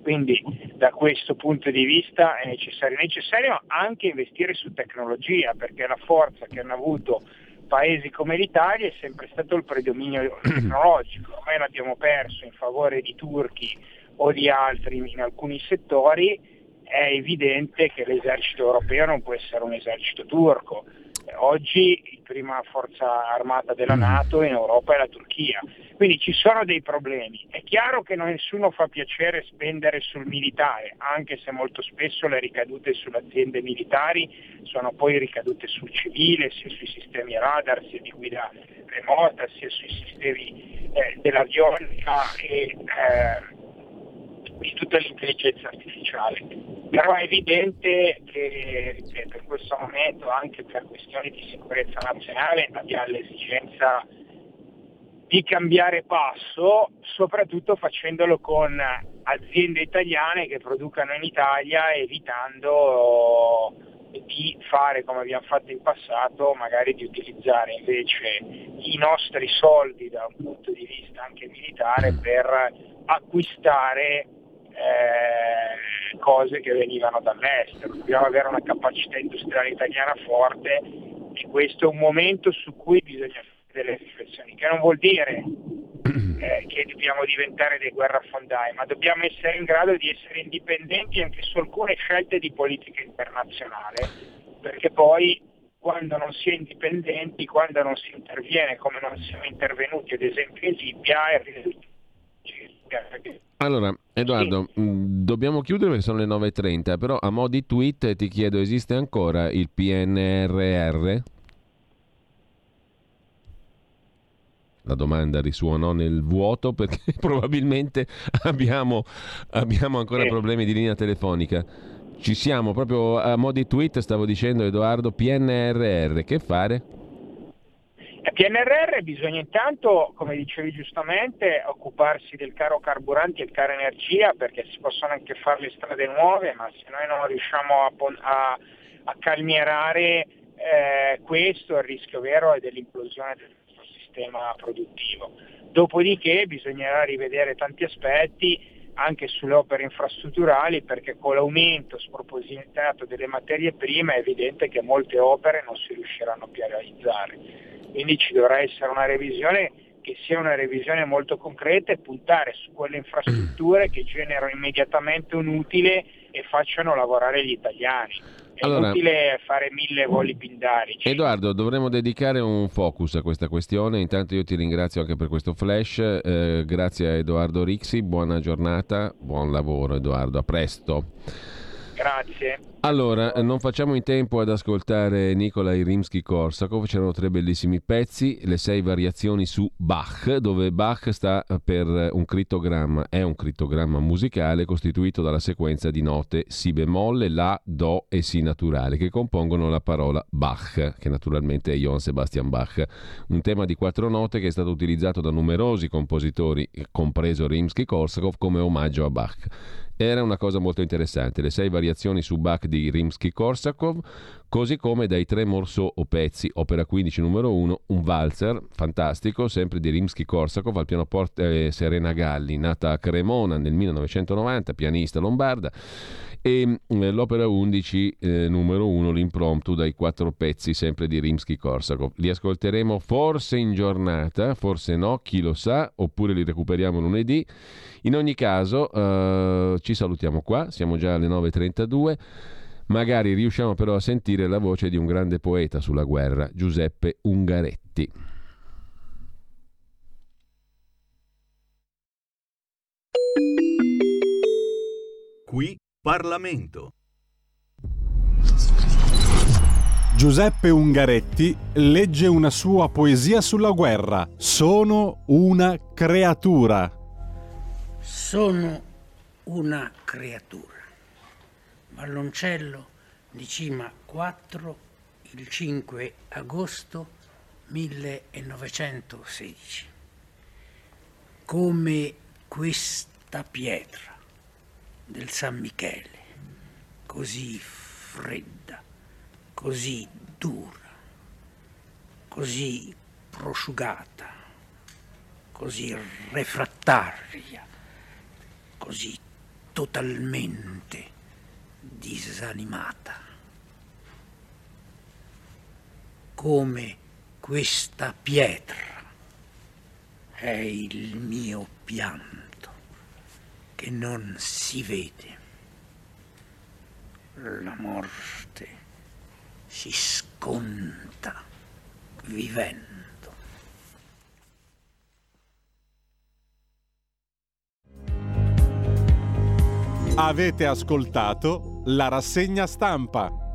Quindi da questo punto di vista è necessario, è necessario anche investire su tecnologia, perché la forza che hanno avuto paesi come l'Italia è sempre stato il predominio tecnologico, ormai l'abbiamo perso in favore di turchi o di altri in alcuni settori, è evidente che l'esercito europeo non può essere un esercito turco. Oggi la prima forza armata della mm. Nato in Europa è la Turchia, quindi ci sono dei problemi. È chiaro che nessuno fa piacere spendere sul militare, anche se molto spesso le ricadute sulle aziende militari sono poi ricadute sul civile, sia sui sistemi radar, sia di guida remota, sia sui sistemi eh, dell'avionica e eh, di tutta l'intelligenza artificiale. Però è evidente che, che per questo momento, anche per questioni di sicurezza nazionale, abbiamo l'esigenza di cambiare passo, soprattutto facendolo con aziende italiane che producano in Italia, evitando di fare come abbiamo fatto in passato, magari di utilizzare invece i nostri soldi da un punto di vista anche militare per acquistare eh, cose che venivano dall'estero. Dobbiamo avere una capacità industriale italiana forte e questo è un momento su cui bisogna fare delle riflessioni, che non vuol dire eh, che dobbiamo diventare dei guerrafondai, ma dobbiamo essere in grado di essere indipendenti anche su alcune scelte di politica internazionale, perché poi quando non si è indipendenti, quando non si interviene come non siamo intervenuti ad esempio in Libia, il risultato allora, Edoardo, sì. Mm, dobbiamo chiudere perché sono le 9.30, però a mo' di tweet ti chiedo, esiste ancora il PNRR? La domanda risuonò nel vuoto perché probabilmente abbiamo, abbiamo ancora sì. problemi di linea telefonica. Ci siamo proprio a mo' di tweet, stavo dicendo Edoardo, PNRR, che fare? A PNRR bisogna intanto, come dicevi giustamente, occuparsi del caro carburanti e il caro energia perché si possono anche fare le strade nuove, ma se noi non riusciamo a, a, a calmierare eh, questo, il rischio vero è dell'implosione del nostro sistema produttivo. Dopodiché bisognerà rivedere tanti aspetti anche sulle opere infrastrutturali perché con l'aumento spropositato delle materie prime è evidente che molte opere non si riusciranno più a realizzare quindi ci dovrà essere una revisione che sia una revisione molto concreta e puntare su quelle infrastrutture che generano immediatamente un utile e facciano lavorare gli italiani. È allora, inutile fare mille voli pindarici. Edoardo, dovremmo dedicare un focus a questa questione. Intanto io ti ringrazio anche per questo flash. Eh, grazie a Edoardo Rixi, buona giornata, buon lavoro Edoardo, a presto. Grazie. Allora, non facciamo in tempo ad ascoltare Nikolai Rimsky-Korsakov, c'erano tre bellissimi pezzi, le sei variazioni su Bach, dove Bach sta per un crittogramma, è un crittogramma musicale costituito dalla sequenza di note Si bemolle, La, Do e Si naturale, che compongono la parola Bach, che naturalmente è Johann Sebastian Bach. Un tema di quattro note che è stato utilizzato da numerosi compositori, compreso Rimsky-Korsakov, come omaggio a Bach. Era una cosa molto interessante, le sei variazioni su Bach di Rimsky-Korsakov, così come dai tre morceau o pezzi, opera 15 numero 1, un valzer fantastico, sempre di Rimsky-Korsakov, al pianoforte eh, Serena Galli, nata a Cremona nel 1990, pianista lombarda, e eh, l'opera 11 eh, numero 1 l'impromptu dai quattro pezzi sempre di Rimsky-Korsakov. Li ascolteremo forse in giornata forse no, chi lo sa oppure li recuperiamo lunedì. In ogni caso eh, ci salutiamo qua siamo già alle 9.32 Magari riusciamo però a sentire la voce di un grande poeta sulla guerra, Giuseppe Ungaretti. Qui Parlamento. Giuseppe Ungaretti legge una sua poesia sulla guerra. Sono una creatura. Sono una creatura. Balloncello di Cima 4, il 5 agosto 1916. Come questa pietra del San Michele, così fredda, così dura, così prosciugata, così refrattaria, così totalmente disanimata. Come questa pietra è il mio pianto che non si vede. La morte si sconta vivendo. Avete ascoltato la rassegna stampa.